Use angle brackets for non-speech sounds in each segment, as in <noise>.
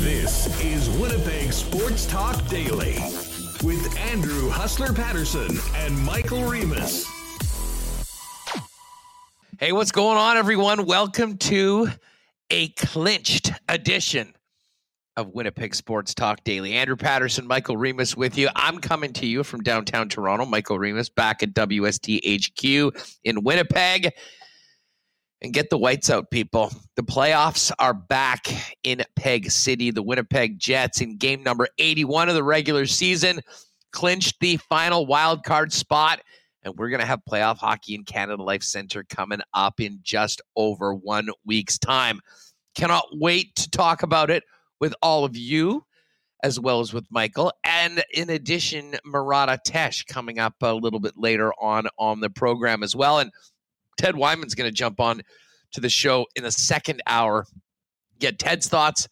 This is Winnipeg Sports Talk Daily with Andrew Hustler Paterson and Michael Remis. Hey, what's going on, everyone? Welcome to a clinched edition of Winnipeg Sports Talk Daily. Andrew Paterson, Michael Remis with you. I'm coming to you from downtown Toronto. Michael Remis back at WST HQ in Winnipeg. And get the whites out, people. The playoffs are back in Peg City. The Winnipeg Jets in game number 81 of the regular season clinched the final wild card spot. And we're going to have playoff hockey in Canada Life Center coming up in just over one week's time. Cannot wait to talk about it with all of you as well as with Michael. And in addition, Murat Ates coming up a little bit later on on the program as well. And Ted Wyman's going to jump on to the show in the second hour, get Ted's thoughts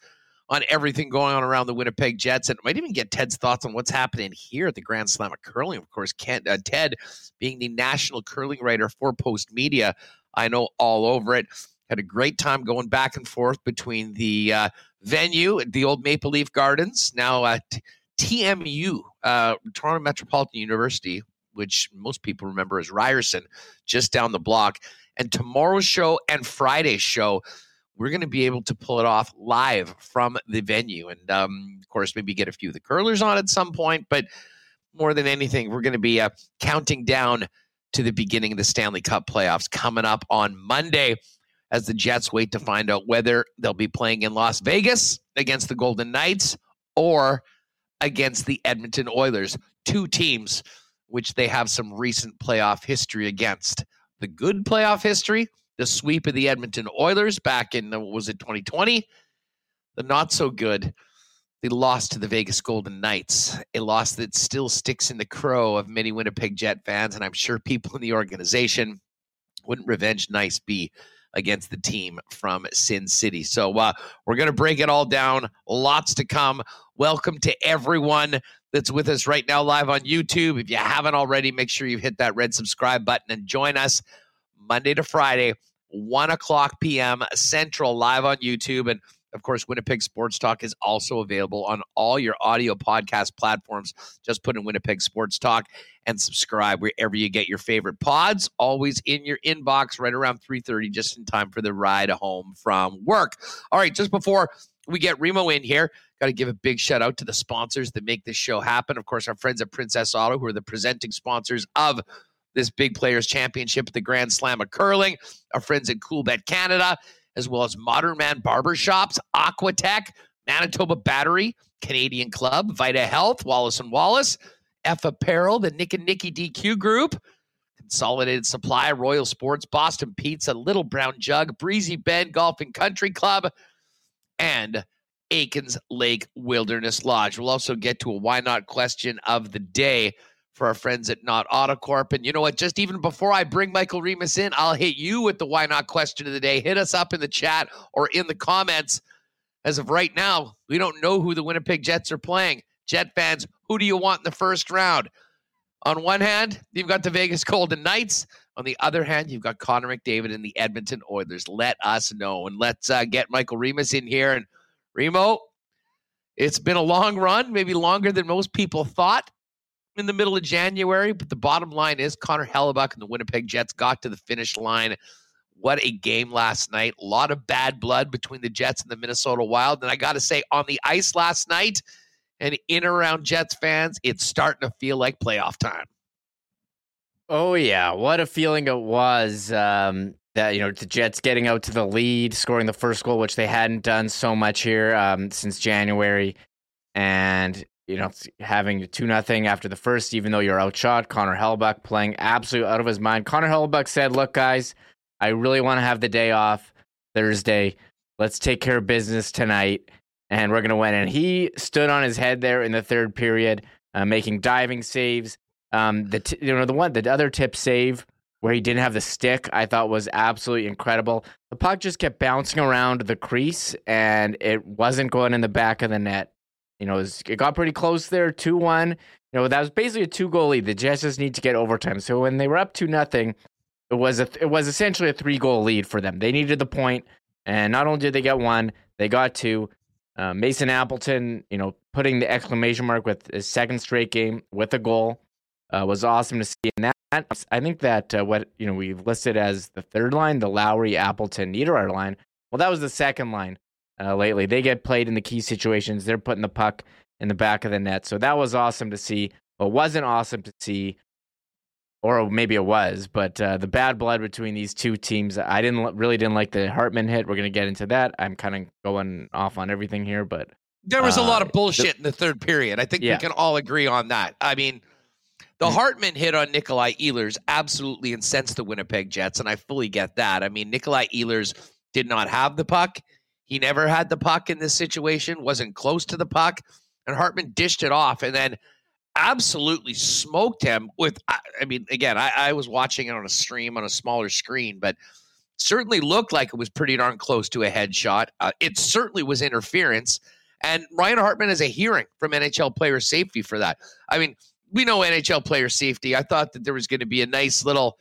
on everything going on around the Winnipeg Jets, and might even get Ted's thoughts on what's happening here at the Grand Slam of Curling. Of course, Kent, uh, Ted, being the national curling writer for Post Media, I know all over it. Had a great time going back and forth between the uh, venue at the old Maple Leaf Gardens, now at TMU, uh, Toronto Metropolitan University, which most people remember as Ryerson, just down the block. And tomorrow's show and Friday's show, we're going to be able to pull it off live from the venue. And um, of course, maybe get a few of the curlers on at some point. But more than anything, we're going to be uh, counting down to the beginning of the Stanley Cup playoffs coming up on Monday as the Jets wait to find out whether they'll be playing in Las Vegas against the Golden Knights or against the Edmonton Oilers, two teams which they have some recent playoff history against. The good playoff history, the sweep of the Edmonton Oilers back in, was it 2020? The not so good, the loss to the Vegas Golden Knights, a loss that still sticks in the crow of many Winnipeg Jet fans, and I'm sure people in the organization wouldn't revenge nice be against the team from Sin City. So uh, we're going to break it all down. Lots to come. Welcome to everyone that's with us right now live on YouTube. If you haven't already, make sure you hit that red subscribe button and join us Monday to Friday, 1 o'clock p.m. Central, live on YouTube. And of course, Winnipeg Sports Talk is also available on all your audio podcast platforms. Just put in Winnipeg Sports Talk and subscribe wherever you get your favorite pods. Always in your inbox right around 3:30 just in time for the ride home from work. All right, just before we get Remo in here, got to give a big shout out to the sponsors that make this show happen. Of course, our friends at Princess Auto who are the presenting sponsors of this Big Players Championship at the Grand Slam of Curling. Our friends at Coolbet Canada as well as Modern Man Barbershops, Aquatech, Manitoba Battery, Canadian Club, Vita Health, Wallace and Wallace, F Apparel, the Nick and Nicky DQ Group, Consolidated Supply, Royal Sports, Boston Pizza, Little Brown Jug, Breezy Bend Golf and Country Club, and Aikens Lake Wilderness Lodge. We'll also get to a why not question of the day for our friends at Nott Autocorp. And you know what? Just even before I bring Michael Remis in, I'll hit you with the why not question of the day. Hit us up in the chat or in the comments. As of right now, we don't know who the Winnipeg Jets are playing. Jet fans, who do you want in the first round? On one hand, you've got the Vegas Golden Knights. On the other hand, you've got Connor McDavid and the Edmonton Oilers. Let us know. And let's uh, get Michael Remis in here. And Remo, it's been a long run, maybe longer than most people thought in the middle of January. But the bottom line is Connor Hellebuyck and the Winnipeg Jets got to the finish line. What a game last night. A lot of bad blood between the Jets and the Minnesota Wild. And I got to say, on the ice last night and in around Jets fans, it's starting to feel like playoff time. Oh, yeah. What a feeling it was. Um, that you know the Jets getting out to the lead, scoring the first goal, which they hadn't done so much here um, since January, and you know, having two nothing after the first, even though you're outshot. Connor Hellebuyck playing absolutely out of his mind. Connor Hellebuyck said, "Look, guys, I really want to have the day off Thursday. Let's take care of business tonight, and we're gonna win." And he stood on his head there in the third period, uh, making diving saves. Um, the t- you know the one the other tip save where he didn't have the stick, I thought was absolutely incredible. The puck just kept bouncing around the crease, and it wasn't going in the back of the net. You know, it, was, it got pretty close there, two one. You know, that was basically a two goal lead. The Jets just need to get overtime. So when they were up two nothing, it was a it was essentially a three goal lead for them. They needed the point, And not only did they get one, they got two. Uh, Mason Appleton, you know, putting the exclamation mark with his second straight game with a goal uh, was awesome to see. And that I think that uh, what you know we've listed as the third line, the Lowry, Appleton, Niederreiter line. Well, that was the second line uh, lately. They get played in the key situations. They're putting the puck in the back of the net. So that was awesome to see. What wasn't awesome to see, or maybe it was, but uh, the bad blood between these two teams. I didn't really didn't like the Hartman hit. We're gonna get into that. I'm kind of going off on everything here, but there was a lot of uh, bullshit the, in the third period. I think yeah. we can all agree on that. I mean, the mm. Hartman hit on Nikolai Ehlers absolutely incensed the Winnipeg Jets, and I fully get that. I mean, Nikolai Ehlers did not have the puck. He never had the puck in this situation, wasn't close to the puck, and Hartman dished it off and then absolutely smoked him with I mean, again, I, I was watching it on a stream on a smaller screen, but certainly looked like it was pretty darn close to a headshot. Uh, it certainly was interference. And Ryan Hartman has a hearing from NHL player safety for that. I mean, we know NHL player safety. I thought that there was going to be a nice little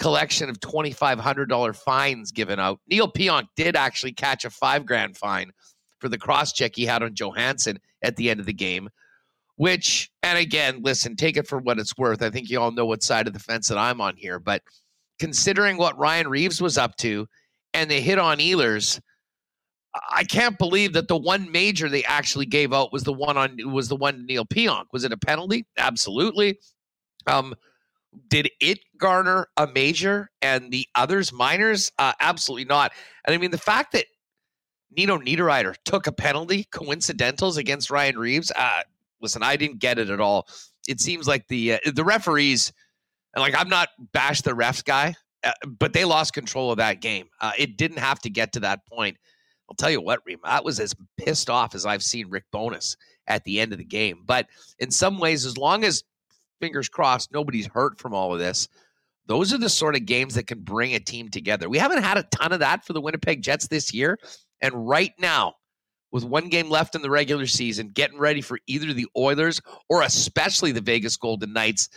collection of $2,500 fines given out. Neal Pionk did actually catch a five grand fine for the cross check he had on Johansson at the end of the game. Which, and again, listen, take it for what it's worth. I think you all know what side of the fence that I'm on here. But considering what Ryan Reaves was up to and they hit on Ehlers, I can't believe that the one major they actually gave out was the one on was the one Neal Pionk. Was it a penalty? Absolutely. Um, did it garner a major and the others minors? Uh, absolutely not. And I mean, the fact that Nino Niederreiter took a penalty, coincidentals against Ryan Reaves. Uh, listen, I didn't get it at all. It seems like the uh, the referees, and like I'm not bash the refs guy, uh, but they lost control of that game. Uh, it didn't have to get to that point. I'll tell you what, Reem, I was as pissed off as I've seen Rick Bowness at the end of the game. But in some ways, as long as fingers crossed, nobody's hurt from all of this. Those are the sort of games that can bring a team together. We haven't had a ton of that for the Winnipeg Jets this year. And right now, with one game left in the regular season, getting ready for either the Oilers or especially the Vegas Golden Knights,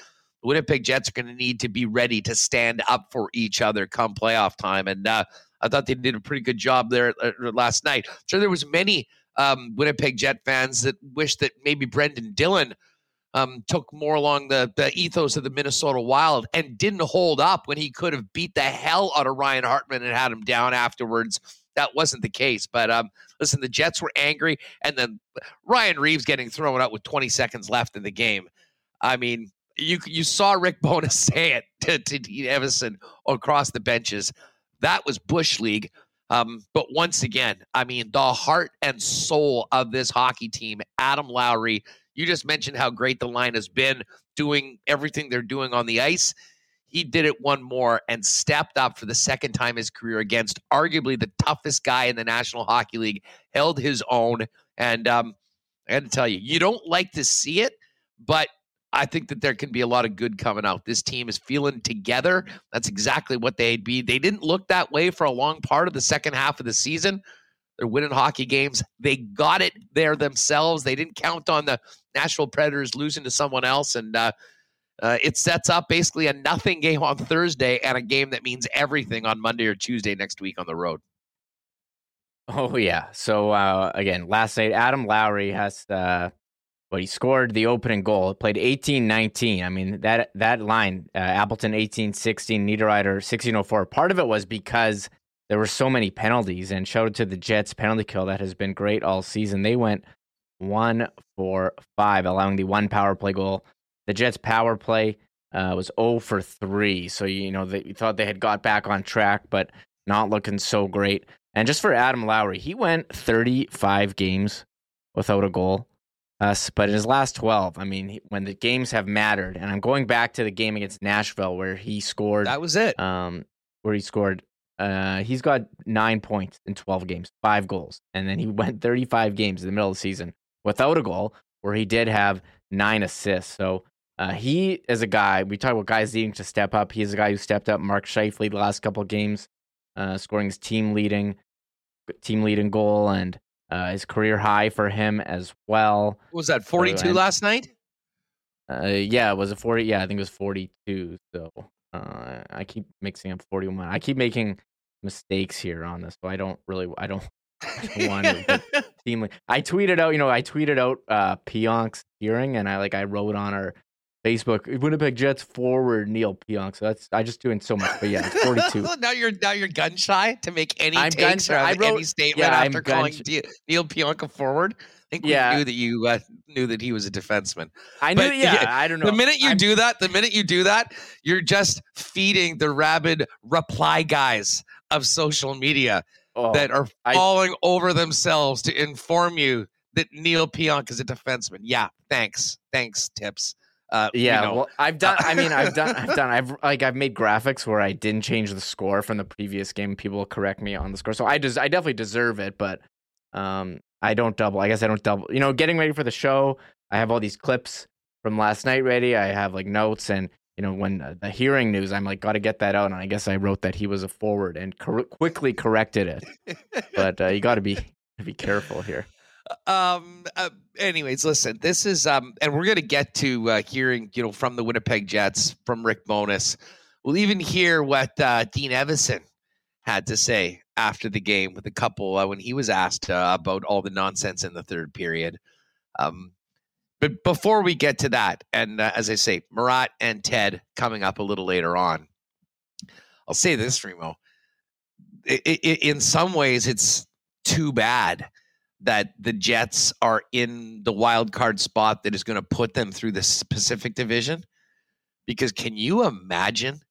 the Winnipeg Jets are going to need to be ready to stand up for each other come playoff time. And uh, I thought they did a pretty good job there uh, last night. So there was many um, Winnipeg Jet fans that wish that maybe Brenden Dillon – um, took more along the, the ethos of the Minnesota Wild and didn't hold up when he could have beat the hell out of Ryan Hartman and had him down afterwards. That wasn't the case. But um, listen, the Jets were angry, and then Ryan Reaves getting thrown out with 20 seconds left in the game. I mean, you you saw Rick Bowness <laughs> say it to, to Dean Evason across the benches. That was Bush League. Um, but once again, I mean, the heart and soul of this hockey team, Adam Lowry, you just mentioned how great the line has been doing everything they're doing on the ice. He did it one more and stepped up for the second time in his career against arguably the toughest guy in the National Hockey League, held his own. And um, I got to tell you, you don't like to see it, but I think that there can be a lot of good coming out. This team is feeling together. That's exactly what they'd be. They didn't look that way for a long part of the second half of the season. They're winning hockey games. They got it there themselves. They didn't count on the Nashville Predators losing to someone else. And uh, uh, it sets up basically a nothing game on Thursday and a game that means everything on Monday or Tuesday next week on the road. Oh, yeah. So, uh, again, last night, Adam Lowry has, uh, well, he scored the opening goal. Played 18 19. I mean, that that line, uh, Appleton 18 16, Niederreiter 1604. Part of it was because there were so many penalties. And shout out to the Jets penalty kill that has been great all season. They went one for five, allowing the one power play goal. The Jets power play uh, was 0 for three. So you know they thought they had got back on track, but not looking so great. And just for Adam Lowry, he went 35 games without a goal. Uh, but in his last 12, I mean, when the games have mattered, and I'm going back to the game against Nashville where he scored. That was it. Um, where he scored uh, he's got nine points in 12 games, five goals. And then he <laughs> went 35 games in the middle of the season without a goal, where he did have nine assists. So uh, he is a guy, we talk about guys needing to step up. He's a guy who stepped up. Mark Scheifele the last couple of games, uh, scoring his team leading, team leading goal and uh, his career high for him as well. What was that 42 so, and, last night? Uh, yeah, it was a 40. Yeah, I think it was 42. So uh, I keep mixing up 41. I keep making mistakes here on this. So I don't really, I don't, I don't want <laughs> to. Team, I tweeted out, you know, I tweeted out uh, Pionk's hearing, and I like I wrote on our Facebook Winnipeg Jets forward Neal Pionk. So that's I just doing so much, but yeah, it's 42. <laughs> now you're now you're gun shy to make any I'm takes or. I wrote- any statement yeah, I'm after calling gun-shy. D- Neal Pionka forward. I think Yeah. we knew that you uh, knew that he was a defenseman. I knew, But, yeah, yeah, I don't know. The minute you I'm- do that, the minute you do that, you're just feeding the rabid reply guys of social media oh, that are I- falling over themselves to inform you that Neal Pionk is a defenseman. Yeah, thanks, thanks, tips. Uh, Yeah, know. well, I've done. I mean, I've done. I've done. <laughs> I've like I've made graphics where I didn't change the score from the previous game. People will correct me on the score, so I des- I definitely deserve it. But um, I don't double. I guess I don't double. You know, getting ready for the show, I have all these clips from last night ready. I have like notes, and you know, when uh, the hearing news, I'm like, got to get that out. And I guess I wrote that he was a forward and cor- quickly corrected it. But uh, you got to be be careful here. um uh, anyways listen this is um and we're gonna get to uh hearing you know from the winnipeg jets from rick bowness we'll even hear what uh dean evason had to say after the game with a couple uh, when he was asked uh, about all the nonsense in the third period um but before we get to that and uh, as i say murat and ted coming up a little later on i'll say this remo I i i- in some ways it's too bad that the Jets are in the wild card spot that is going to put them through the Pacific Division. Because can you imagine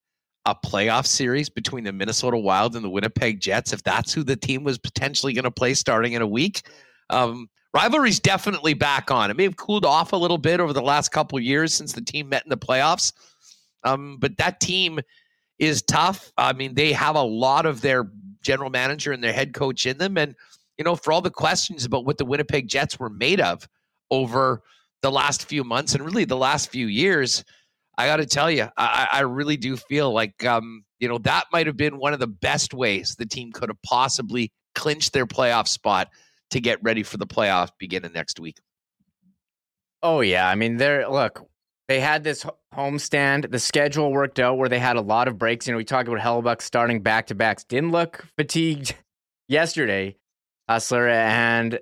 a playoff series between the Minnesota Wild and the Winnipeg Jets if that's who the team was potentially going to play starting in a week? Um, rivalry's definitely back on. It may have cooled off a little bit over the last couple years since the team met in the playoffs, um, but that team is tough. I mean, they have a lot of their general manager and their head coach in them, and you know, for all the questions about what the Winnipeg Jets were made of over the last few months and really the last few years, I got to tell you, I, I really do feel like, um, you know, that might have been one of the best ways the team could have possibly clinched their playoff spot to get ready for the playoff beginning next week. Oh yeah, I mean, they're look. They had this ho- homestand. The schedule worked out where they had a lot of breaks. You know, we talked about Hellebuyck starting back to backs. Didn't look fatigued <laughs> yesterday, Hustler, and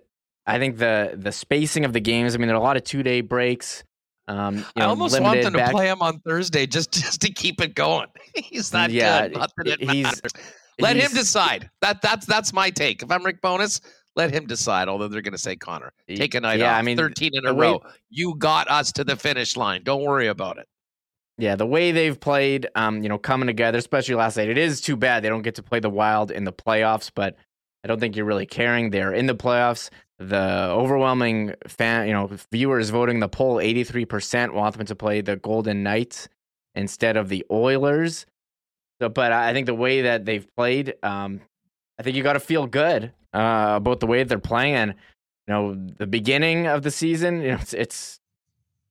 I think the the spacing of the games. I mean, there are a lot of two day breaks. Um, you I almost want them to back- play him on Thursday just <laughs> just to keep it going. <laughs> He's that Yeah, good. Not that it he's- matters. Let him decide. That that's that's my take. If I'm Rick Bowness, let him decide. Although they're going to say Connor, take a night yeah, off. I mean, 13 in a way- row. You got us to the finish line. Don't worry about it. Yeah, the way they've played, um, you know, coming together, especially last night, it is too bad they don't get to play the Wild in the playoffs. But I don't think you're really caring. They're in the playoffs. The overwhelming fan, you know, viewers voting the poll, 83% want them to play the Golden Knights instead of the Oilers. So, but I think the way that they've played, um, I think you got to feel good uh, about the way they're playing. You know, the beginning of the season, you know, it's, it's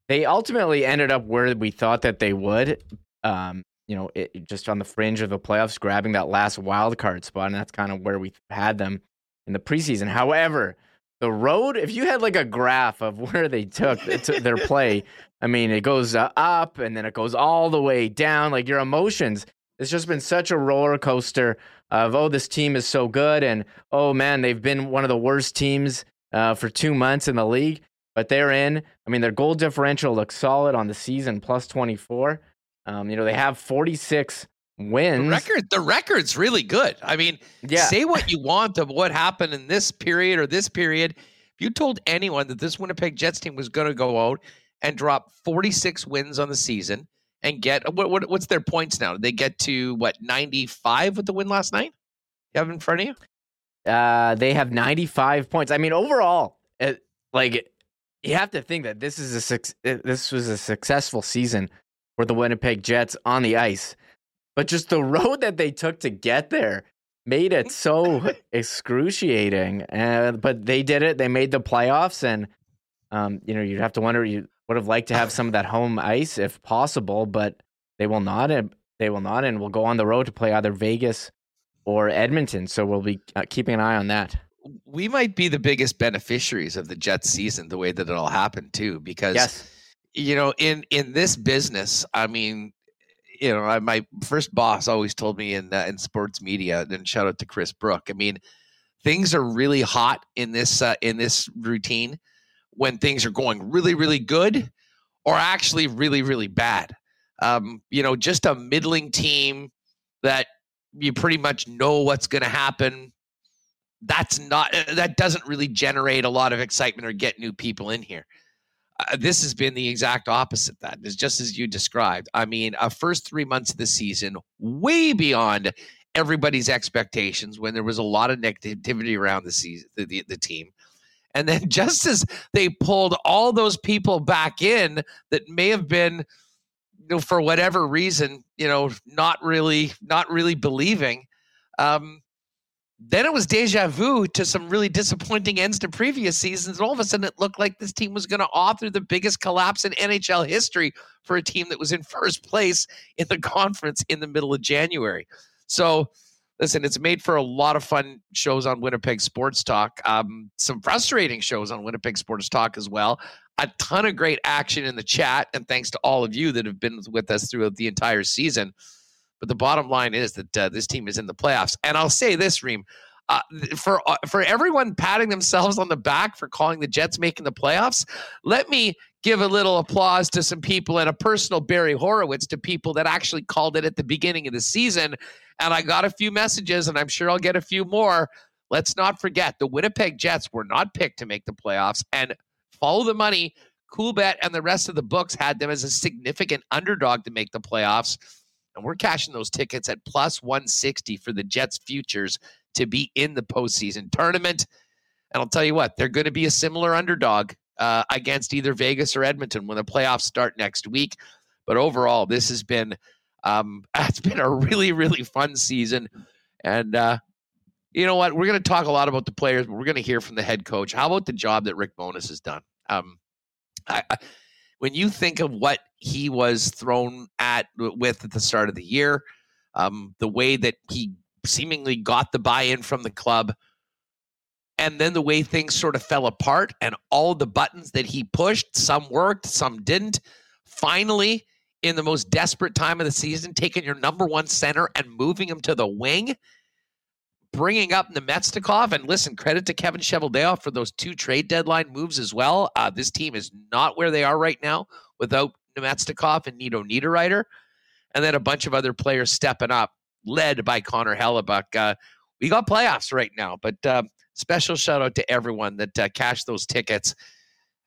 they ultimately ended up where we thought that they would. Um, you know, it, just on the fringe of the playoffs, grabbing that last wild card spot, and that's kind of where we had them in the preseason. However, the road, if you had like a graph of <laughs> where they took to their play, I mean, it goes uh, up and then it goes all the way down. Like your emotions, it's just been such a roller coaster of oh, this team is so good, and oh man, they've been one of the worst teams uh, for two months in the league but they're in. I mean, their goal differential looks solid on the season, plus 24. Um, you know, they have 46 wins. The record, the record's really good. I mean, yeah. say what you want of what happened in this period or this period. If you told anyone that this Winnipeg Jets team was going to go out and drop 46 wins on the season and get what, what what's their points now? Did they get to what 95 with the win last night? You have in front of you? Uh, they have 95 points. I mean, overall, it, like you have to think that this is a uh, this was a successful season for the Winnipeg Jets on the ice, but just the <laughs> road that they took to get there made it so <laughs> excruciating. Uh, but they did it. They made the playoffs, and um, you know you'd have to wonder you would have liked to have some of that home ice if possible, but they will not. And they will not, and will go on the road to play either Vegas or Edmonton. So we'll be uh, keeping an eye on that. We might be the biggest beneficiaries of the Jets season the way that it all happened too because Yes. you know in in this business i mean you know, I, my first boss always told me in uh, in sports media. And shout out to Chris Brook. I mean, things are really hot in this uh, in this routine when things are going really really good, or actually really really bad. Um, you know, just a middling team that you pretty much know what's going to happen. That's not uh, that doesn't really generate a lot of excitement or get new people in here. Uh, this has been the exact opposite. That is just as you described. I mean, a first three months of the season, way beyond everybody's expectations when there was a lot of negativity around the season, the, the, the team. And then <laughs> just as they pulled all those people back in that may have been, you know, for whatever reason, you know, not really, not really believing, um, then it was deja vu to some really disappointing ends to previous seasons. And all of a sudden, it looked like this team was going to author the biggest collapse in NHL history for a team that was in first place in the <laughs> conference in the middle of January. So, listen, it's made for a lot of fun shows on Winnipeg Sports Talk. Um, some frustrating shows on Winnipeg Sports Talk as well. A ton of great action in the chat, and thanks to all of you that have been with us throughout the entire season. But the bottom line is that uh, this team is in the playoffs. And I'll say this, Reem, uh, for uh, for everyone patting themselves on the back for calling the Jets making the playoffs, let me give a little applause to some people and a personal Barry Horowitz to people that actually called it at the beginning of the season. And I got a few messages, and I'm sure I'll get a few more. Let's not forget the Winnipeg Jets were not picked to make the playoffs, and follow the money. Coolbet and the rest of the books had them as a significant underdog to make the playoffs. And we're cashing those tickets at plus 160 for the Jets futures to be in the postseason tournament. And I'll tell you what, they're going to be a similar underdog uh, against either Vegas or Edmonton when the playoffs start next week. But overall, this has been um, <laughs> it's been a really really fun season, and uh, you know what? We're going to talk a lot about the players, but we're going to hear from the head coach. How about the job that Rick Bowness has done? Um, I, I, when you think of what he was thrown at with at the start of the year, um, the way that he seemingly got the buy-in from the club, and then the way things sort of fell apart, and all the buttons that he pushed, some worked, some didn't. Finally, in the most desperate time of the season, taking your number one center and moving him to the wing bringing up Namestnikov, and listen, credit to Kevin Cheveldayoff for those two trade deadline moves as well. Uh, this team is not where they are right now without Namestnikov and Nino Niederreiter, and then a bunch of other players stepping up, led by Connor Hellebuyck. Uh, we got playoffs right now, but uh, special shout out to everyone that uh, cashed those tickets.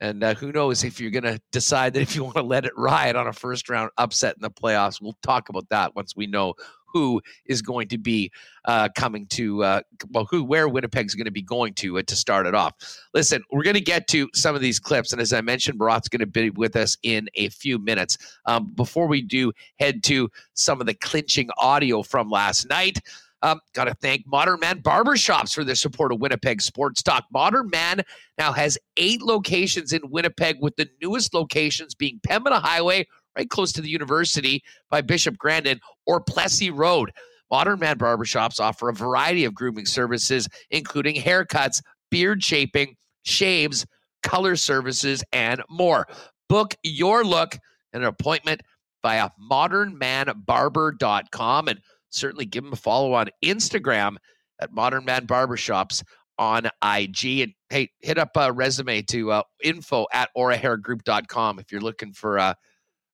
And uh, who knows if you're going to decide that if you <laughs> want to let it ride on a first round upset in the playoffs. We'll talk about that once we know who is going to be uh, coming to uh, well, who where Winnipeg's going to be going to uh, to start it off. Listen, we're going to get to some of these clips, and as I mentioned, Murat's going to be with us in a few minutes. Um, before we do head to some of the clinching audio from last night. Um, Got to thank Modern Man Barbershops for their support of Winnipeg Sports Talk. Modern Man now has eight locations in Winnipeg, with the newest locations being Pembina Highway, right close to the university by Bishop Grandin or Plessis Road. Modern Man barbershops offer a variety of grooming services, including haircuts, beard shaping, shaves, color services, and more. Book your look and an appointment via modernmanbarber.com and certainly give them a follow on Instagram at Modern Man Barbershops on IG. And hey, hit up a resume to uh, info at aurahairgroup.com if you're looking for uh,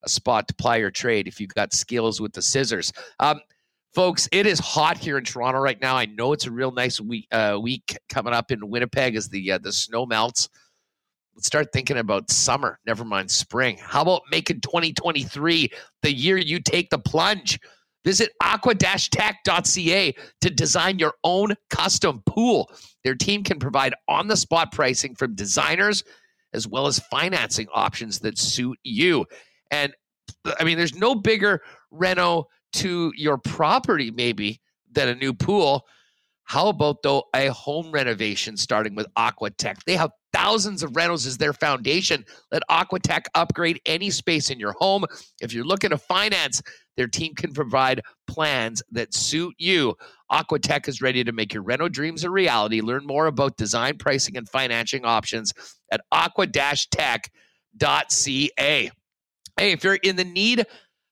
a spot to ply your trade if you've got skills with the scissors. Um, folks, it is hot here in Toronto right now. I know it's a real nice week uh, week coming up in Winnipeg as the uh, the snow melts. Let's start thinking about summer. Never mind spring. How about making 2023 the year you take the plunge? Visit aqua-tech.ca to design your own custom pool. Their team can provide on-the-spot pricing from designers as well as financing options that suit you. And I mean, there's no bigger reno to your property, maybe, than a new pool. How about though a home renovation starting with Aquatech? They have thousands of rentals is their foundation. Let Aquatech upgrade any space in your home. If you're looking to finance, their team can provide plans that suit you. Aquatech is ready to make your reno dreams a reality. Learn more about design, pricing, and financing options at aqua-tech.ca. Hey, if you're in the need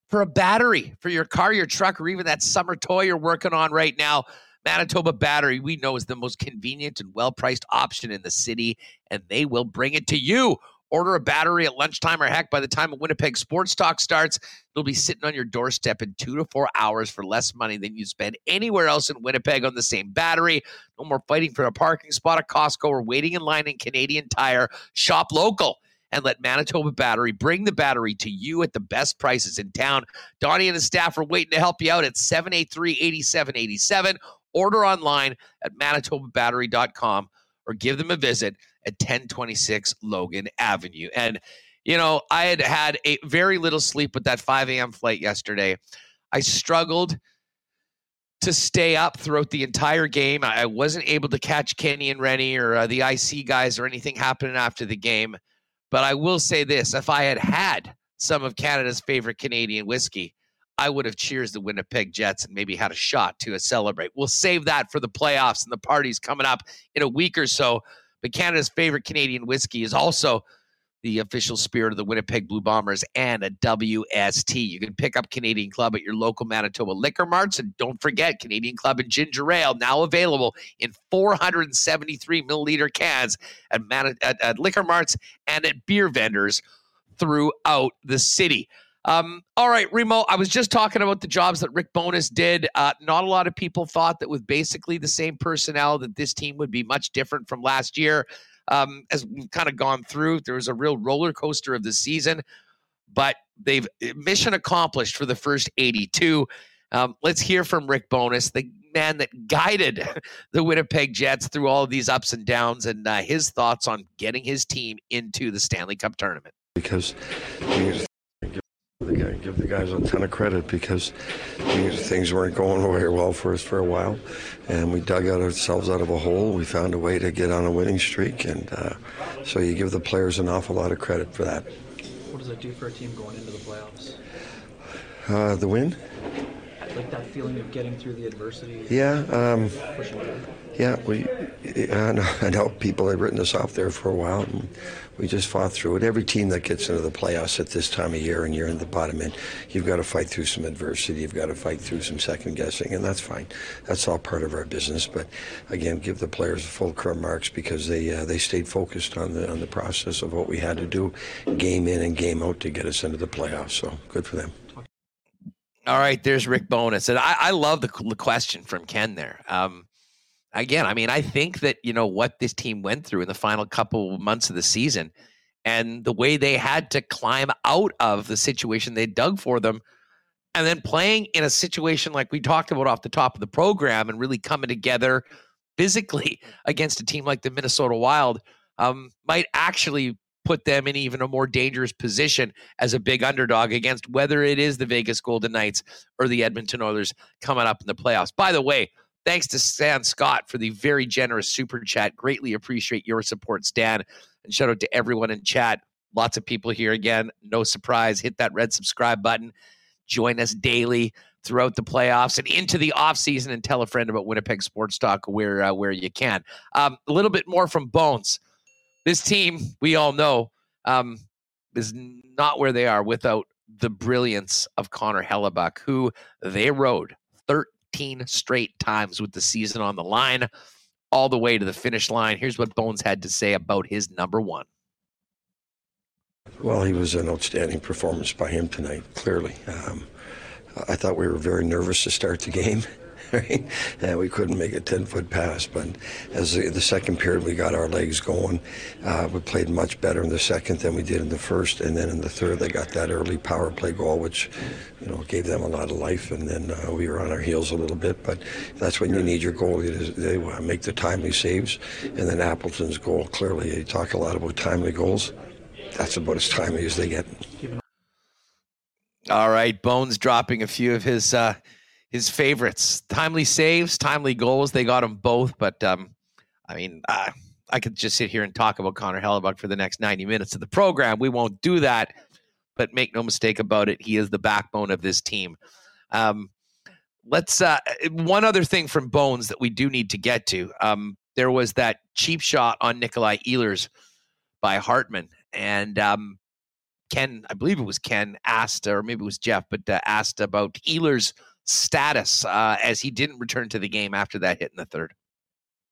for a battery for your car, your truck, or even that summer toy you're working on right now. Manitoba Battery, we know, is the most convenient and well priced option in the city, and they will bring it to you. Order a battery at lunchtime or heck, by the time a Winnipeg Sports Talk starts, it'll be sitting on your doorstep in two to four hours for less money than you spend anywhere else in Winnipeg on the same battery. No more fighting for a parking spot at Costco or waiting in line in Canadian Tire. Shop local and let Manitoba Battery bring the battery to you at the best prices in town. Donnie and his staff are waiting to help you out at 783 8787. Order online at manitobabattery.com or give them a visit at 1026 Logan Avenue. And, you know, I had had a very little sleep with that 5 a.m. flight yesterday. I struggled to stay up throughout the entire game. I wasn't able to catch Kenny and Rennie or uh, the IC guys or anything happening after the game. But I will say this if I had had some of Canada's favorite Canadian whiskey, I would have cheers the Winnipeg Jets and maybe had a shot to uh, celebrate. We'll save that for the playoffs and the parties coming up in a week or so. But Canada's favorite Canadian whiskey is also the official spirit of the Winnipeg Blue Bombers and a WST. You can pick up Canadian Club at your local Manitoba liquor marts. And don't forget, Canadian Club and Ginger Ale now available in 473 milliliter cans at, at, at liquor marts and at beer vendors throughout the city. Um, all right, Remo, I was just talking about the jobs that Rick Bowness did. Uh, not a lot of people thought that with basically the same personnel that this team would be much different from last year. Um, as we've kind of gone through, there was a real roller coaster of the season, but they've eh, mission accomplished for the first 82. Um, let's hear from Rick Bowness, the man that guided <laughs> the Winnipeg Jets through all of these ups and downs, and uh, his thoughts on getting his team into the Stanley Cup tournament. Because give the guys a ton of credit because things weren't going very well for us for a while, and we dug out ourselves out of a hole. We found a way to get on a winning streak, and uh, so you give the players an awful lot of credit for that. What does that do for a team going into the playoffs? Uh, the win. Like that feeling of getting through the adversity. Yeah. Um, yeah, we. I know, I know people had written us off there for a while. And, we just fought through it. Every team that gets into the playoffs at this time of year and you're in the bottom end, you've got to fight through some adversity. You've got to fight through some second guessing, and that's fine. That's all part of our business. But again, give the players full curb marks because they uh, they stayed focused on the on the process of what we had to do, game in and game out to get us into the playoffs. So good for them. All right, there's Rick Bowness, and I, I love the, the question from Ken there. Um, again, I mean, I think that, you know, what this team went through in the final couple months of the season and the way they had to climb out of the situation they dug for them and then playing in a situation like we talked about off the top of the program and really coming together physically <laughs> against a team like the Minnesota Wild um, might actually put them in even a more dangerous position as a big underdog against whether it is the Vegas Golden Knights or the Edmonton Oilers coming up in the playoffs. By the way, Thanks to Stan Scott for the very generous super chat. Greatly appreciate your support, Stan. And shout out to everyone in chat. Lots of people here again. No surprise. Hit that red subscribe button. Join us daily throughout the playoffs and into the offseason and tell a friend about Winnipeg Sports Talk where, uh, where you can. Um, a little bit more from Bones. This team, we all know, um, is not where they are without the brilliance of Connor Hellebuyck, who they rode 13 straight times with the season on the line, all the way to the finish line. Here's what Bones had to say about his number one. Well, he was an outstanding performance by him tonight, clearly. Um, I thought we were very nervous to start the game. Right? <laughs> And we couldn't make a 10 foot pass. But as the, the, second period, we got our legs going. Uh, we played much better in the second than we did in the first. And then in the third, they got that early power play goal, which, you know, gave them a lot of life. And then uh, we were on our heels a little bit. But that's when you need your goalie to they make the timely saves. And then Appleton's goal, clearly, they talk a lot about timely goals. That's about as timely as they get. All right, Bones dropping a few of his uh, his favorites. Timely saves, timely goals. They got them both. But um, I mean, uh, I could just sit here and talk about Connor Hellebuyck for the next 90 minutes of the program. We won't do that. But make no mistake about it, he is the backbone of this team. Um, let's uh, one other thing from Bones that we do need to get to. Um, there was that cheap shot on Nikolai Ehlers by Hartman, and um, Ken, I believe it was Ken, asked, or maybe it was Jeff, but uh, asked about Ehlers' status uh, as he didn't return to the game after that hit in the third.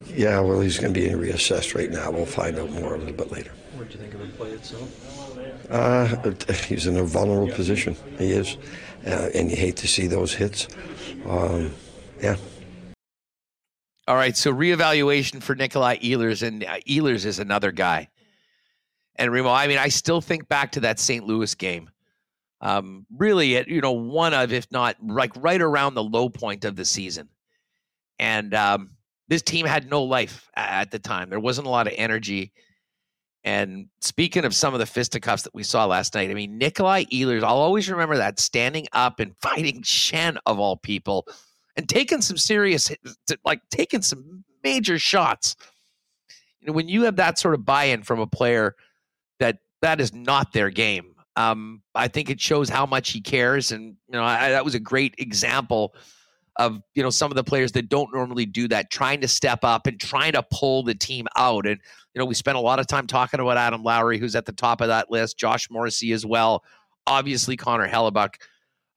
Yeah, well, he's going to be reassessed right now. We'll find out more a little bit later. What did you think of the play itself? Uh, <laughs> he's in a vulnerable position. He is, uh, and you hate to see those hits. Um, yeah. All right, so reevaluation for Nikolai Ehlers, and uh, Ehlers is another guy. And Remo, I mean, I still think back to that St. Louis game. Um, really, at you know, one of, if not like right around the low point of the season, and um, this team had no life at the time. There wasn't a lot of energy. And speaking of some of the fisticuffs that we saw last night, I mean, Nikolai Ehlers, I'll always remember that standing up and <laughs> fighting Schenn of all people and taking some serious, like taking some major shots. You know, when you have that sort of buy-in from a player that that is not their game, um, I think it shows how much he cares. And you know, I, that was a great example of you know some of the players that don't normally do that, trying to step up and trying to pull the team out. And you know, we spent a lot of time talking about Adam Lowry, who's at the top of that list, Josh Morrissey as well, obviously Connor Hellebuyck.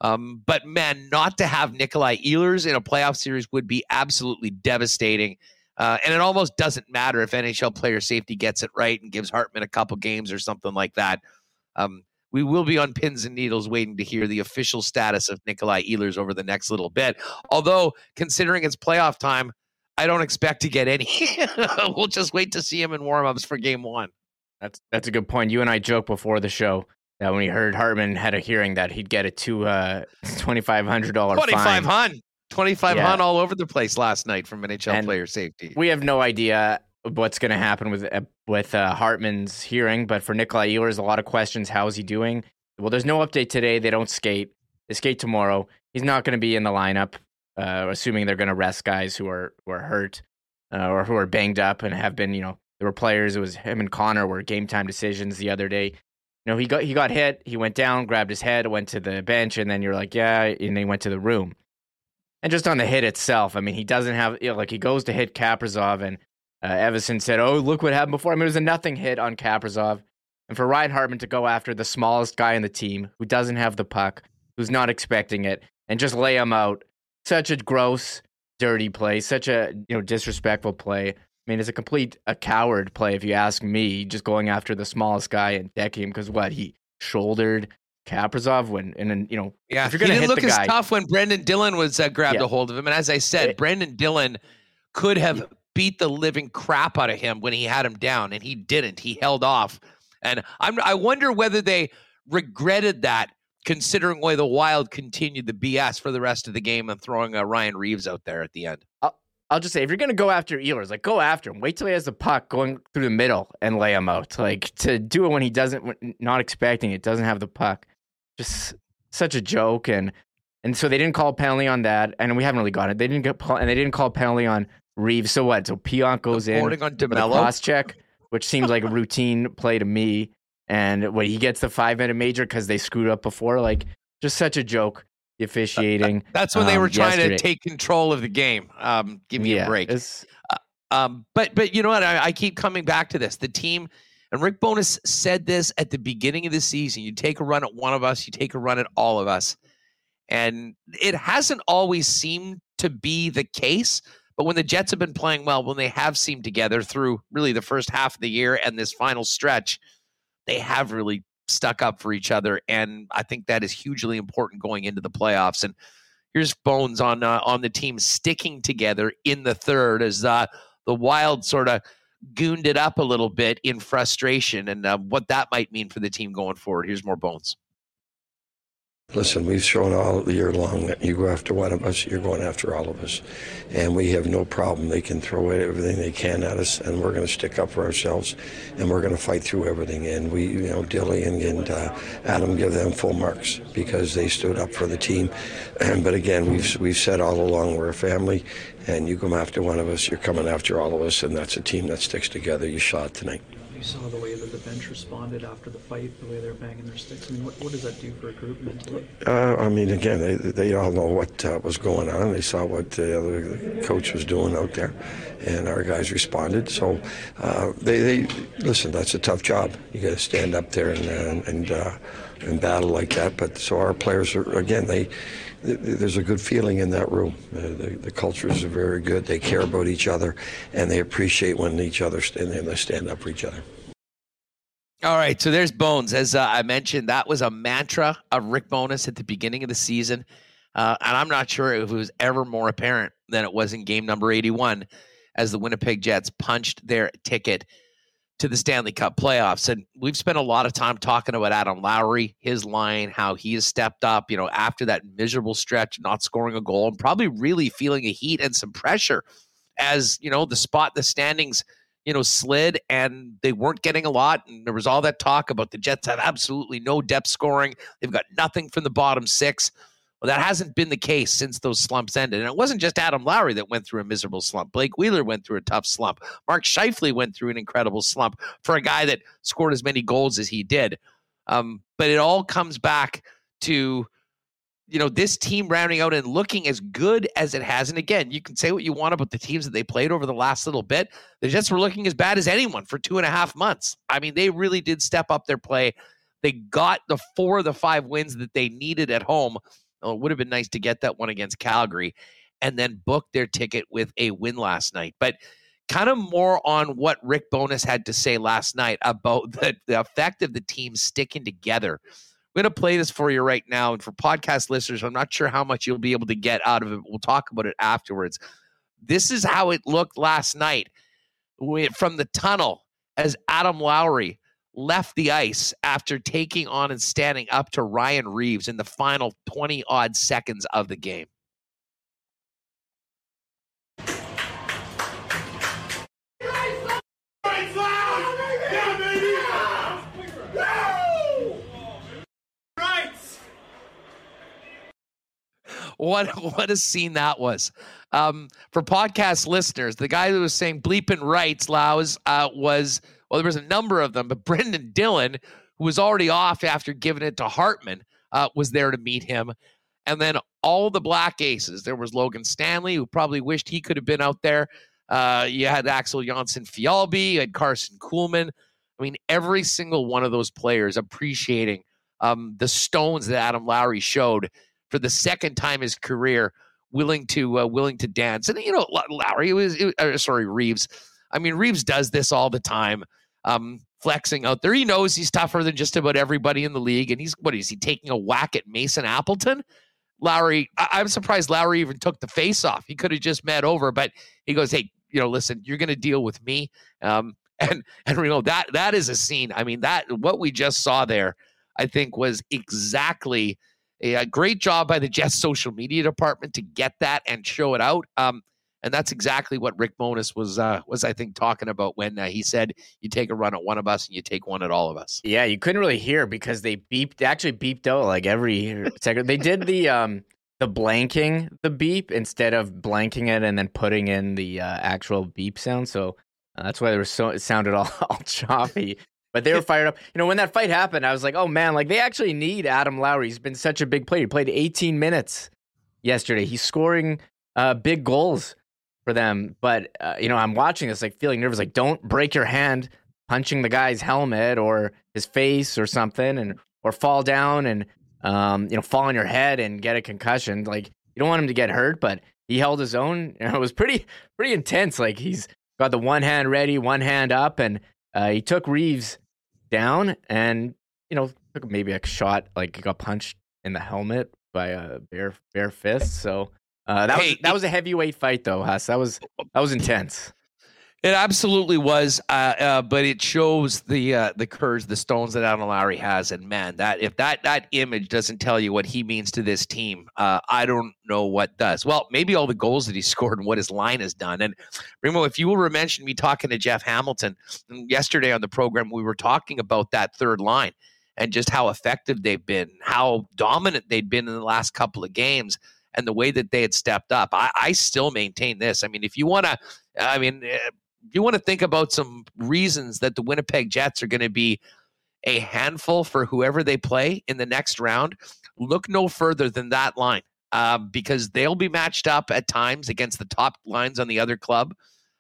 Um, but man, not to have Nikolai Ehlers in a playoff series would be absolutely devastating. Uh, and it almost doesn't matter if NHL player safety gets it right and gives Hartman a couple games or something like that. Um, we will be on pins and needles waiting to hear the official status of Nikolai Ehlers over the next little bit. Although, considering it's playoff time, I don't expect to get any. <laughs> we'll just wait to see him in warmups for game one. That's that's a good point. You and I joked before the show that when we heard Hartman had a hearing that he'd get a two uh, <laughs> twenty five hundred dollar twenty five hundred. 25 yeah. hun all over the place last night from NHL and player safety. We have no idea what's going to happen with uh, with uh, Hartman's hearing, but for Nikolai Ehlers, a lot of questions. How is he doing? Well, there's no update today. They don't skate. They skate tomorrow. He's not going to be in the lineup, uh, assuming they're going to rest guys who are who are hurt uh, or who are banged up and have been. You know, there were players. It was him and Connor were game time decisions the other day. You know, he got he got hit. He went down, grabbed his head, went to the bench, and then you're like, yeah, and they went to the room. And just on the hit itself, I mean, he doesn't have you know, like he goes to hit Kaprizov, and uh, Evason said, "Oh, look what happened before." I mean, it was a nothing hit on Kaprizov, and for Ryan Hartman to go after the smallest guy in the team who doesn't have the puck, who's not expecting it, and just lay him out, such a gross, dirty play, such a you know disrespectful play. I mean, it's a complete a coward play if you ask me. Just going after the smallest guy and decking him because what he shouldered Kaprizov when and then you know yeah if you're gonna he didn't look as tough when Brenden Dillon was uh, grabbed yeah. a hold of him and as I said it, Brenden Dillon could have. Beat the living crap out of him when he had him down and he didn't he held off and I'm I wonder whether they regretted that considering why the Wild continued the BS for the rest of the game and throwing uh, Ryan Reaves out there at the end. I'll, I'll just say if you're gonna go after Ehlers, like go after him. Wait till he has the puck going through the middle and lay him out. Like to do it when he doesn't, not expecting it, doesn't have the puck just such a joke and and so they didn't call penalty on that and we haven't really got it they didn't get and they didn't call penalty on Reaves so what so Pionk goes in on DeMelo. cross check which seems like a routine play to me and when he gets the five minute major because they screwed up before like just such a joke the officiating that's when um, they were trying yesterday. to take control of the game um give me yeah, a break uh, um but but you know what I, I keep coming back to this the team and Rick Bowness said this at the beginning of the season. You take a run at one of us, you take a run at all of us. And it hasn't always seemed to be the case. But when the Jets have been playing well, when they have seemed together through really the first half of the year and this final stretch, they have really stuck up for each other. And I think that is hugely important going into the playoffs. And here's Bones on uh, on the team sticking together in the third as uh, the Wild sort of gooned it up a little bit in frustration and uh, what that might mean for the team going forward. Here's more bones. Listen, we've shown all year long that you go after one of us, you're going after all of us. And we have no problem. They can throw everything they can at us, and we're going to stick up for ourselves, and we're going to fight through everything. And we, you know, Dilly and, and uh, Adam give them full marks because they stood up for the team. <clears throat> But again, we've, we've said all along we're a family, and you come after one of us, you're coming after all of us, and that's a team that sticks together. You saw it tonight. You saw the way that the bench responded after the fight, the way they're banging their sticks. I mean, what, what does that do for a group mentally? Uh, I mean, again, they, they all know what uh, was going on. They saw what the other coach was doing out there, and our guys responded. So uh, they, they listen. That's a tough job. You got to stand up there and and and, uh, and battle like that. But so our players are again they there's a good feeling in that room. Uh, the, the cultures are very good. They care about each other, and they appreciate when each other stand, and they stand up for each other. All right, so there's Bones. As uh, I mentioned, that was a mantra of Rick Bowness at the beginning of the season, uh, and I'm not sure if it was ever more apparent than it was in game number 81, as the Winnipeg Jets punched their ticket to the Stanley Cup playoffs. And we've spent a lot of time talking about Adam Lowry, his line, how he has stepped up, you know, after that miserable stretch, not scoring a goal and probably really feeling a heat and some pressure as, you know, the spot, the standings, you know, slid and they weren't getting a lot. And there was all that talk about the Jets have absolutely no depth scoring. They've got nothing from the bottom six. Well, that hasn't been the case since those slumps ended. And it wasn't just Adam Lowry that went through a miserable slump. Blake Wheeler went through a tough slump. Mark Scheifele went through an incredible slump for a guy that scored as many goals as he did. Um, but it all comes back to, you know, this team rounding out and looking as good as it has. And again, you can say what you want about the teams that they played over the last little bit. The Jets were looking as bad as anyone for two and a half months. I mean, they really did step up their play. They got the four of the five wins that they needed at home well, it would have been nice to get that one against Calgary and then book their ticket with a win last night. But kind of more on what Rick Bowness had to say last night about <laughs> the, the effect of the team sticking together. I'm going to play this for you right now. And for podcast listeners, I'm not sure how much you'll be able to get out of it. We'll talk about it afterwards. This is how it looked last night from the tunnel as Adam Lowry left the ice after taking on and standing up to Ryan Reaves in the final 20 odd seconds of the game. What what a scene that was! Um, for podcast listeners, the guy who was saying bleeping rights, Laus, uh, was well, there was a number of them, but <laughs> Brenden Dillon, who was already off after giving it to Hartman, uh, was there to meet him. And then all the black aces. There was Logan Stanley, who probably wished he could have been out there. Uh, you had Axel Jonsson-Fjallby, you had Carson Kuhlman. I mean, every single one of those players appreciating um, the stones that Adam Lowry showed for the second time his career, willing to uh, willing to dance. And you know, Lowry was, it, uh, sorry, Reaves. I mean, Reaves does this all the time um, flexing out there. He knows he's tougher than just about everybody in the league. And he's, what is he taking a whack at Mason Appleton? Lowry, I, am surprised Lowry even took the face off. He could have just met over, but he goes, Hey, you know, listen, you're going to deal with me. Um, <laughs> and, and, you know, that, that is a scene. I mean, that, what we just saw there, I think was exactly a, a great job by the Jets social media department to get that and show it out. Um, and that's exactly what Rick Bowness was uh, was I think talking about when uh, he said you take a run at one of us and you take one at all of us. Yeah, you couldn't really hear because they beeped actually beeped out like every <laughs> second. They did the um the blanking the beep instead of blanking it and then putting in the uh, actual beep sound. So uh, that's why there was so it sounded <laughs> all, all choppy. But they were <laughs> fired up. You know, when that fight happened, I was like, oh man, like they actually need Adam Lowry. He's been such a big player. He played 18 minutes yesterday. He's scoring uh, big goals for them. But uh, you know, I'm watching this like feeling nervous. Like, don't break your hand punching the guy's helmet or his face or something, and or fall down and um, you know fall on your head and get a concussion. Like, you don't want him to get hurt, but he held his own. You <laughs> know, it was pretty pretty intense. Like he's got the one hand ready, one hand up, and uh, he took Reaves down and you know took maybe a shot. Like got punched in the helmet by a bare bare fist. So uh, that hey, was that was a heavyweight fight, though, Huss. That was that was intense. It absolutely was, uh, uh, but it shows the uh, the courage, the stones that Adam Lowry has, and man, that if that that image doesn't tell you what he means to this team, uh, I don't know what does. Well, maybe all the goals that he <laughs> scored and what his line has done. And Remo, if you will mention me talking to Jeff Hamilton yesterday on the program, we were talking about that third line and just how effective they've been, how dominant they've been in the last couple of games and the way that they had stepped up. I, I still maintain this. I mean, if you want to, I mean, uh, if you want to think about some reasons that the Winnipeg Jets are going to be a handful for whoever they play in the next round, look no further than that line uh, because they'll be matched up at times against the top lines on the other club.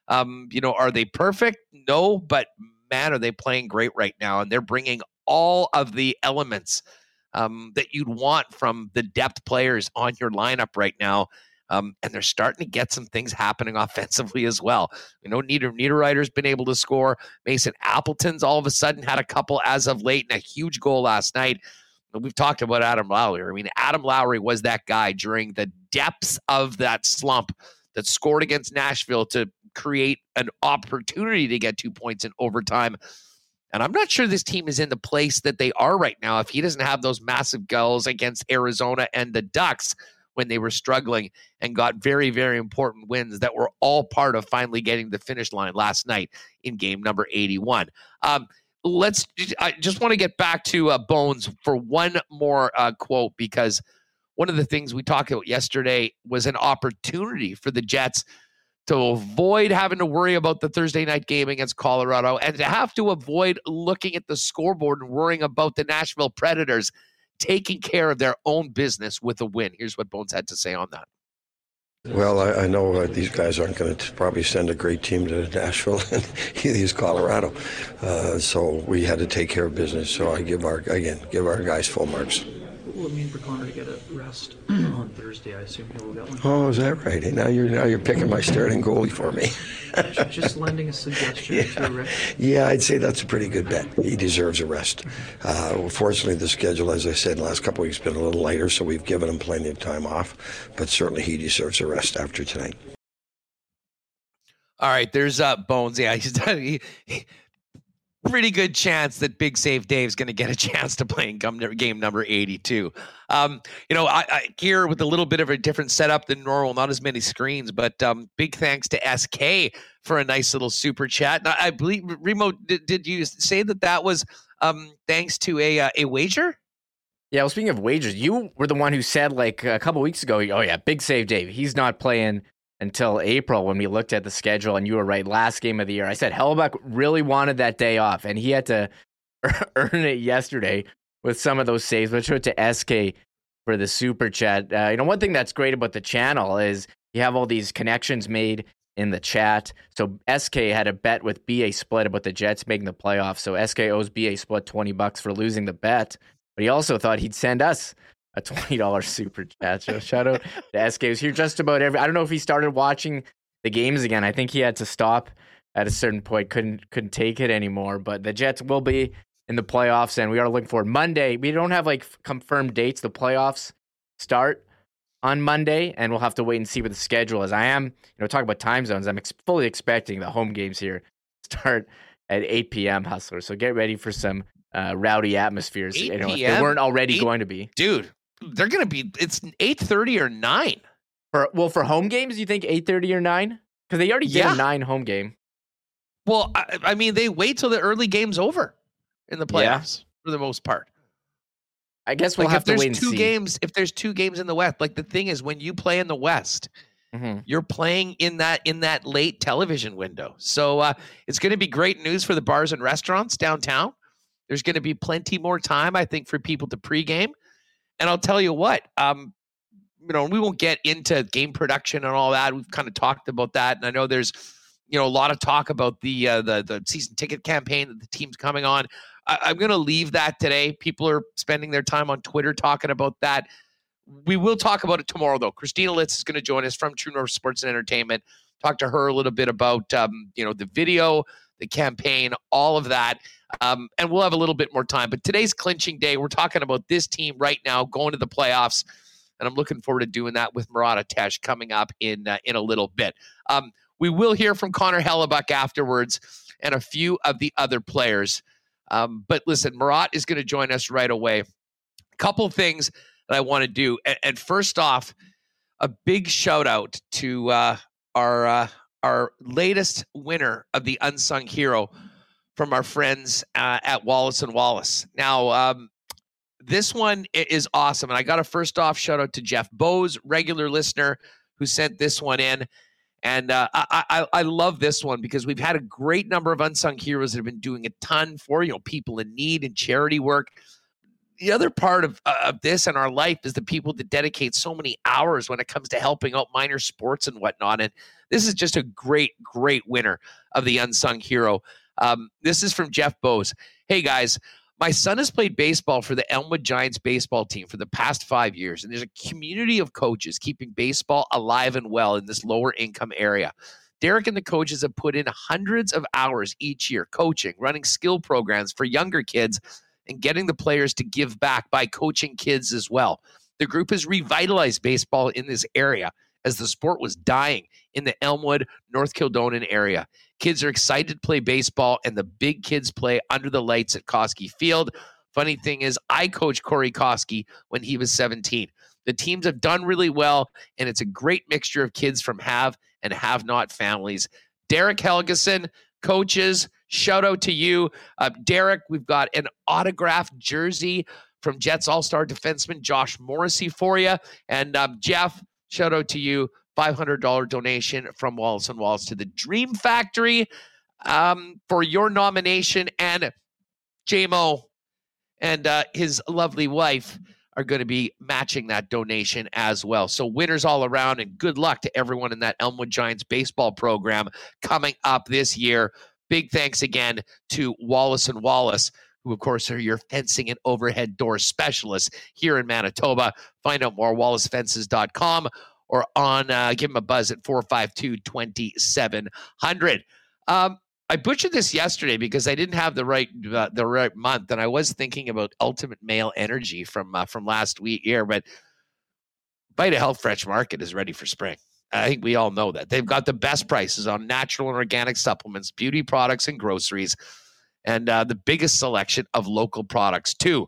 Um, you know, are they perfect? No, but man, are they playing great right now? And they're bringing all of the elements um, that you'd want from the depth players on your lineup right now. Um, and they're starting to get some things happening <laughs> offensively as well. You know, Nieder, Niederreiter's been able to score. Mason Appleton's all of a sudden had a couple as of late and a huge goal last night. We've talked about Adam Lowry. I mean, Adam Lowry was that guy during the depths of that slump that scored against Nashville to create an opportunity to get two points in overtime. And I'm not sure this team is in the place that they are right now if he doesn't have those massive goals against Arizona and the Ducks when they were struggling and got very, very important wins that were all part of finally getting the finish line last night in game number 81. Um, let's, I just want to get back to uh, Bones for one more uh, quote because one of the things we talked about yesterday was an opportunity for the Jets to avoid having to worry about the Thursday night game against Colorado and to have to avoid looking at the scoreboard and worrying about the Nashville Predators taking care of their own business with a win. Here's what Bones had to say on that. Well, I, I know uh, these guys aren't going to probably send a great team to Nashville <laughs> and use Colorado, uh, so we had to take care of business. So I give our again give our guys full marks. Well, I mean, for Connor to get a rest <clears throat> on Thursday, I assume he'll get one. Oh, is that right? Hey, now you're now you're picking my starting goalie for me. Just <laughs> lending a suggestion to a rest. Yeah, I'd say that's a pretty good bet. He deserves a rest. Uh, fortunately, the schedule, as I said, the last couple of weeks been a little lighter, so we've given him plenty of time off. But certainly, he deserves a rest after tonight. All right, there's uh, Bones. Yeah, he's <laughs> he, he, pretty good chance that Big Save Dave's going to get a chance to play in game number 82. Um, you know, I, I, here with a little bit of a different setup than normal, not as many screens, but um, big thanks to SK for a nice little super chat. Now, I believe Remo, did, did you say that that was um, thanks to a uh, a wager? Yeah, well, speaking of wagers, you were the one who said like a couple weeks ago, oh yeah, Big Save Dave, he's not playing until April when we looked at the schedule. And you were right, last game of the year. I said Hellebuyck really wanted that day off, and he had to <laughs> earn it yesterday with some of those saves. But show to SK for the super chat. Uh, you know, one thing that's great about the channel is you have all these connections made in the chat. So SK had a bet with BA Split about the Jets making the playoffs. So SK owes BA Split 20 bucks for losing the bet. But he also thought he'd send us a twenty dollars super chat. So shout out to SK. was here just about every. I don't know if he started watching the games again. I think he had to stop at a certain point. couldn't couldn't take it anymore. But the Jets will be in the playoffs, and we are looking for Monday. We don't have like confirmed dates. The playoffs start on Monday, and we'll have to wait and see what the schedule is. I am, you know, talk about time zones. I'm ex- fully expecting the home games here start at 8 p.m. Hustler. So get ready for some uh, rowdy atmospheres. You know, if they weren't already 8, going to be. Dude, they're going to be it's 8:30 or 9. For well for home games, you think 8:30 or 9? Cuz they already yeah. did a 9 home game. Well, I, I, mean, they wait till the early game's over in the playoffs yeah. for the most part. I guess we'll like have to wait two games. If there's two games in the West, like the thing is, when you play in the West, mm-hmm. you're playing in that in that late television window. So uh, it's going to be great news for the bars and restaurants downtown. There's going to be plenty more time, I think, for people to pregame. And I'll tell you what, um, you know, we won't get into game production and all that. We've kind of talked about that, and I know there's, you know, a lot of talk about the uh, the the season ticket campaign that the team's coming on. I, am going to leave that today. People are spending their time on Twitter talking about that. We will talk about it tomorrow, though. Christina Litz is going to join us from True North Sports and Entertainment. Talk to her a little bit about, um, you know, the video, the campaign, all of that. Um, and we'll have a little bit more time. But today's clinching day. We're talking about this team right now going to the playoffs. And I'm looking forward to doing that with Murat Ates coming up in uh, in a little bit. Um, we will hear from Connor Hellebuyck afterwards and a few of the other players. Um, but listen, Murat is going to join us right away. A couple things that I want to do. And, and, first off, a big shout out to uh, our uh, our latest winner of the Unsung Hero from our friends uh, at Wallace and Wallace. Now, um, this one is awesome, and I got a first off shout out to Jeff Bose, regular listener, who sent this one in. And uh, I, I, I love this one because we've had a great number of unsung heroes that have been doing a ton for you know people in need and charity work. The other part of, uh, of this in our life is the people that dedicate so many hours when it comes to helping out minor sports and whatnot. And this is just a great, great winner of the unsung hero. Um, this is from Jeff Bose. Hey guys, my son has played baseball for the Elmwood Giants baseball team for the past five years, and there's a community of coaches keeping baseball alive and well in this lower income area. Derek and the coaches have put in hundreds of hours each year coaching, running skill programs for younger kids, and getting the players to give back by coaching kids as well. The group has revitalized baseball in this area as the sport was dying in the Elmwood, North Kildonan area. Kids are excited to play baseball, and the big kids play under the lights at Koski Field. Funny thing is, I coached Corey Koski when he was 17. The teams have done really well, and it's a great mixture of kids from have and have not families. Derek Helgeson, coaches, shout out to you. Uh, Derek, we've got an autographed jersey from Jets All Star defenseman Josh Morrissey for you. And um, Jeff, shout out to you. $500 donation from Wallace and Wallace to the Dream Factory um, for your nomination. And JMO and uh, his lovely wife are going to be matching that donation as well. So, winners all around, and good luck to everyone in that Elmwood Giants baseball program coming up this year. Big thanks again to Wallace and Wallace who, of course, are your fencing and overhead door specialists here in Manitoba. Find out more, wallacefences.com or on, uh, give them a buzz at 452 2700. Um, I butchered this yesterday because I didn't have the right uh, the right month, and I was thinking about Ultimate Male Energy from uh, from last week here. But Vita Health Fresh Market is ready for spring. I think we all know that they've got the best prices on natural and organic supplements, beauty products, and groceries, and uh, the biggest selection of local products too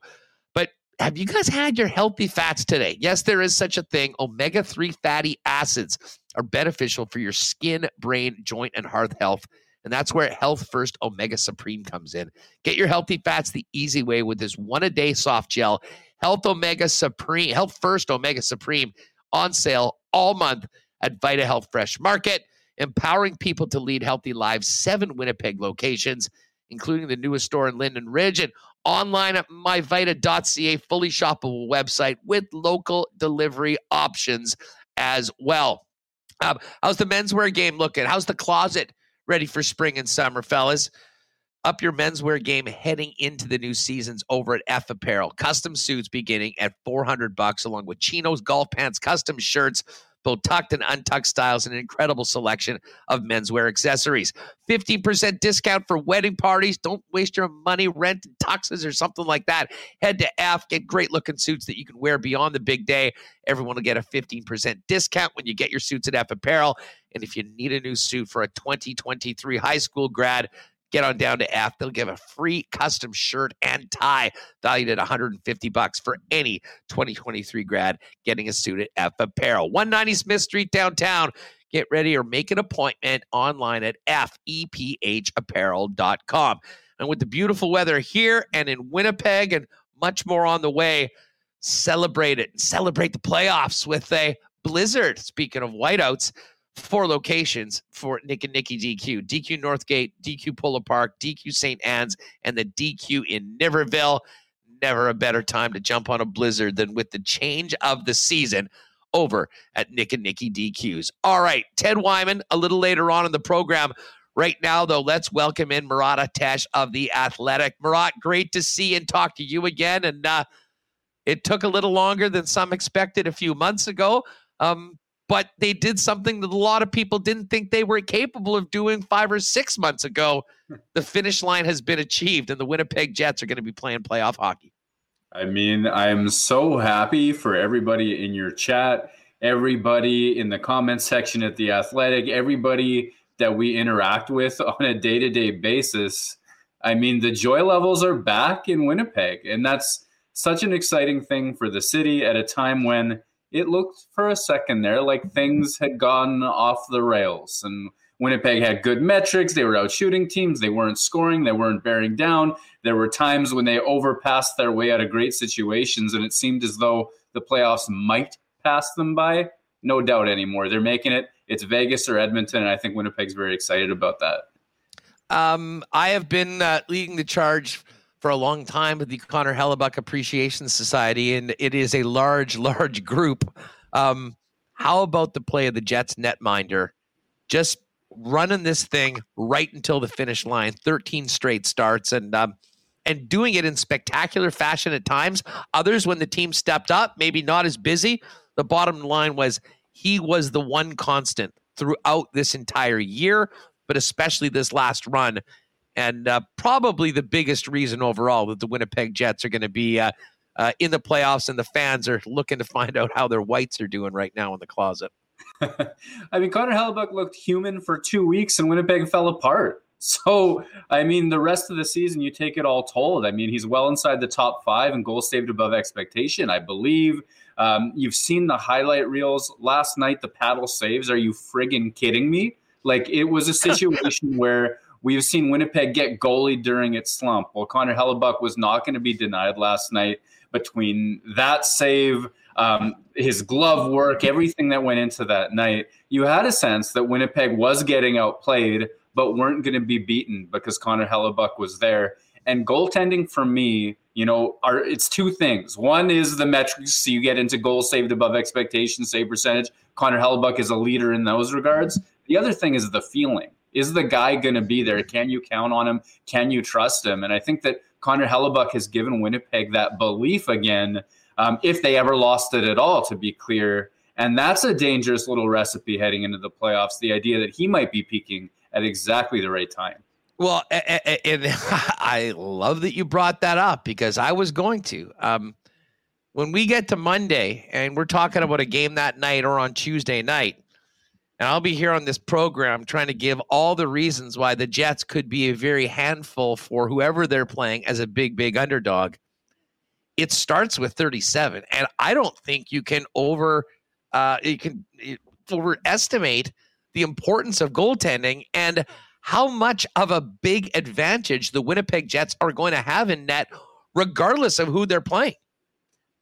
But have you guys had your healthy fats today? Yes, there is such a thing. Omega 3 fatty acids are beneficial for your skin, brain, joint, and heart health. And that's where Health First Omega Supreme comes in. Get your healthy fats the easy way with this one a day soft gel. Health Omega Supreme, Health First Omega Supreme on sale all month at Vita Health Fresh Market, empowering people to lead healthy lives. Seven Winnipeg locations, including the newest store in Linden Ridge and online at myvita.ca, fully shoppable website with local delivery options as well. Um, how's the menswear game looking? How's the closet ready for spring and summer, fellas? Up your menswear game heading into the new seasons over at F Apparel. Custom suits beginning at 400 bucks along with chinos, golf pants, custom shirts, both tucked and untucked styles, and an incredible selection of menswear accessories. 15% discount for wedding parties. Don't waste your money renting tuxes or something like that. Head to F, get great looking suits that you can wear beyond the big day. Everyone will get a 15% discount when you get your suits at F Apparel. And if you need a new suit for a 2023 high school grad, get on down to F. They'll give a free custom shirt and tie valued at 150 bucks for any 2023 grad getting a suit at F Apparel. 190 Smith Street downtown. Get ready or make an appointment online at fepapparel.com. And with the beautiful weather here and in Winnipeg and much more on the way, celebrate it. Celebrate the playoffs with a blizzard. Speaking of whiteouts, four locations for Nick and Nicky DQ DQ Northgate, DQ Polo Park, DQ St. Anne's, and the DQ in Niverville. Never a better time to jump on a blizzard than with the change of the season over at Nick and Nicky DQs. All right, Ted Wyman, a little later on in the program. Right now, though, let's welcome in Murat Ates of The Athletic. Murat, great to see and talk to you again. And uh, it took a little longer than some expected a few months ago. Um, but they did something that a lot of people didn't think they were capable of doing five or six months ago. <laughs> The finish line has been achieved, and the Winnipeg Jets are going to be playing playoff hockey. I mean, I'm so happy for everybody in your chat, everybody in the comment section at The Athletic, everybody that we interact with <laughs> on a day to day basis. I mean, the joy levels are back in Winnipeg, and that's such an exciting thing for the city at a time when it looked for a second there like things had gone off the rails. And Winnipeg had good metrics. They were out shooting teams. They weren't scoring. They weren't bearing down. There were times when they overpassed their way out of great situations, and it seemed as though the playoffs might pass them by. No doubt anymore. They're making it It's Vegas or Edmonton, and I think Winnipeg's very excited about that. Um, I have been uh, leading the charge for a long time with the Connor Hellebuyck Appreciation Society, and it is a large, <laughs> large group. Um, how about the play of the Jets netminder? Just running this thing right until the finish line, 13 straight starts, and um, and doing it in spectacular fashion at times. Others, when the team stepped up, maybe not as busy. The bottom line was he was the one constant throughout this entire year, but especially this last run and uh, probably the biggest reason overall that the Winnipeg Jets are going to be uh, uh, in the playoffs, and the fans are looking to find out how their whites are doing right now in the closet. <laughs> I mean, Connor Hellebuyck looked human for two weeks, and Winnipeg fell apart. <laughs> So, I mean, the rest of the season, you take it all told. I mean, he's well inside the top five and goals saved above expectation, I believe. Um, you've seen the highlight reels last night, the paddle saves. Are you friggin' kidding me? Like, it was a <laughs> situation where We've seen Winnipeg get goalie during its slump. Well, Connor Hellebuyck was not going to be denied last night between that save, um, his glove work, everything that went into that night. You had a sense that Winnipeg was getting outplayed, but weren't going to be beaten because Connor Hellebuyck was there. And goaltending for me, you know, are it's two things. One is the metrics, you get into goals saved above expectation, save percentage. Connor Hellebuyck is a leader in those regards. The other thing is the feeling is the guy going to be there? Can you count on him? Can you trust him? And I think that Connor Hellebuyck has given Winnipeg that belief again, um, if they ever lost it at all, to be clear. And that's a dangerous little recipe heading into the playoffs. The idea that he might be peaking at exactly the right time. Well, and <laughs> I love that you brought that up because I was going to. Um, when we get to Monday and we're talking about a game that night or on Tuesday night, and I'll be here on this program trying to give all the reasons why the Jets could be a very handful for whoever they're playing as a big, big underdog. It starts with 37. And I don't think you can over uh, you can overestimate the importance of goaltending and how much of a big advantage the Winnipeg Jets are going to have in net, regardless of who they're playing.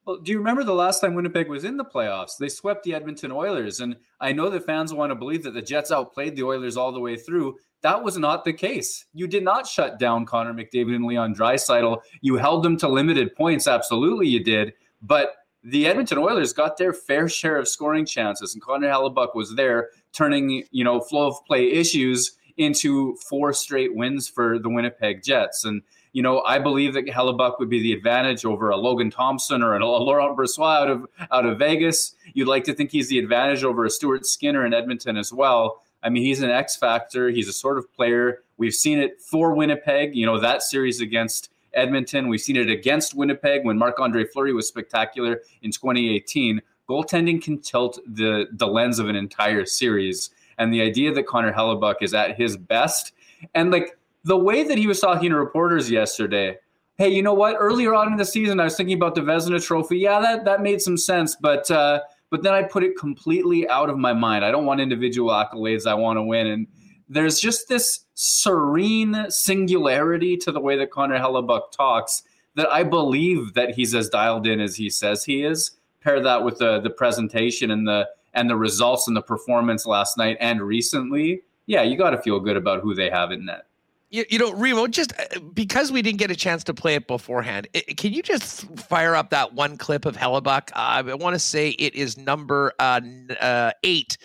Well, do you remember the last time Winnipeg was in the playoffs? They swept the Edmonton Oilers. And I know that fans want to believe that the Jets outplayed the Oilers all the way through. That was not the case. You did not shut down Connor McDavid and Leon Draisaitl. You held them to limited points. Absolutely, you did. But the Edmonton Oilers got their fair share of scoring chances, and Connor Hellebuyck was there, turning you know flow of play issues into four straight wins for the Winnipeg Jets. And you know, I believe that Hellebuyck would be the advantage over a Logan Thompson or a <laughs> Laurent Brossoit out of out of Vegas. You'd like to think he's the advantage over a Stuart Skinner in Edmonton as well. I mean, he's an X factor. He's a sort of player. We've seen it for Winnipeg. You know, that series against Edmonton. We've seen it against Winnipeg when Marc Andre Fleury was spectacular in 2018. Goaltending can tilt the the lens of an entire series. And the idea that Connor Hellebuyck is at his best, and like the way that he was talking to reporters yesterday, hey, you know what? Earlier on in the season, I was thinking about the Vezina Trophy. Yeah, that that made some sense, but uh, but then I put it completely out of my mind. I don't want individual accolades. I want to win, and there's just this serene singularity to the way that Connor Hellebuyck talks that I believe that he's as dialed in as he says he is. Pair that with the the presentation and the and the results and the performance last night and recently. Yeah, you got to feel good about who they have in net you, you know, Remo, just uh, because we didn't get a chance to play it beforehand, it, can you just fire up that one clip of Hellebuyck? Uh, I want to say it is number uh, uh, eight.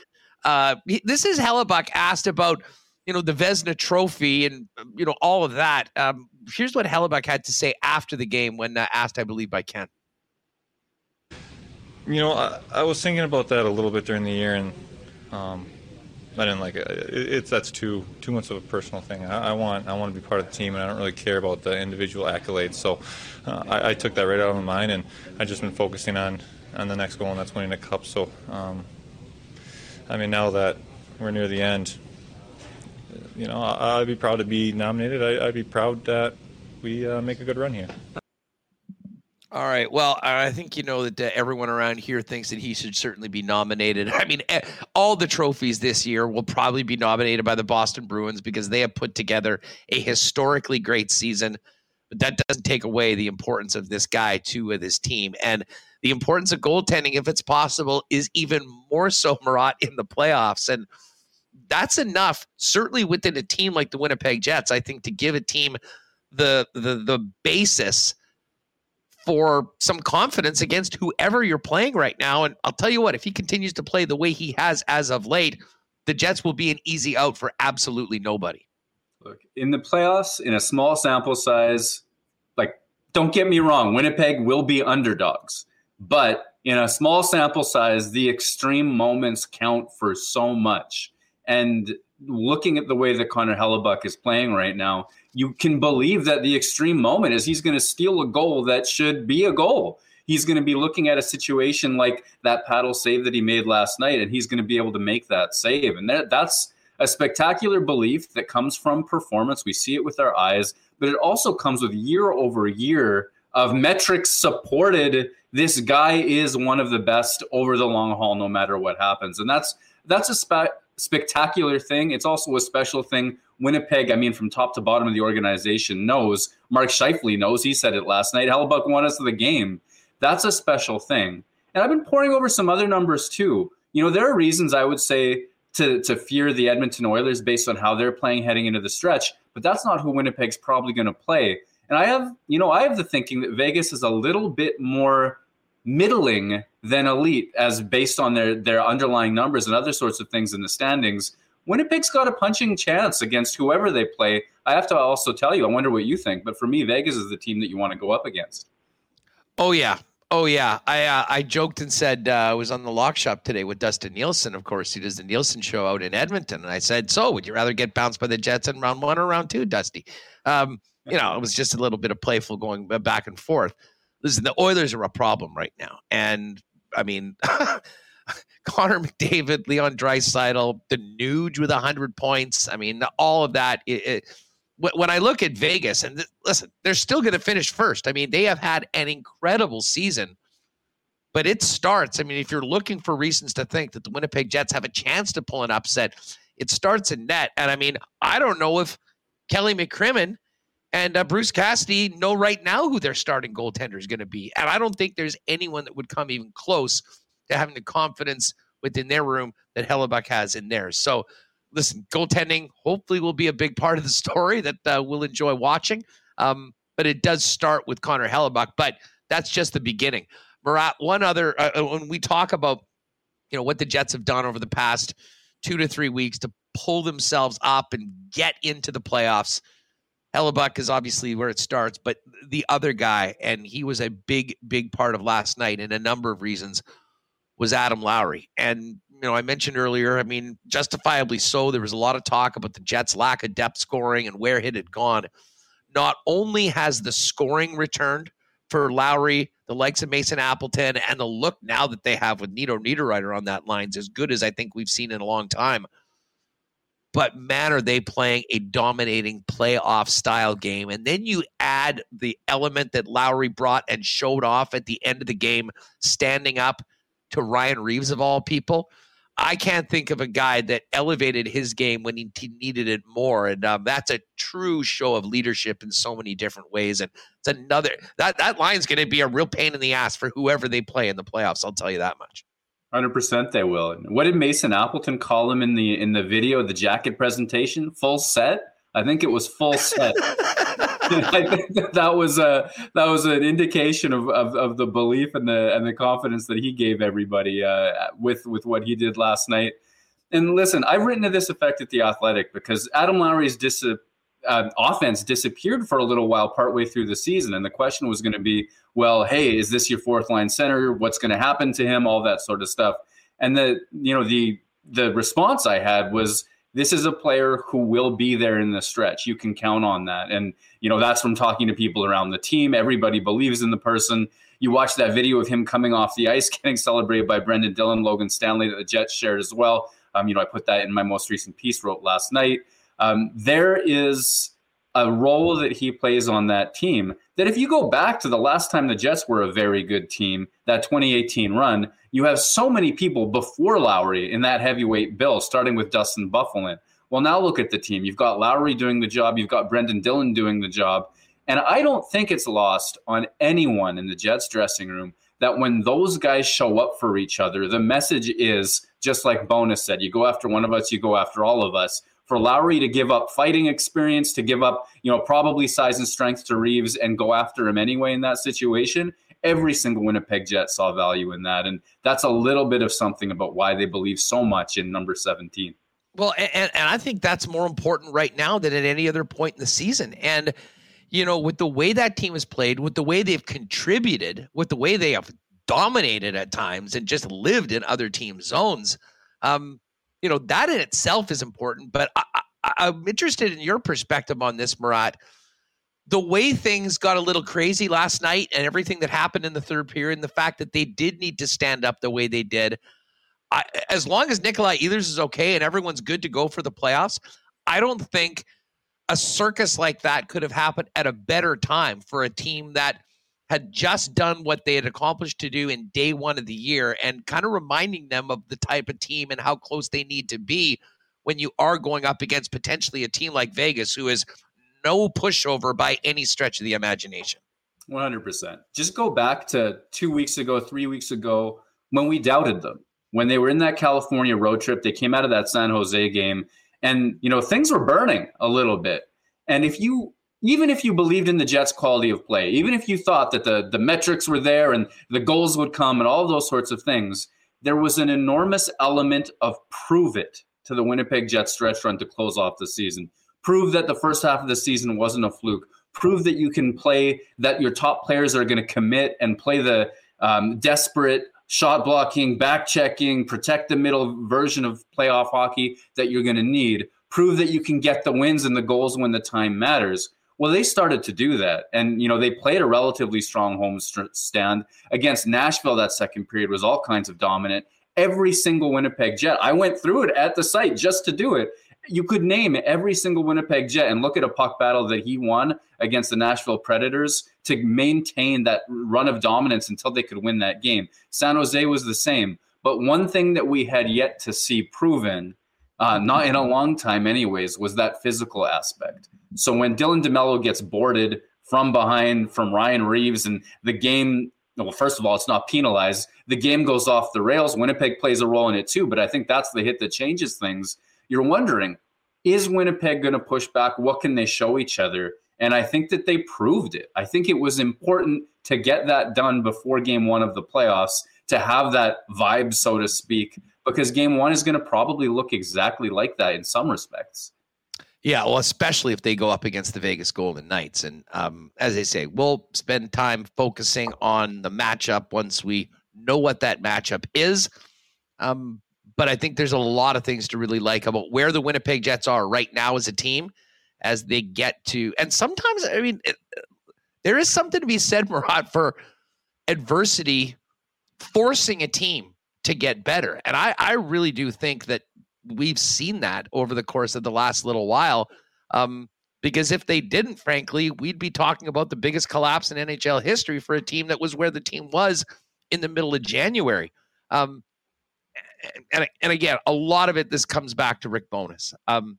Uh, this is Hellebuyck asked about, you know, the Vezina Trophy and you know all of that. Um, here's what Hellebuyck had to say after the game when uh, asked, I believe, by Ken. You know, I, I was thinking about that a little bit during the year, and um, I didn't like it. It's that's too too much of a personal thing. I, I, want I want to be part of the team, and I don't really care about the individual accolades. So uh, I, I, took that right out of my mind, and I've just been focusing on on the next goal, and that's winning a cup. So um, I mean, now that we're near the end, you know, I, would be proud to be nominated. I, would be proud that we uh, make a good run here. All right. Well, I think you know that uh, everyone around here thinks that he should certainly be nominated. <laughs> I mean, eh, all the trophies this year will probably be nominated by the Boston Bruins because they have put together a historically great season. But that doesn't take away the importance of this guy to uh, this team. And the importance of goaltending, if it's possible, is even more so, <laughs> Murat, in the playoffs. And that's enough, certainly within a team like the Winnipeg Jets, I think, to give a team the the the basis for some confidence against whoever you're playing right now. And I'll tell you what, if he continues to play the way he has as of late, the Jets will be an easy out for absolutely nobody. Look, in the playoffs, in a small sample size, like, don't get me wrong, Winnipeg will be underdogs. But in a small sample size, the extreme moments count for so much. And looking at the way that Connor Hellebuyck is playing right now, you can believe that the extreme moment is he's going to steal a goal that should be a goal. He's going to be looking at a situation like that paddle save that he made last night, and he's going to be able to make that save. And that, that's a spectacular belief that comes from performance. We see it with our eyes, but it also comes with year over year of metrics supported. This guy is one of the best over the long haul, no matter what happens. And that's that's a spe- spectacular thing. It's also a special thing. Winnipeg, I mean, from top to bottom of the organization, knows. Mark Scheifele knows. He said it last night. Hellebuyck won us the game. That's a special thing. And I've been pouring over some other numbers too. You know, there are reasons I would say to, to fear the Edmonton Oilers based on how they're playing heading into the stretch, but that's not who Winnipeg's probably going to play. And I have, you know, I have the thinking that Vegas is a little bit more middling than elite as based on their their underlying numbers and other sorts of things in the standings. Winnipeg's got a punching chance against whoever they play. I have to also tell you, I wonder what you think, but for me, Vegas is the team that you want to go up against. Oh yeah, oh yeah. I uh, I joked and said uh, I was on the lock shop today with Dustin Nielsen. Of course, he does the Nielsen show out in Edmonton, and I said, "So, would you rather get bounced by the Jets in round one or round two, Dusty?" Um, you know, it was just a little bit of playful going back and forth. Listen, the Oilers are a problem right now, and I mean. <laughs> Connor McDavid, Leon Draisaitl, the Nuge with 100 points. I mean, all of that. It, it, when I look at Vegas, and th- listen, they're still going to finish first. I mean, they have had an incredible season, but it starts. I mean, if you're looking for reasons to think that the Winnipeg Jets have a chance to pull an upset, it starts in net. And I mean, I don't know if Kelly McCrimmon and uh, Bruce Cassidy know right now who their starting goaltender is going to be. And I don't think there's anyone that would come even close to having the confidence within their room that Hellebuyck has in theirs. So, listen, goaltending hopefully will be a big part of the story that uh, we'll enjoy watching. Um, but it does start with Connor Hellebuyck, but that's just the beginning. Murat, one other, uh, uh, when we talk about, you know, what the Jets have done over the past two to three weeks to pull themselves up and get into the playoffs, Hellebuyck is obviously where it starts, but the other guy, and he was a big, big part of last night in a number of reasons, was Adam Lowry. And you know, I mentioned earlier, I mean, justifiably so. There was a lot of talk about the Jets' lack of depth scoring and where it had gone. Not only has the scoring returned for Lowry, the likes of Mason Appleton, and the look now that they have with Nino Niederreiter on that line is as good as I think we've seen in a long time. But man, are they playing a dominating playoff style game. And then you add the element that Lowry brought and showed off at the end of the game, standing up to Ryan Reaves, of all people. I can't think of a guy that elevated his game when he needed it more, and um, that's a true show of leadership in so many different ways. And it's another that that line's going to be a real pain in the ass for whoever they play in the playoffs. I'll tell you that much. Hundred percent, they will. What did Mason Appleton call him in the in the video, the jacket presentation? Full set. I think it was full set. <laughs> <laughs> I think that, that was a that was an indication of, of, of, the belief and the and the confidence that he gave everybody uh, with with what he did last night. And listen, I've written to this effect at the Athletic because Adam Lowry's dis- uh, offense disappeared for a little while partway through the season, and the question was going to be, well, hey, is this your fourth line center? What's going to happen to him? All that sort of stuff. And the you know the the response I had was this is a player who will be there in the stretch. You can count on that. And, you know, that's from talking to people around the team. Everybody believes in the person. You watch that video of him coming off the ice, <laughs> getting celebrated by Brenden Dillon, Logan Stanley, that the Jets shared as well. Um, you know, I put that in my most recent piece, wrote last night. Um, there is a role that he plays on that team that if you go back to the last time the Jets were a very good team, that 2018 run, you have so many people before Lowry in that heavyweight bill, starting with Dustin Byfuglien. Well, now look at the team. You've got Lowry doing the job, you've got Brenden Dillon doing the job. And I don't think it's lost on anyone in the Jets dressing room that when those guys show up for each other, the message is just like Bowness said, you go after one of us, you go after all of us. For Lowry to give up fighting experience, to give up, you know, probably size and strength to Reaves and go after him anyway in that situation, every single Winnipeg Jet saw value in that. And that's a little bit of something about why they believe so much in number 17. Well, and, and I think that's more important right now than at any other point in the season. And, you know, with the way that team has played, with the way they've contributed, with the way they have dominated at times and just lived in other team zones, um, you know, that in itself is important. But I, I, I'm interested in your perspective on this, Murat. The way things got a little crazy last night and everything that happened in the third period, and the fact that they did need to stand up the way they did. I, as long as Nikolai Ehlers is okay and everyone's good to go for the playoffs, I don't think a circus like that could have happened at a better time for a team that had just done what they had accomplished to do in day one of the year and kind of reminding them of the type of team and how close they need to be when you are going up against potentially a team like Vegas, who is no pushover by any stretch of the imagination. 100%. Just go back to two weeks ago, three weeks ago, when we doubted them. When they were in that California road trip, they came out of that San Jose game, and you know things were burning a little bit. And if you even if you believed in the Jets' quality of play, even if you thought that the, the metrics were there and the goals would come and all those sorts of things, there was an enormous element of prove it to the Winnipeg Jets stretch run to close off the season. Prove that the first half of the season wasn't a fluke. Prove that you can play, that your top players are going to commit and play the um, desperate shot blocking, back checking, protect the middle version of playoff hockey that you're going to need. Prove that you can get the wins and the goals when the time matters well, they started to do that. And, you know, they played a relatively strong home stand against Nashville. That second period was all kinds of dominant. Every single Winnipeg Jet, I went through it at the site just to do it. You could name every single Winnipeg Jet and look at a puck battle that he won against the Nashville Predators to maintain that run of dominance until they could win that game. San Jose was the same. But one thing that we had yet to see proven, uh, not in a long time, anyways, was that physical aspect. So when Dylan DeMelo gets boarded from behind from Ryan Reaves and the game, well, first of all, it's not penalized. The game goes off the rails. Winnipeg plays a role in it too, but I think that's the hit that changes things. You're wondering, is Winnipeg going to push back? What can they show each other? And I think that they proved it. I think it was important to get that done before game one of the playoffs to have that vibe, so to speak, because game one is going to probably look exactly like that in some respects. Yeah, well, especially if they go up against the Vegas Golden Knights. And um, as I say, we'll spend time focusing on the matchup once we know what that matchup is. Um, but I think there's a lot of things to really like about where the Winnipeg Jets are right now as a team as they get to. And sometimes, I mean, it, there is something to be said, <laughs> Murat, for adversity forcing a team to get better. And I, I really do think that we've seen that over the course of the last little while. Um, because if they didn't, frankly, we'd be talking about the biggest collapse in NHL history for a team that was where the team was in the middle of January. Um, and, and again, a lot of it, this comes back to Rick Bowness. Um,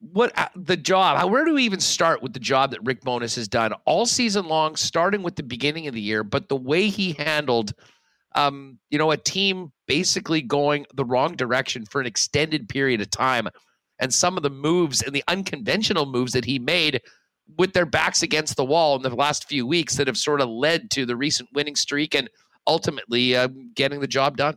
what uh, the job? where do we even start with the job that Rick Bowness has done all season long, starting with the beginning of the year, but the way he handled – um, you know, a team basically going the wrong direction for an extended period of time. And some of the moves and the unconventional moves that he made with their backs against the wall in the last few weeks that have sort of led to the recent winning streak and ultimately uh, getting the job done.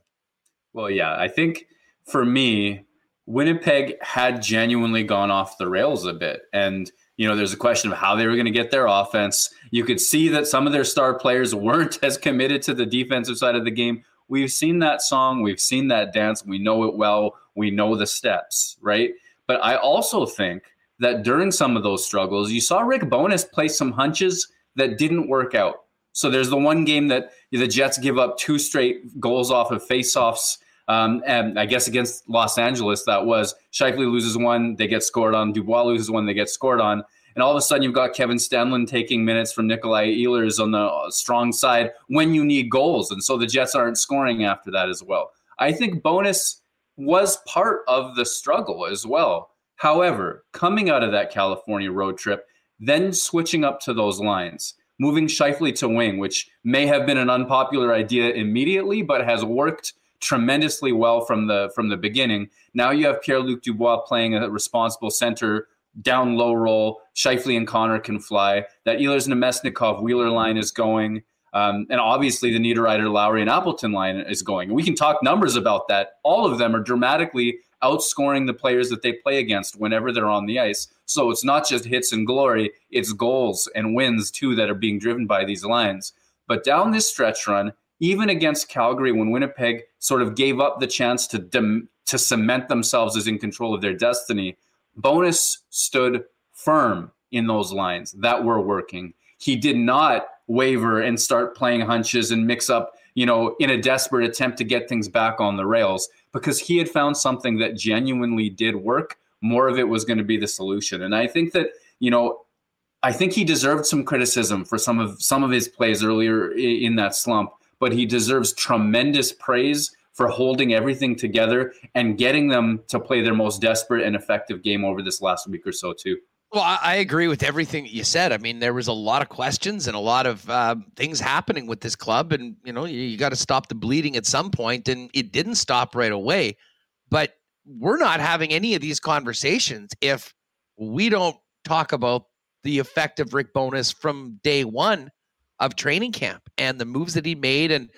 Well, yeah, I think for me, Winnipeg had genuinely gone off the rails a bit. And you know, there's a question of how they were going to get their offense. You could see that some of their star players weren't <laughs> as committed to the defensive side of the game. We've seen that song, we've seen that dance, we know it well, we know the steps, right? But I also think that during some of those struggles, you saw Rick Bowness play some hunches that didn't work out. So there's the one game that the Jets give up two straight goals off of faceoffs. Um, and I guess against Los Angeles, that was Scheifele loses one, they get scored on. Dubois loses one, they get scored on. And all of a sudden, you've got Kevin Stenlund taking minutes from Nikolai Ehlers on the strong side when you need goals. And so the Jets aren't scoring after that as well. I think Bowness was part of the struggle as well. However, coming out of that California road trip, then switching up to those lines, moving Scheifele to wing, which may have been an unpopular idea immediately, but has worked tremendously well from the from the beginning. Now you have Pierre Luc Dubois playing a responsible center down low roll. Scheifele and Connor can fly. That Ehlers Namestnikov Wheeler line is going. Um, and obviously the Niederreiter, Lowry, and Appleton line is going. We can talk numbers about that. All of them are dramatically outscoring the players that they play against whenever they're on the ice. So it's not just hits and glory, it's goals and wins too that are being driven by these lines. But down this stretch run, even against Calgary, when Winnipeg sort of gave up the chance to dem- to cement themselves as in control of their destiny, Bowness stood firm in those lines that were working. He did not waver and start playing hunches and mix up, you know, in a desperate attempt to get things back on the rails because he had found something that genuinely did work. More of it was going to be the solution. And I think that, you know, I think he deserved some criticism for some of some of his plays earlier in that slump, but he deserves tremendous praise for holding everything together and getting them to play their most desperate and effective game over this last week or so too. Well, I, agree with everything you said. I mean, there was a lot of questions and a lot of uh, things happening with this club, and you know, you, you got to stop the bleeding at some point, and it didn't stop right away. But we're not having any of these conversations if we don't talk about the effect of Rick Bowness from day one of training camp and the moves that he made. And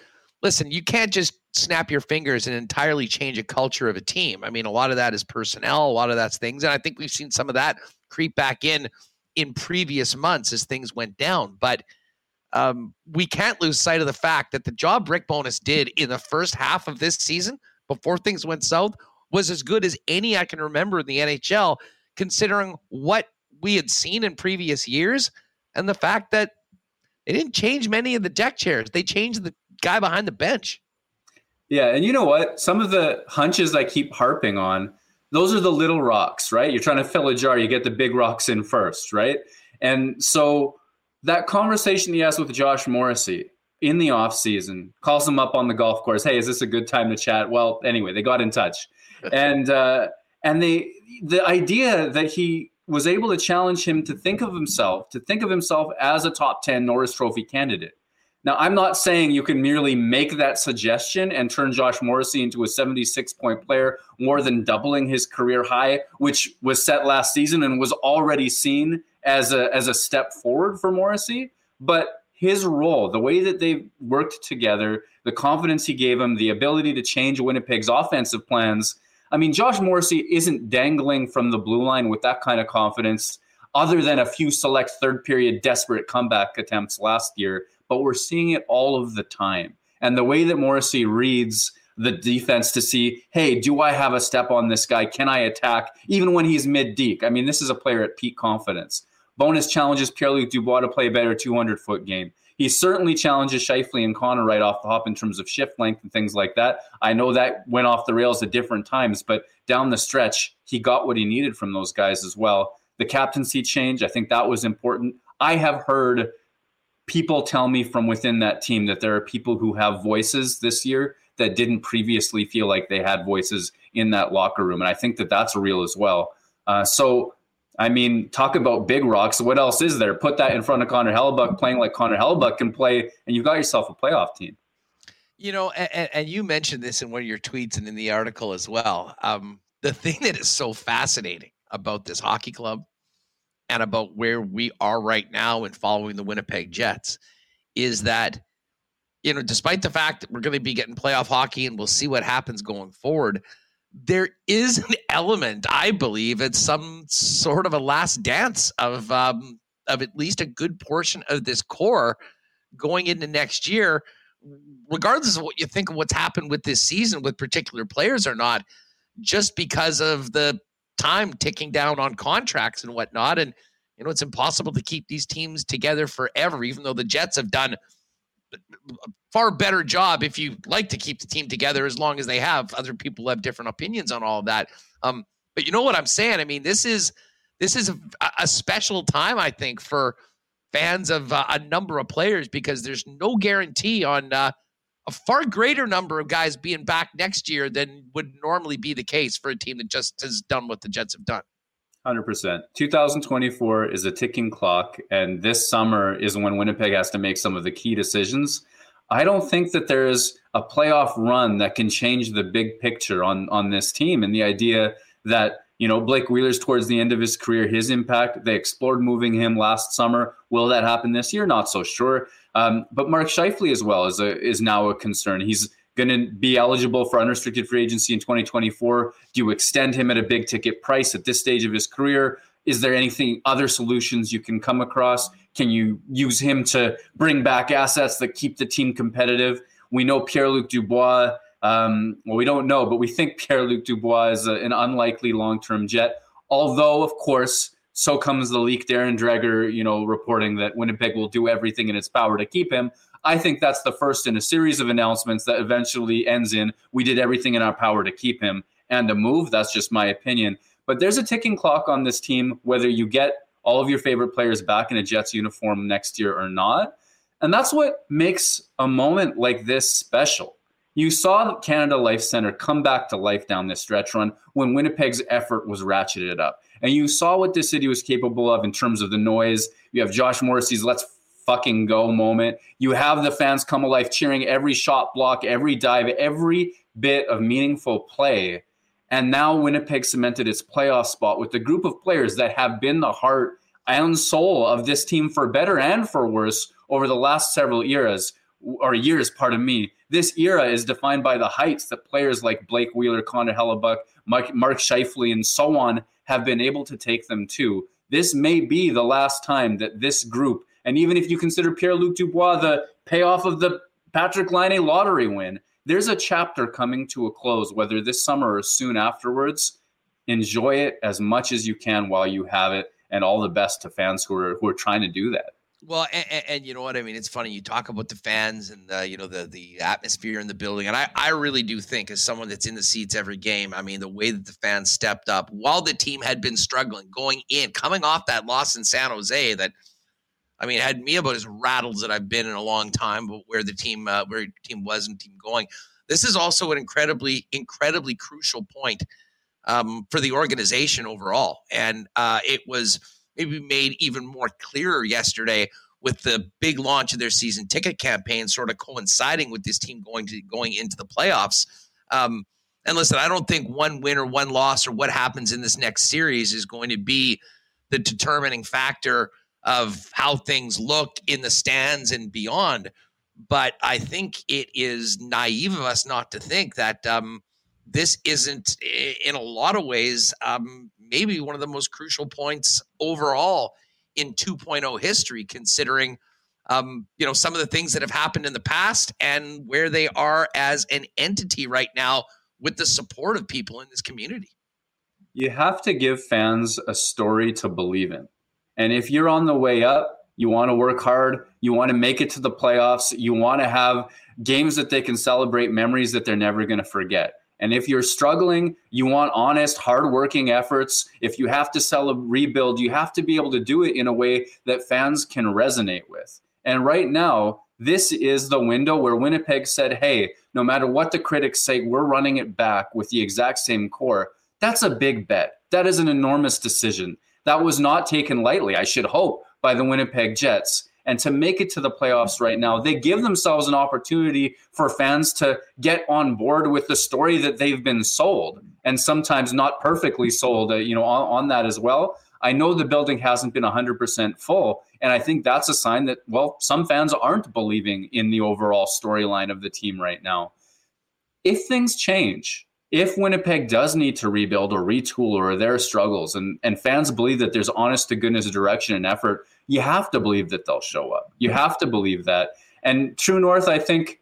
listen, you can't just snap your fingers and entirely change a culture of a team. I mean, a lot of that is personnel, a lot of that's things, and I think we've seen some of that creep back in in previous months as things went down. But um, we can't lose sight of the fact that the job Rick Bowness did in the first half of this season before things went south was as good as any I can remember in the NHL, considering what we had seen in previous years and the fact that they didn't change many of the deck chairs. They changed the guy behind the bench. Yeah, and you know what? Some of the hunches I keep harping on those are the little rocks, right? You're trying to fill a jar, you get the big rocks in first, right? And so that conversation he has with Josh Morrissey in the off season calls him up on the golf course. Hey, is this a good time to chat? Well, anyway, they got in touch, <laughs> and uh, and they the idea that he was able to challenge him to think of himself to think of himself as a top ten Norris Trophy candidate now, I'm not saying you can merely make that suggestion and turn Josh Morrissey into a 76 point player, more than doubling his career high, which was set last season and was already seen as a, as a step forward for Morrissey. But his role, the way that they worked together, the confidence he gave him, the ability to change Winnipeg's offensive plans. I mean, Josh Morrissey isn't dangling from the blue line with that kind of confidence, other than a few select third period desperate comeback attempts last year but we're seeing it all of the time. And the way that Morrissey reads the defense to see, hey, do I have a step on this guy? Can I attack even when he's mid deep? I mean, this is a player at peak confidence. Bowness challenges Pierre Luc Dubois to play a better 200 foot game. He certainly challenges Scheifele and Connor right off the hop in terms of shift length and things like that. I know that went off the rails at different times, but down the stretch, he got what he needed from those guys as well. The captaincy change, I think that was important. I have heard people tell me from within that team that there are people who have voices this year that didn't previously feel like they had voices in that locker room. And I think that that's real as well. Uh, so, I mean, talk about big rocks. What else is there? Put that in front of Connor Hellebuyck playing like Connor Hellebuyck can play, and you've got yourself a playoff team. You know, and, and you mentioned this in one of your tweets and in the article as well. Um, the thing that is so fascinating about this hockey club and about where we are right now in following the Winnipeg Jets is that, you know, despite the fact that we're going to be getting playoff hockey and we'll see what happens going forward, there is an element, I believe, it's some sort of a last dance of um, of at least a good portion of this core going into next year, regardless of what you think of what's happened with this season with particular players or not, just because of the time ticking down on contracts and whatnot. And, you know, it's impossible to keep these teams together forever, even though the Jets have done far better job if you like to keep the team together as long as they have. Other people have different opinions on all of that. Um, but you know what I'm saying? I mean, this is this is a, a special time, I think, for fans of uh, a number of players because there's no guarantee on uh, a far greater number of guys being back next year than would normally be the case for a team that just has done what the Jets have done. 100%. 2024 is a ticking clock, and this summer is when Winnipeg has to make some of the key decisions. I don't think that there's a playoff run that can change the big picture on, on this team and the idea that you know, Blake Wheeler's towards the end of his career, his impact, they explored moving him last summer. Will that happen this year? Not so sure. Um, but Mark Scheifele as well is, a, is now a concern. He's going to be eligible for unrestricted free agency in 2024. Do you extend him at a big ticket price at this stage of his career? Is there anything, other solutions you can come across? Can you use him to bring back assets that keep the team competitive? We know Pierre Luc Dubois um, well, we don't know, but we think Pierre Luc Dubois is a, an unlikely long term jet. Although, of course, so comes the leak. Darren Dreger, you know, reporting that Winnipeg will do everything in its power to keep him. I think that's the first in a series of announcements that eventually ends in we did everything in our power to keep him and a move. That's just my opinion. But there's a ticking clock on this team, whether you get all of your favorite players back in a Jets uniform next year or not. And that's what makes a moment like this special. You saw Canada Life Center come back to life down this stretch run when Winnipeg's effort was ratcheted up. And you saw what this city was capable of in terms of the noise. You have Josh Morrissey's let's fucking go moment. You have the fans come alive cheering every shot block, every dive, every bit of meaningful play. And now Winnipeg cemented its playoff spot with the group of players that have been the heart and soul of this team for better and for worse over the last several eras or years, pardon me this era is defined by the heights that players like Blake Wheeler, Connor Hellebuyck, Mark, Mark Scheifele, and so on have been able to take them to. This may be the last time that this group, and even if you consider Pierre Luc Dubois the payoff of the Patrik Laine lottery win, there's a chapter coming to a close, whether this summer or soon afterwards. Enjoy it as much as you can while you have it, and all the best to fans who are who are trying to do that. Well, and, and, you know what I mean. It's funny you talk about the fans and the, you know the the atmosphere in the building, and I I really do think as someone that's in the seats every game, I mean the way that the fans stepped up while the team had been struggling going in, coming off that loss in San Jose, that I mean it had me about as rattled as I've been in a long time, but where the team uh, where the team was and team going. This is also an incredibly incredibly crucial point um, for the organization overall, and uh, it was maybe made even more clearer yesterday with the big launch of their season ticket campaign sort of coinciding with this team going to going into the playoffs. Um, and listen, I don't think one win or one loss or what happens in this next series is going to be the determining factor of how things look in the stands and beyond. But I think it is naive of us not to think that um, this isn't, in a lot of ways, um, maybe one of the most crucial points overall in 2.0 history, considering um, you know some of the things that have happened in the past and where they are as an entity right now with the support of people in this community. You have to give fans a story to believe in. And if you're on the way up, you want to work hard, you want to make it to the playoffs, you want to have games that they can celebrate, memories that they're never going to forget. And if you're struggling, you want honest, hardworking efforts. If you have to sell a rebuild, you have to be able to do it in a way that fans can resonate with. And right now, this is the window where Winnipeg said, hey, no matter what the critics say, we're running it back with the exact same core. That's a big bet. That is an enormous decision. That was not taken lightly, I should hope, by the Winnipeg Jets and to make it to the playoffs right now, they give themselves an opportunity for fans to get on board with the story that they've been sold, and sometimes not perfectly sold. Uh, you know, on, on that as well. I know the building hasn't been 100% full, and I think that's a sign that well, some fans aren't believing in the overall storyline of the team right now. If things change, if Winnipeg does need to rebuild or retool or there are struggles and, and fans believe that there's honest to goodness direction and effort you have to believe that they'll show up. You have to believe that. And True North, I think,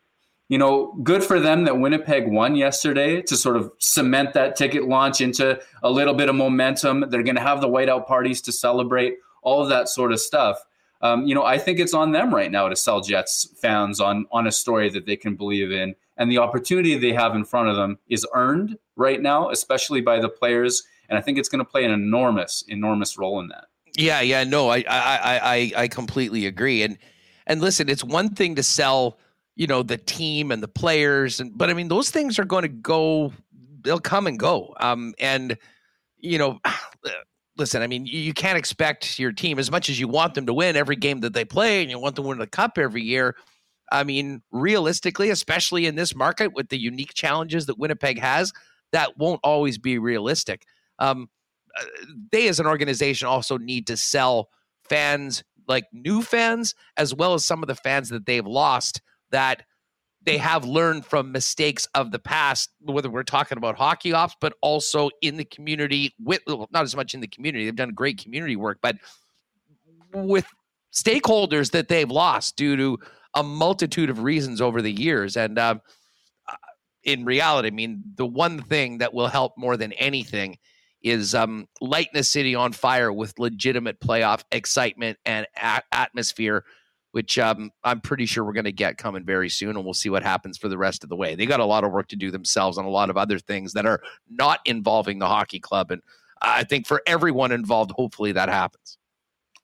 you know, good for them that Winnipeg won yesterday to sort of cement that ticket launch into a little bit of momentum. They're going to have the whiteout parties to celebrate, all of that sort of stuff. Um, you know, I think it's on them right now to sell Jets fans on on a story that they can believe in, and the opportunity they have in front of them is earned right now, especially by the players. And I think it's going to play an enormous, enormous role in that. Yeah, yeah, no, I, I, I, I completely agree. And and listen, it's one thing to sell, you know, the team and the players, and but I mean, those things are going to go, they'll come and go. Um, and you know, <sighs> listen, I mean, you, you can't expect your team as much as you want them to win every game that they play, and you want them to win the cup every year. I mean, realistically, especially in this market with the unique challenges that Winnipeg has, that won't always be realistic. Um, uh, they, as an organization, also need to sell fans like new fans as well as some of the fans that they've lost that they have learned from mistakes of the past, whether we're talking about hockey ops, but also in the community with not as much in the community. They've done great community work, but with stakeholders that they've lost due to a multitude of reasons over the years. And um, uh, in reality, I mean, the one thing that will help more than anything is um, lighting a city on fire with legitimate playoff excitement and a- atmosphere which um, I'm pretty sure we're going to get coming very soon, and we'll see what happens for the rest of the way. They got a lot of work to do themselves on a lot of other things that are not involving the hockey club, and I think for everyone involved, hopefully that happens.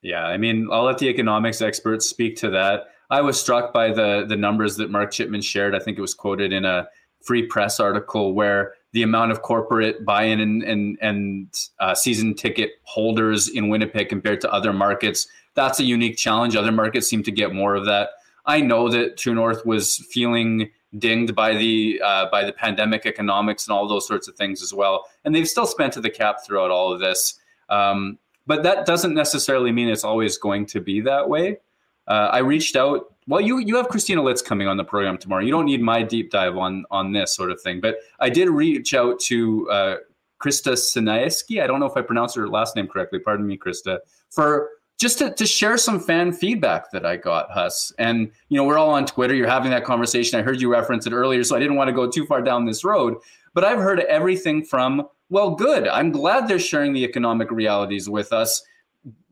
Yeah, I mean, I'll let the economics experts speak to that. I was struck by the the numbers that Mark Chipman shared. I think it was quoted in a free press article where the amount of corporate buy-in and and, and uh, season ticket holders in Winnipeg compared to other markets that's a unique challenge. Other markets seem to get more of that. I know that True North was feeling dinged by the uh, by the pandemic economics and all those sorts of things as well, and they've still spent to the cap throughout all of this. Um, but that doesn't necessarily mean it's always going to be that way. Uh, I reached out. Well, you you have Christina Litz coming on the program tomorrow. You don't need my deep dive on on this sort of thing, but I did reach out to uh, Krista Sinayeski. I don't know if I pronounced her last name correctly. Pardon me, Krista, for just to, to share some fan feedback that I got, Huss. And, you know, we're all on Twitter. You're having that conversation. I heard you reference it earlier, so I didn't want to go too far down this road. But I've heard everything from, well, good. I'm glad they're sharing the economic realities with us.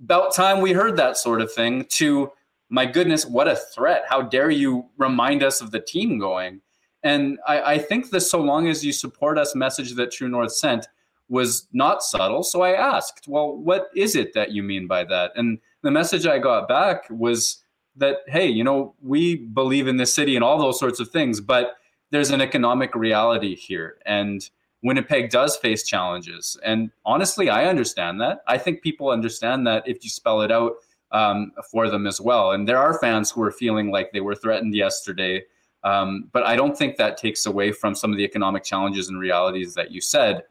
About time we heard that sort of thing, to, my goodness, what a threat. How dare you remind us of the team going? And I, I think the so long as you support us message that True North sent – was not subtle. So I asked, well, what is it that you mean by that? And the message I got back was that, hey, you know, we believe in this city and all those sorts of things, but there's an economic reality here. And Winnipeg does face challenges. And honestly, I understand that. I think people understand that if you spell it out um, for them as well. And there are fans who are feeling like they were threatened yesterday. Um, but I don't think that takes away from some of the economic challenges and realities that you said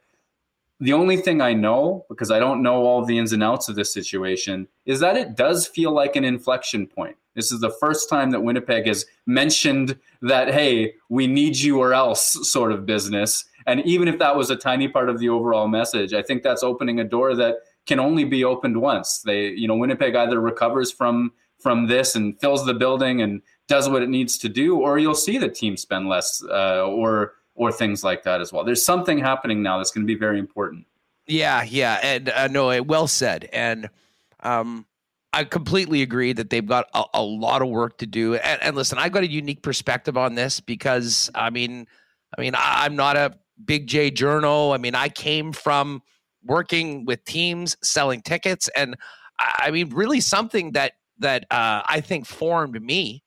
the only thing I know, because I don't know all the ins and outs of this situation, is that it does feel like an inflection point. This is the first time that Winnipeg has mentioned that, hey, we need you or else sort of business. And even if that was a tiny part of the overall message, I think that's opening a door that can only be opened once. They, you know, Winnipeg either recovers from from this and fills the building and does what it needs to do, or you'll see the team spend less uh, or or things like that as well. There's something happening now that's going to be very important. Yeah, yeah, and uh, no, well said. And um, I completely agree that they've got a, a lot of work to do. And, and, listen, I've got a unique perspective on this because I mean, I mean, I, I'm not a big J journal. I mean, I came from working with teams, selling tickets, and I mean, really something that that uh, I think formed me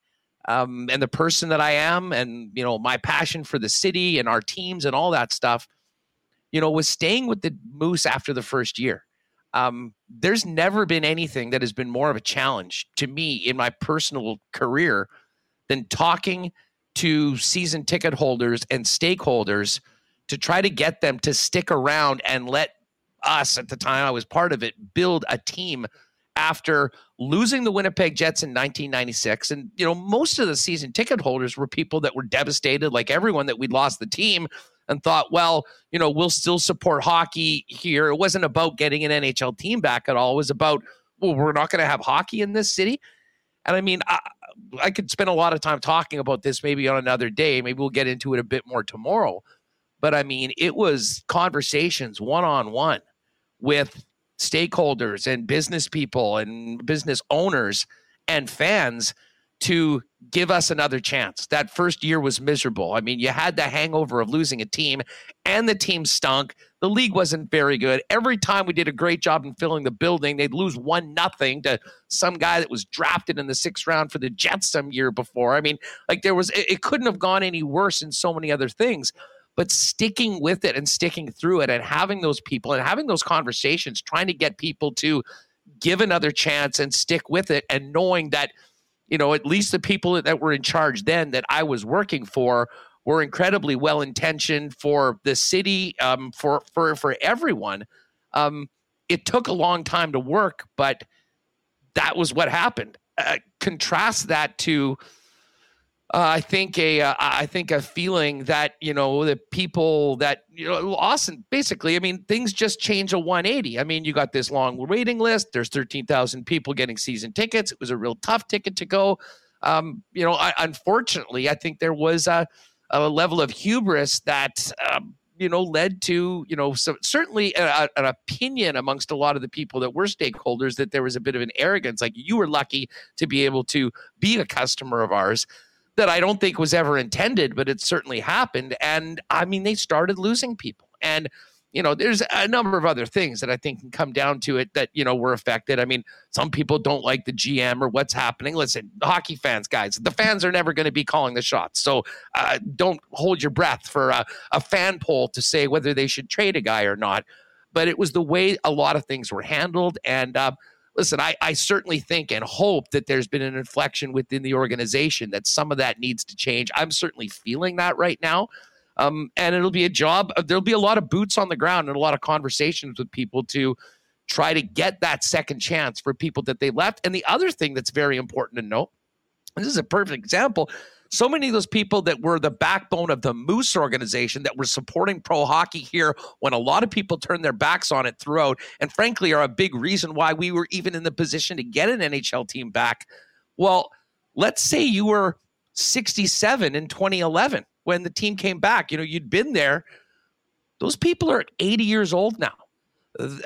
um, and the person that I am, and you know my passion for the city and our teams and all that stuff, you know, was staying with the Moose after the first year. Um, there's never been anything that has been more of a challenge to me in my personal career than talking to season ticket holders and stakeholders to try to get them to stick around and let us at the time I was part of it build a team after losing the Winnipeg Jets in 1996. And, you know, most of the season ticket holders were people that were devastated, like everyone, that we'd lost the team and thought, well, you know, we'll still support hockey here. It wasn't about getting an NHL team back at all. It was about, well, we're not going to have hockey in this city. And I mean, I, I could spend a lot of time talking about this maybe on another day. Maybe we'll get into it a bit more tomorrow. But I mean, it was conversations one on one with stakeholders and business people and business owners and fans to give us another chance. That first year was miserable. I mean, you had the hangover of losing a team, and the team stunk. The league wasn't very good. Every time we did a great job in filling the building, they'd lose one nothing to some guy that was drafted in the sixth round for the Jets some year before. I mean, like there was, it, it couldn't have gone any worse in so many other things. But sticking with it and sticking through it and having those people and having those conversations, trying to get people to give another chance and stick with it and knowing that, you know, at least the people that were in charge then that I was working for were incredibly well intentioned for the city, um, for for for everyone. Um, it took a long time to work, but that was what happened. Uh, contrast that to I think a uh, I think a feeling that you know the people that you know Austin basically I mean things just change a 180. I mean you got this long waiting list. There's 13,000 people getting season tickets. It was a real tough ticket to go. Um, you know, I, unfortunately, I think there was a, a level of hubris that um, you know led to you know so certainly a, an opinion amongst a lot of the people that were stakeholders that there was a bit of an arrogance like you were lucky to be able to be a customer of ours that I don't think was ever intended, but it certainly happened. And I mean, they started losing people. And, you know, there's a number of other things that I think can come down to it that, you know, were affected. I mean, some people don't like the GM or what's happening. Listen, hockey fans, guys, the fans are never going to be calling the shots. So uh, don't hold your breath for a, a fan poll to say whether they should trade a guy or not. But it was the way a lot of things were handled. And, uh, listen, I, I certainly think and hope that there's been an inflection within the organization that some of that needs to change. I'm certainly feeling that right now. Um, and it'll be a job. Uh, there'll be a lot of boots on the ground and a lot of conversations with people to try to get that second chance for people that they left. And the other thing that's very important to note this is a perfect example so many of those people that were the backbone of the Moose organization that were supporting pro hockey here when a lot of people turned their backs on it throughout, and frankly, are a big reason why we were even in the position to get an NHL team back. Well, let's say you were 67 in 2011 when the team came back. You know, you'd been there. Those people are 80 years old now. And,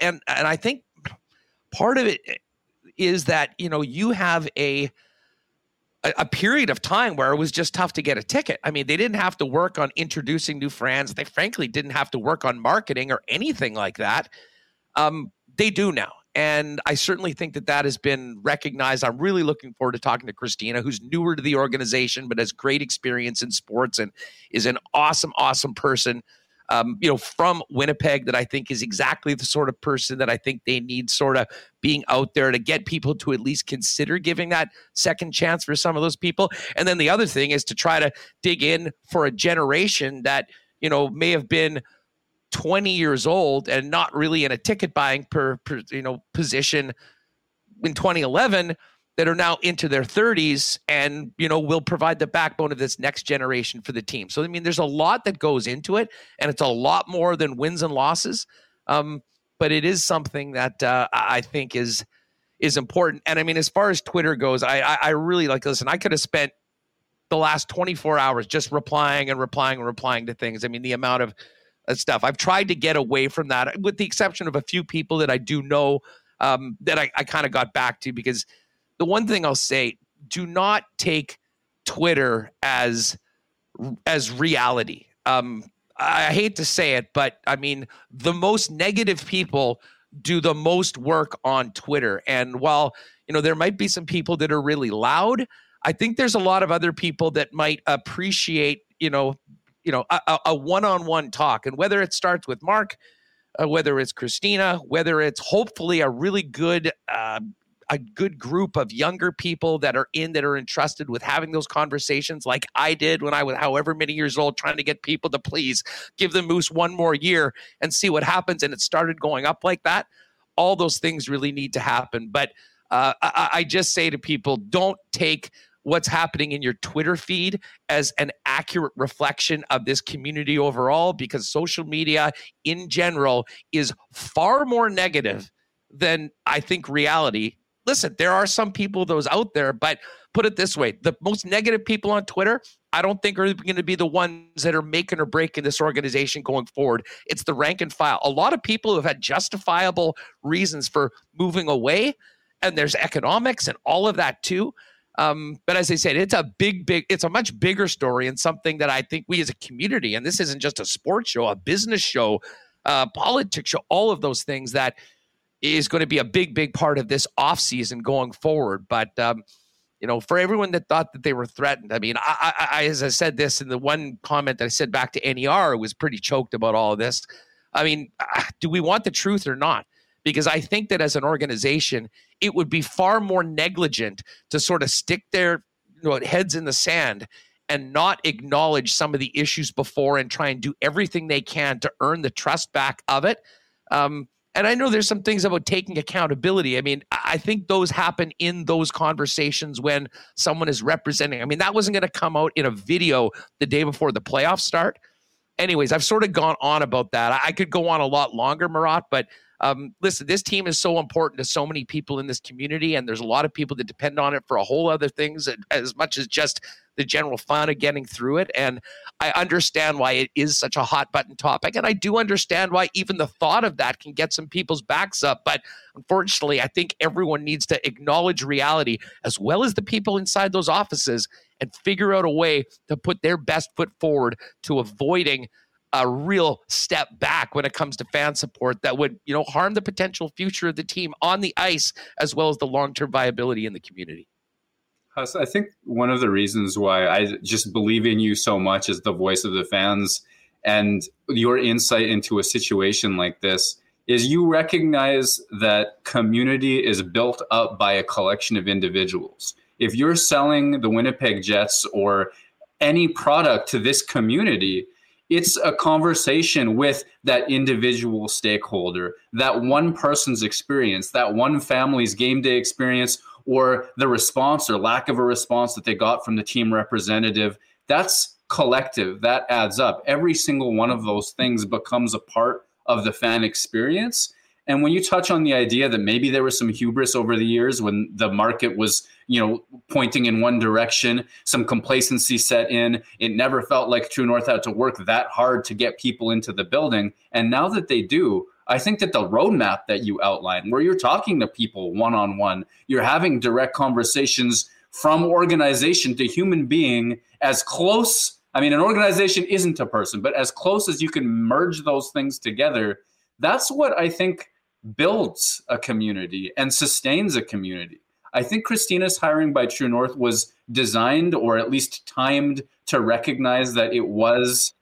and, and I think part of it is that, you know, you have a, a, a, period of time where it was just tough to get a ticket. I mean, they didn't have to work on introducing new fans. They frankly didn't have to work on marketing or anything like that. Um, they do now. And I certainly think that that has been recognized. I'm really looking forward to talking to Christina, who's newer to the organization, but has great experience in sports and is an awesome, awesome person um, you know, from Winnipeg that I think is exactly the sort of person that I think they need sort of being out there to get people to at least consider giving that second chance for some of those people. And then the other thing is to try to dig in for a generation that, you know, may have been 20 years old and not really in a ticket buying per, per you know position in 2011 that are now into their 30s and you know will provide the backbone of this next generation for the team. So i mean there's a lot that goes into it and it's a lot more than wins and losses. Um, but it is something that uh, i think is is important. And i mean as far as twitter goes i i, I really like listen i could have spent the last 24 hours just replying and replying and replying to things. I mean the amount of uh, stuff. I've tried to get away from that with the exception of a few people that i do know um, that i, I kind of got back to because the one thing I'll say, do not take Twitter as as reality. Um, I hate to say it, but I mean, the most negative people do the most work on Twitter. And while, you know, there might be some people that are really loud, I think there's a lot of other people that might appreciate, you know, you know, a, a one-on-one talk. And whether it starts with Mark, uh, whether it's Christina, whether it's hopefully a really good uh, a good group of younger people that are in that are entrusted with having those conversations like I did when I was however many years old trying to get people to please give the moose one more year and see what happens. And it started going up like that. All those things really need to happen. But uh, I, I just say to people don't take what's happening in your Twitter feed as an accurate reflection of this community overall because social media in general is far more negative than I think reality listen, there are some people those out there, but put it this way: the most negative people on Twitter, I don't think are going to be the ones that are making or breaking this organization going forward. It's the rank and file. A lot of people who have had justifiable reasons for moving away, and there's economics and all of that too. Um, but as I said, it's a big, big, it's a much bigger story and something that I think we as a community, and this isn't just a sports show, a business show, uh, politics show, all of those things that is going to be a big, big part of this offseason going forward. But um, you know, for everyone that thought that they were threatened. I mean, I, I, as I said this in the one comment that I said back to NER, was pretty choked about all of this. I mean, ah, do we want the truth or not? Because I think that as an organization, it would be far more negligent to sort of stick their you know, heads in the sand and not acknowledge some of the issues before and try and do everything they can to earn the trust back of it. Um, and I know there's some things about taking accountability. I mean, I think those happen in those conversations when someone is representing. I mean, that wasn't going to come out in a video the day before the playoffs start. Anyways, I've sort of gone on about that. I could go on a lot longer, Murat, but um, listen, this team is so important to so many people in this community, and there's a lot of people that depend on it for a whole other things as much as just the general fun of getting through it. And I understand why it is such a hot button topic. And I do understand why even the thought of that can get some people's backs up. But unfortunately, I think everyone needs to acknowledge reality as well as the people inside those offices and figure out a way to put their best foot forward to avoiding a real step back when it comes to fan support that would, you know, harm the potential future of the team on the ice as well as the long-term viability in the community. I think one of the reasons why I just believe in you so much is the voice of the fans and your insight into a situation like this is you recognize that community is built up by a collection of individuals. If you're selling the Winnipeg Jets or any product to this community, it's a conversation with that individual stakeholder, that one person's experience, that one family's game day experience, or the response or lack of a response that they got from the team representative. That's collective, that adds up. Every single one of those things becomes a part of the fan experience. And when you touch on the idea that maybe there was some hubris over the years when the market was, you know, pointing in one direction, some complacency set in, it never felt like True North had to work that hard to get people into the building. And now that they do, I think that the roadmap that you outline, where you're talking to people one on one, you're having direct conversations from organization to human being as close. I mean, an organization isn't a person, but as close as you can merge those things together, that's what I think builds a community and sustains a community. I think Christina's hiring by True North was designed or at least timed to recognize that it was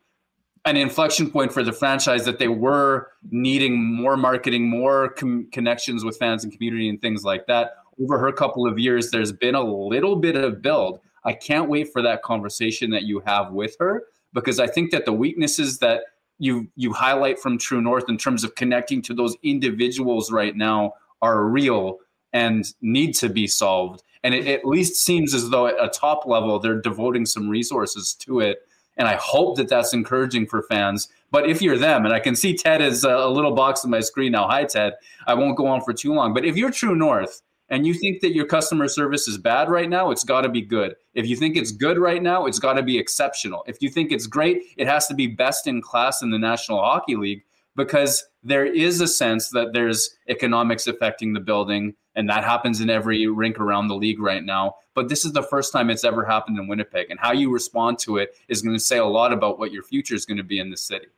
an inflection point for the franchise that they were needing more marketing, more com- connections with fans and community and things like that. Over her couple of years, there's been a little bit of build. I can't wait for that conversation that you have with her because I think that the weaknesses that you you highlight from True North in terms of connecting to those individuals right now are real and need to be solved. And it at least seems as though at a top level they're devoting some resources to it. And I hope that that's encouraging for fans. But if you're them, and I can see Ted is a little box on my screen now. Hi, Ted. I won't go on for too long. But if you're True North and you think that your customer service is bad right now, it's got to be good. If you think it's good right now, it's got to be exceptional. If you think it's great, it has to be best in class in the National Hockey League because there is a sense that there's economics affecting the building and that happens in every rink around the league right now. But this is the first time it's ever happened in Winnipeg, and how you respond to it is going to say a lot about what your future is going to be in the city.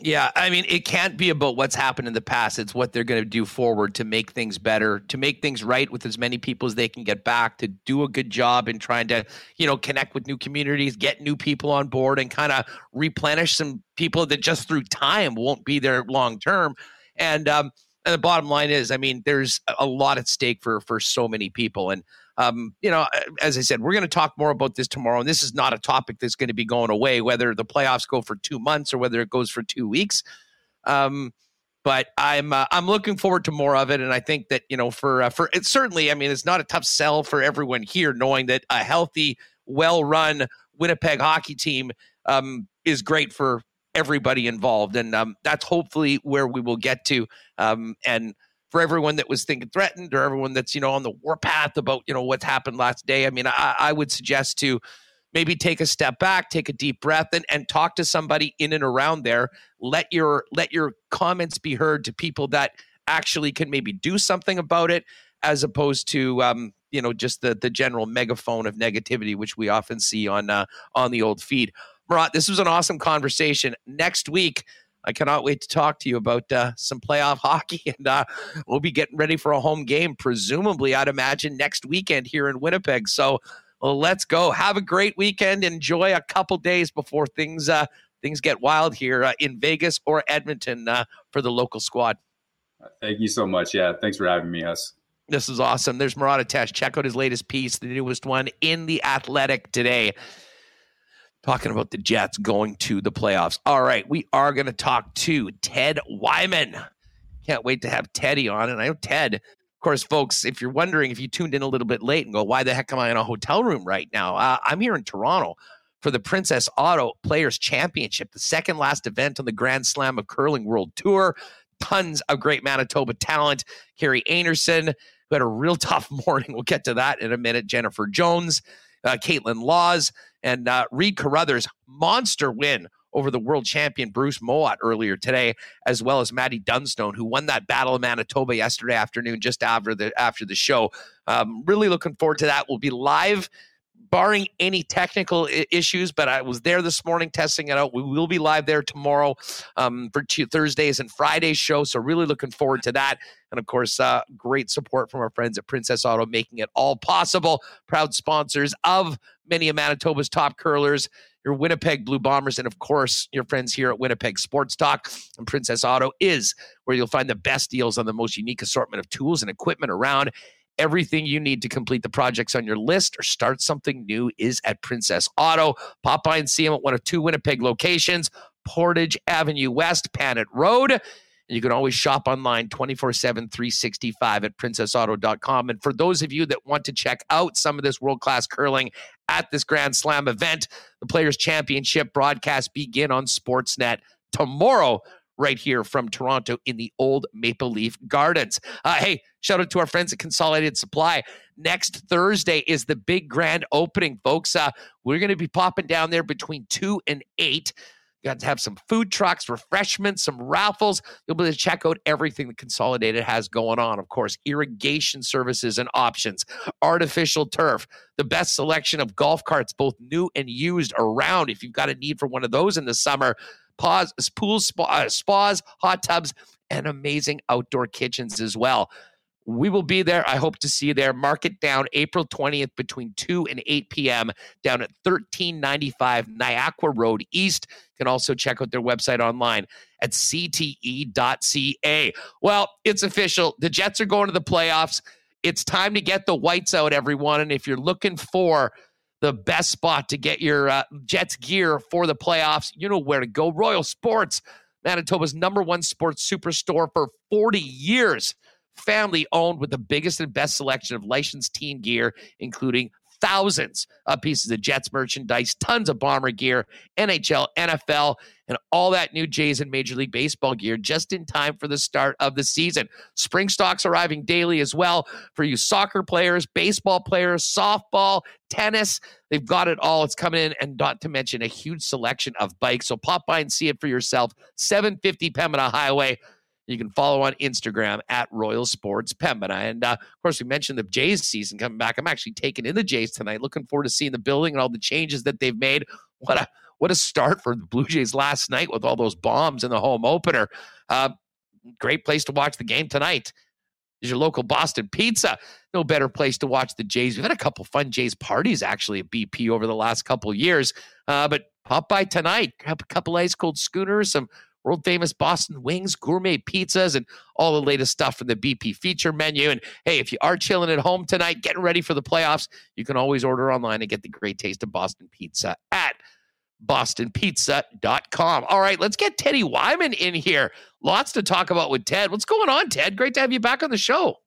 Yeah, I mean, it can't be about what's happened in the past. It's what they're going to do forward to make things better, to make things right with as many people as they can get back, to do a good job in trying to, you know, connect with new communities, get new people on board, and kind of replenish some people that just through time won't be there long term. And um, and the bottom line is, I mean, there's a lot at stake for for so many people. And um, you know, as I said, we're going to talk more about this tomorrow. And this is not a topic that's going to be going away, whether the playoffs go for two months or whether it goes for two weeks. Um, but I'm uh, I'm looking forward to more of it, and I think that you know for uh, for it's certainly I mean it's not a tough sell for everyone here, knowing that a healthy, well run Winnipeg hockey team um, is great for everybody involved. And um, that's hopefully where we will get to. Um, and for everyone that was thinking threatened or everyone that's, you know, on the warpath about, you know, what's happened last day, I mean, I, I would suggest to maybe take a step back, take a deep breath and, and talk to somebody in and around there. Let your let your comments be heard to people that actually can maybe do something about it as opposed to um, you know just the the general megaphone of negativity which we often see on uh, on the old feed Murat, this was an awesome conversation. Next week, I cannot wait to talk to you about uh, some playoff <laughs> hockey, and uh, we'll be getting ready for a home game, presumably, I'd imagine, next weekend here in Winnipeg. So well, let's go. Have a great weekend. Enjoy a couple days before things uh, things get wild here uh, in Vegas or Edmonton uh, for the local squad. Thank you so much. Yeah, thanks for having me, Huss. This is awesome. There's Murat Ates. Check out his latest piece, the newest one in the Athletic today talking about the Jets going to the playoffs. All right, we are going to talk to Ted Wyman. Can't wait to have Teddy on. And I know Ted, of course, folks, if you're wondering if you tuned in a little bit late and go, why the heck am I in a hotel room right now? Uh, I'm here in Toronto for the Princess Auto Players Championship, the second last event on the Grand Slam of Curling World Tour. Tons of great Manitoba talent. Kerri Einarson, who had a real <laughs> tough morning. We'll get to that in a minute. Jennifer Jones, uh, Kaitlyn Lawes, and uh, Reid Carruthers' monster win over the world champion Bruce Mouat earlier today, as well as Matt Dunstone, who won that Battle of Manitoba yesterday afternoon, just after the after the show. Um, really looking forward to that. We'll be live barring any technical issues, but I was there this morning testing it out. We will be live there tomorrow um, for Thursdays and Fridays show. So really looking forward to that. And of course, uh, great support from our friends at Princess Auto, making it all possible. Proud sponsors of many of Manitoba's top curlers. Your Winnipeg Blue Bombers, and of course, your friends here at Winnipeg Sports Talk and Princess Auto is where you'll find the best deals on the most unique assortment of tools and equipment around. Everything you need to complete the projects on your list or start something new is at Princess Auto. Pop by and see them at one of two Winnipeg locations Portage Avenue West, Panet Road. And you can always shop online 24 7, 365 at princessauto.com. And for those of you that want to check out some of this world class curling at this Grand Slam event, the Players Championship broadcast begin on Sportsnet tomorrow right here from Toronto in the old Maple Leaf Gardens. Uh, hey, shout out to our friends at Consolidated Supply. Next Thursday is the big grand opening, folks. Uh, we're going to be popping down there between 2 and 8. Got to have some food trucks, refreshments, some raffles. You'll be able to check out everything that Consolidated has going on. Of course, irrigation services and options, artificial turf, the best selection of golf carts, both new and used, around. If you've got a need for one of those in the summer, pools, uh, spas, hot tubs, and amazing outdoor kitchens as well. We will be there. I hope to see you there. Mark it down April 20th between 2 and 8 p.m. down at 1395 Niagara Road East. You can also check out their website online at cte.ca. Well, it's official. The Jets are going to the playoffs. It's time to get the whites out, everyone. And if you're looking for the best spot to get your uh, Jets gear for the playoffs, you know where to go. Royal Sports, Manitoba's number one sports superstore for 40 years. Family owned with the biggest and best selection of licensed team gear, including thousands of pieces of Jets merchandise, tons of bomber gear, NHL, NFL, and all that new Jays and Major League Baseball gear just in time for the start of the season. Spring stocks arriving daily as well for you soccer players, baseball players, softball, tennis. They've got it all. It's coming in, and not to mention a huge selection of bikes. So pop by and see it for yourself. 750 Pembina Highway. You can follow on Instagram at Royal Sports Pembina. And uh, of course, we mentioned the Jays season coming back. I'm actually taking in the Jays tonight. Looking forward to seeing the building and all the changes that they've made. What a what a start for the Blue Jays last night with all those bombs in the home opener. Uh, great place to watch the game tonight is your local Boston Pizza. No better place to watch the Jays. We've had a couple fun Jays parties actually at BP over the last couple years. Uh, but pop by tonight, grab a couple ice cold schooners, some world famous Boston wings, gourmet pizzas, and all the latest stuff from the BP feature menu. And hey, if you are chilling at home tonight, getting ready for the playoffs, you can always order online and get the great taste of Boston pizza at bostonpizza.com. All right, let's get Teddy Wyman in here. Lots to talk about with Ted. What's going on, Ted? Great to have you back on the show.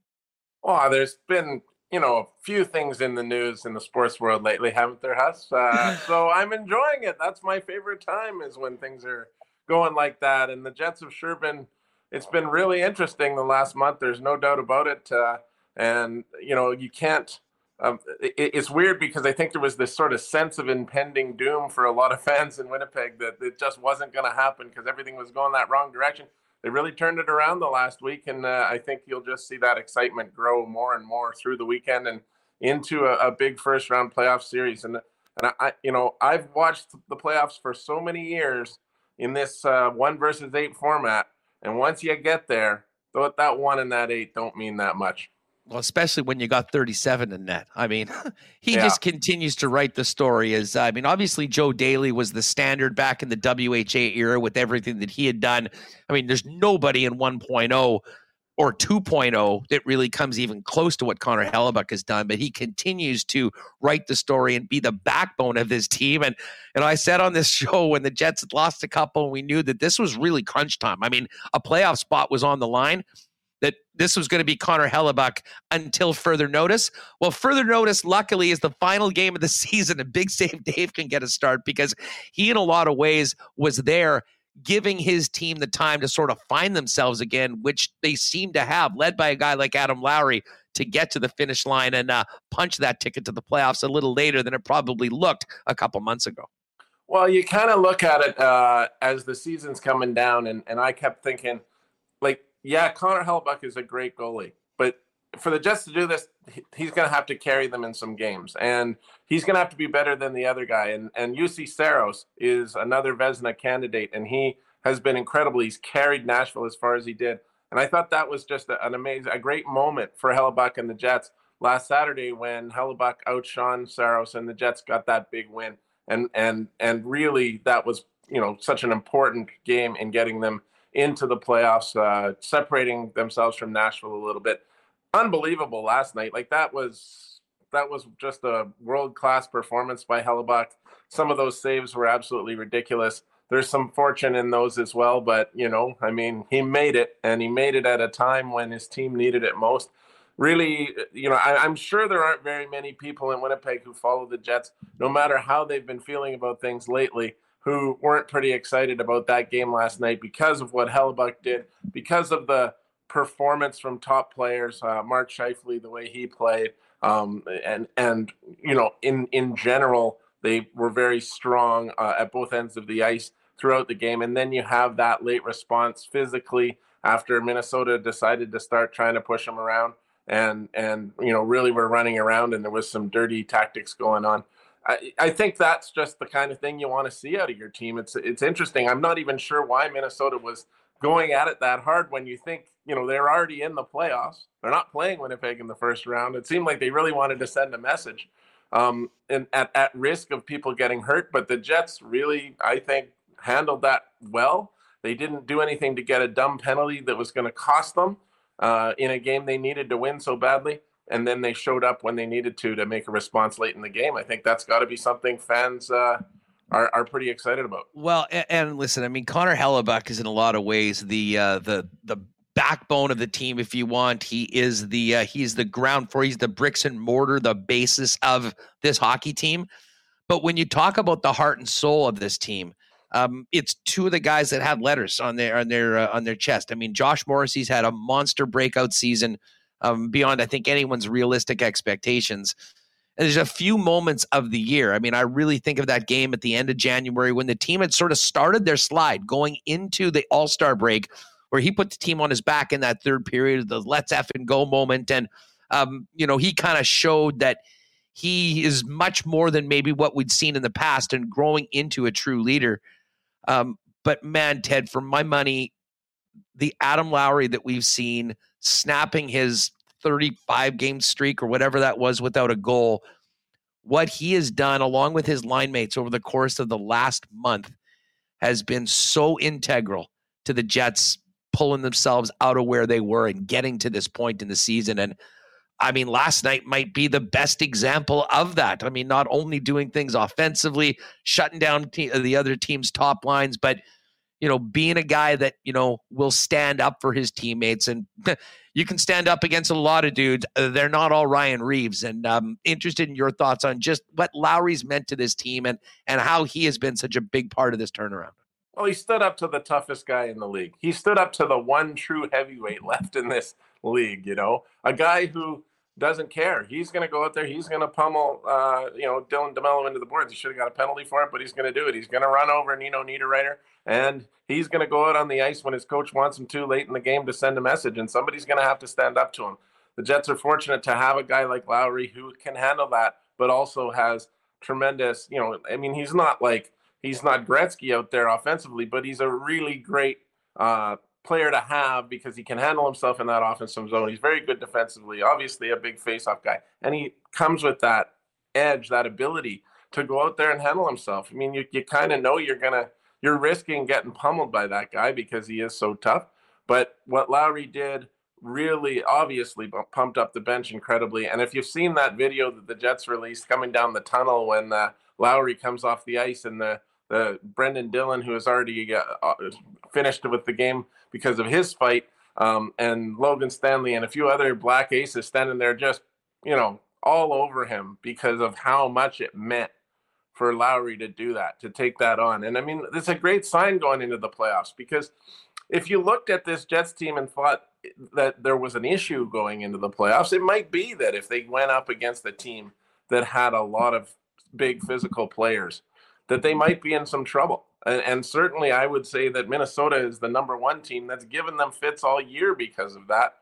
Well, there's been, you know, a few things in the news in the sports world lately, haven't there, Huss? Uh, <laughs> so I'm enjoying it. That's my favorite time is when things are going like that. And the Jets have sure been, it's been really interesting the last month. There's no doubt about it. Uh, and, you know, you can't, um, it, it's weird because I think there was this sort of sense of impending doom for a lot of <laughs> fans in Winnipeg that it just wasn't going to happen because everything was going that wrong direction. They really turned it around the last week, and uh, I think you'll just see that excitement grow more and more through the weekend and into a, a big first round playoff series. And and I, you know, I've watched the playoffs for so many years in this uh, one versus eight format. And once you get there, that one and that eight don't mean that much. Well, especially when you got 37 in net. I mean, <laughs> he yeah. just continues to write the story. As I mean, obviously Joe Daley was the standard back in the WHA era with everything that he had done. I mean, there's nobody in 1.0 or 2.0 that really comes even close to what Connor Hellebuyck has done, but he continues to write the story and be the backbone of this team. And and I said on this <laughs> show when the Jets had lost a couple and we knew that this was really crunch time. I mean, a playoff spot was on the line. That this was going to be Connor Hellebuyck until further notice. Well, further notice, luckily, is the final game of the <laughs> season, and Big Save Dave can get a start because he, in a lot of ways, was there giving his team the time to sort of find themselves again, which they seem to have, led by a guy like Adam Lowry to get to the finish line and uh, punch that ticket to the playoffs a little later than it probably looked a couple months ago. Well, you kind of look at it uh, as the season's coming down, and, and I kept thinking, like, yeah, Connor Hellebuyck is a great goalie, for the Jets to do this, he's going to have to carry them in some games, and he's going to have to be better than the other guy. And and Juuse Saros is another Vezina candidate, and he has been incredible. He's carried Nashville as far as he did, and I thought that was just an amazing, a great moment for Hellebuyck and the Jets last Saturday when Hellebuyck outshone Saros, and the Jets got that big win. And and and really, that was you know such an important game in getting them into the playoffs, uh, separating themselves from Nashville a little bit unbelievable last night. Like that was that was just a world class performance by Hellebuyck. Some of those saves were absolutely ridiculous. There's some fortune in those as well, but you know, I mean, he made it, and he made it at a time when his team needed it most. Really, you know, I, I'm sure there aren't very many people in Winnipeg who follow the Jets, no matter how they've been feeling about things lately, who weren't pretty excited about that game last night because of what Hellebuyck did, because of the performance from top players. Uh, Mark Scheifele, the way he played, um, and and you know, in in general, they were very strong uh, at both ends of the ice throughout the game. And then you have that late response physically after Minnesota decided to start trying to push them around, and and you know, really were running around, and there was some dirty tactics going on. I, I think that's just the kind of thing you want to see out of your team. It's it's interesting. I'm not even sure why Minnesota was going at it that hard when you think you know they're already in the playoffs. They're not playing Winnipeg in the first round. It seemed like they really wanted to send a message, um, and at at risk of people getting hurt. But the Jets really, I think, handled that well. They didn't do anything to get a dumb penalty that was going to cost them uh, in a game they needed to win so badly. And then they showed up when they needed to to make a response late in the game. I think that's got to be something fans. Uh, are, are pretty excited about. Well, and, and, listen, I mean, Connor Hellebuyck is in a lot of ways the uh, the the backbone of the team, if you want. He is the uh, he's the ground for he's the bricks and mortar, the basis of this hockey team. But when you talk about the heart and soul of this team, um, it's two of the guys that have letters on their on their uh, on their chest. I mean, Josh Morrissey's had a monster breakout season um, beyond I think anyone's realistic expectations. And there's a few moments of the year. I mean, I really think of that game at the end of January when the team had sort of started their slide going into the All Star break, where he put the team on his back in that third period, the let's F and go moment. And, um, you know, he kind of showed that he is much more than maybe what we'd seen in the past and growing into a true leader. Um, but man, Ted, for my money, the Adam Lowry that we've seen snapping his 35 game streak or whatever that was without a goal. What he has done, along with his line mates over the course of the last month, has been so integral to the Jets pulling themselves out of where they were and getting to this point in the season. And I mean, last night might be the best example of that. I mean, not only doing things offensively, shutting down te- the other team's top lines, but you know, being a guy that, you know, will stand up for his teammates. And <laughs> you can stand up against a lot of dudes. Uh, they're not all Ryan Reaves, And I'm interested in your thoughts on just what Lowry's meant to this team and, and how he has been such a big part of this turnaround. Well, he stood up to the toughest guy in the league. He stood up to the one true heavyweight <laughs> left in this league, you know, a guy who doesn't care. He's going to go out there. He's going to pummel, uh, you know, Dylan DeMelo into the boards. He should have got a penalty for it, but he's going to do it. He's going to run over Nino Niederreiter, and he's going to go out on the ice when his coach wants him to late in the game to send a message, and somebody's going to have to stand up to him. The Jets are fortunate to have a guy like Lowry who can handle that, but also has tremendous, you know, I mean, he's not like he's not Gretzky out there offensively, but he's a really great uh, player to have because he can handle himself in that offensive zone. He's very good defensively, obviously a big face-off guy, and he comes with that edge, that ability to go out there and handle himself. I mean, you you kind of know you're gonna you're risking getting pummeled by that guy because he is so tough. But what Lowry did really obviously pumped up the bench incredibly. And if you've seen that video that the Jets released coming down the tunnel when uh, Lowry comes off the ice and the Brenden Dillon, who has already uh, finished with the game because of his fight, um, and Logan Stanley and a few other black aces standing there just, you know, all over him because of how much it meant for Lowry to do that, to take that on. And I mean, it's a great sign going into the playoffs because if you looked at this Jets team and thought that there was an issue going into the playoffs, it might be that if they went up against a team that had a lot of big physical players, that they might be in some trouble. And, and, certainly, I would say that Minnesota is the number one team that's given them fits all year because of that.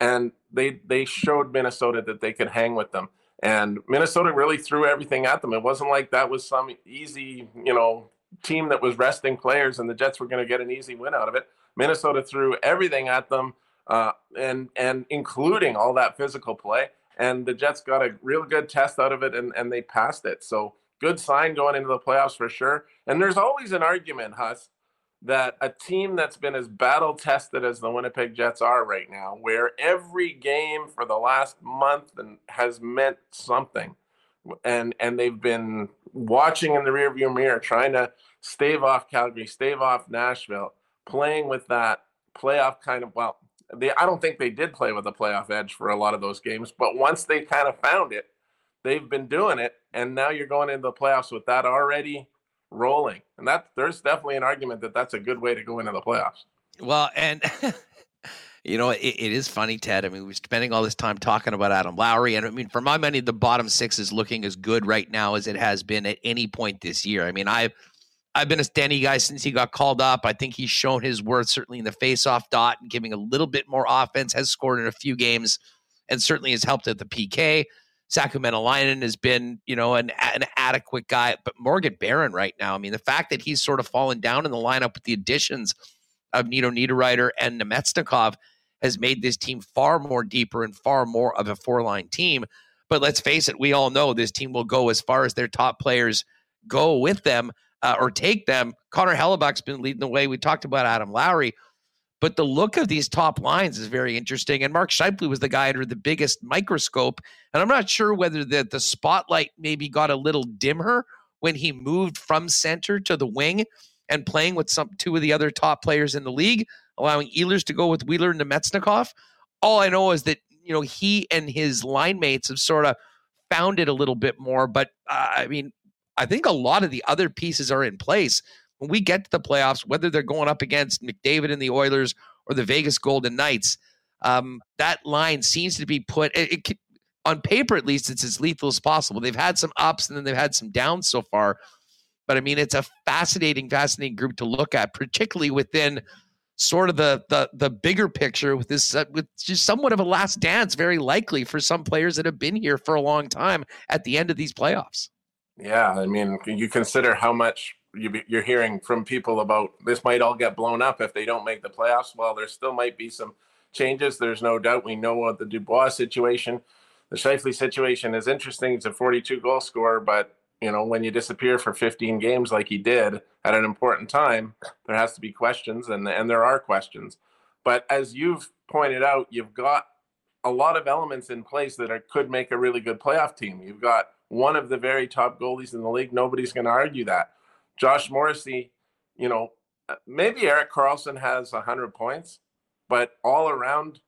And they they showed Minnesota that they could hang with them. And Minnesota really threw everything at them. It wasn't like that was some easy, you know, team that was resting players and the Jets were going to get an easy win out of it. Minnesota threw everything at them, uh, and and including all that physical play. And the Jets got a real good test out of it, and and they passed it. So good sign going into the playoffs for sure. And there's always an argument, Huss, that a team that's been as battle tested as the Winnipeg Jets are right now, where every game for the last month and has meant something, and and they've been watching in the rearview mirror, trying to stave off Calgary, stave off Nashville, playing with that playoff kind of well. They, I don't think they did play with a playoff edge for a lot of those games, but once they kind of found it, they've been doing it, and now you're going into the playoffs with that already rolling, and that there's definitely an argument that that's a good way to go into the playoffs. Well, and <laughs> you know, it, it is funny, Ted. I mean, we're spending all this time talking about Adam Lowry, and I mean, for my money, the bottom six is looking as good right now as it has been at any point this year. I mean, I've I've been a Stanny guy since he got called up. I think he's shown his worth certainly in the face-off dot and giving a little bit more offense. Has scored in a few games, and certainly has helped at the PK. Saku Maenalanen has been, you know, an, an adequate guy. But Morgan Barron right now, I mean, the fact that he's sort of fallen down in the lineup with the additions of Nino Niederreiter and Namestnikov has made this team far more deeper and far more of a four-line team. But let's face it, we all know this team will go as far as their top players go with them uh, or take them. Connor Hellebuyck's been leading the way. We talked about Adam Lowry. But the look of these top lines is very interesting. And Mark Scheifele was the guy under the biggest microscope. And I'm not sure whether the, the spotlight maybe got a little dimmer when he moved from center to the wing and playing with some two of the other top players in the league, allowing Ehlers to go with Wheeler and Namestnikov. All I know is that, you know, he and his line mates have sort of found it a little bit more. But uh, I mean, I think a lot of the other pieces are in place when we get to the playoffs, whether they're going up against McDavid and the Oilers or the Vegas Golden Knights, um, that line seems to be put it, it, on paper at least. It's as lethal as possible. They've had some ups and then they've had some downs so far, but I mean it's a fascinating, fascinating group to look at, particularly within sort of the the the bigger picture with this uh, with just somewhat of a last dance, very likely for some players that have been here for a long time at the end of these playoffs. Yeah, I mean, you consider how much you're hearing from people about this might all get blown up if they don't make the playoffs. Well, there still might be some changes. There's no doubt. We know what the Dubois situation, the Scheifele situation is interesting. He's a 42 goal scorer, but you know when you disappear for 15 games like he did at an important time, there has to be questions, and and there are questions. But as you've pointed out, you've got a lot of elements in place that are, could make a really good playoff team. You've got one of the very top goalies in the league. Nobody's going to argue that. Josh Morrissey, you know, uh, maybe Erik Karlsson has 100 points, but all around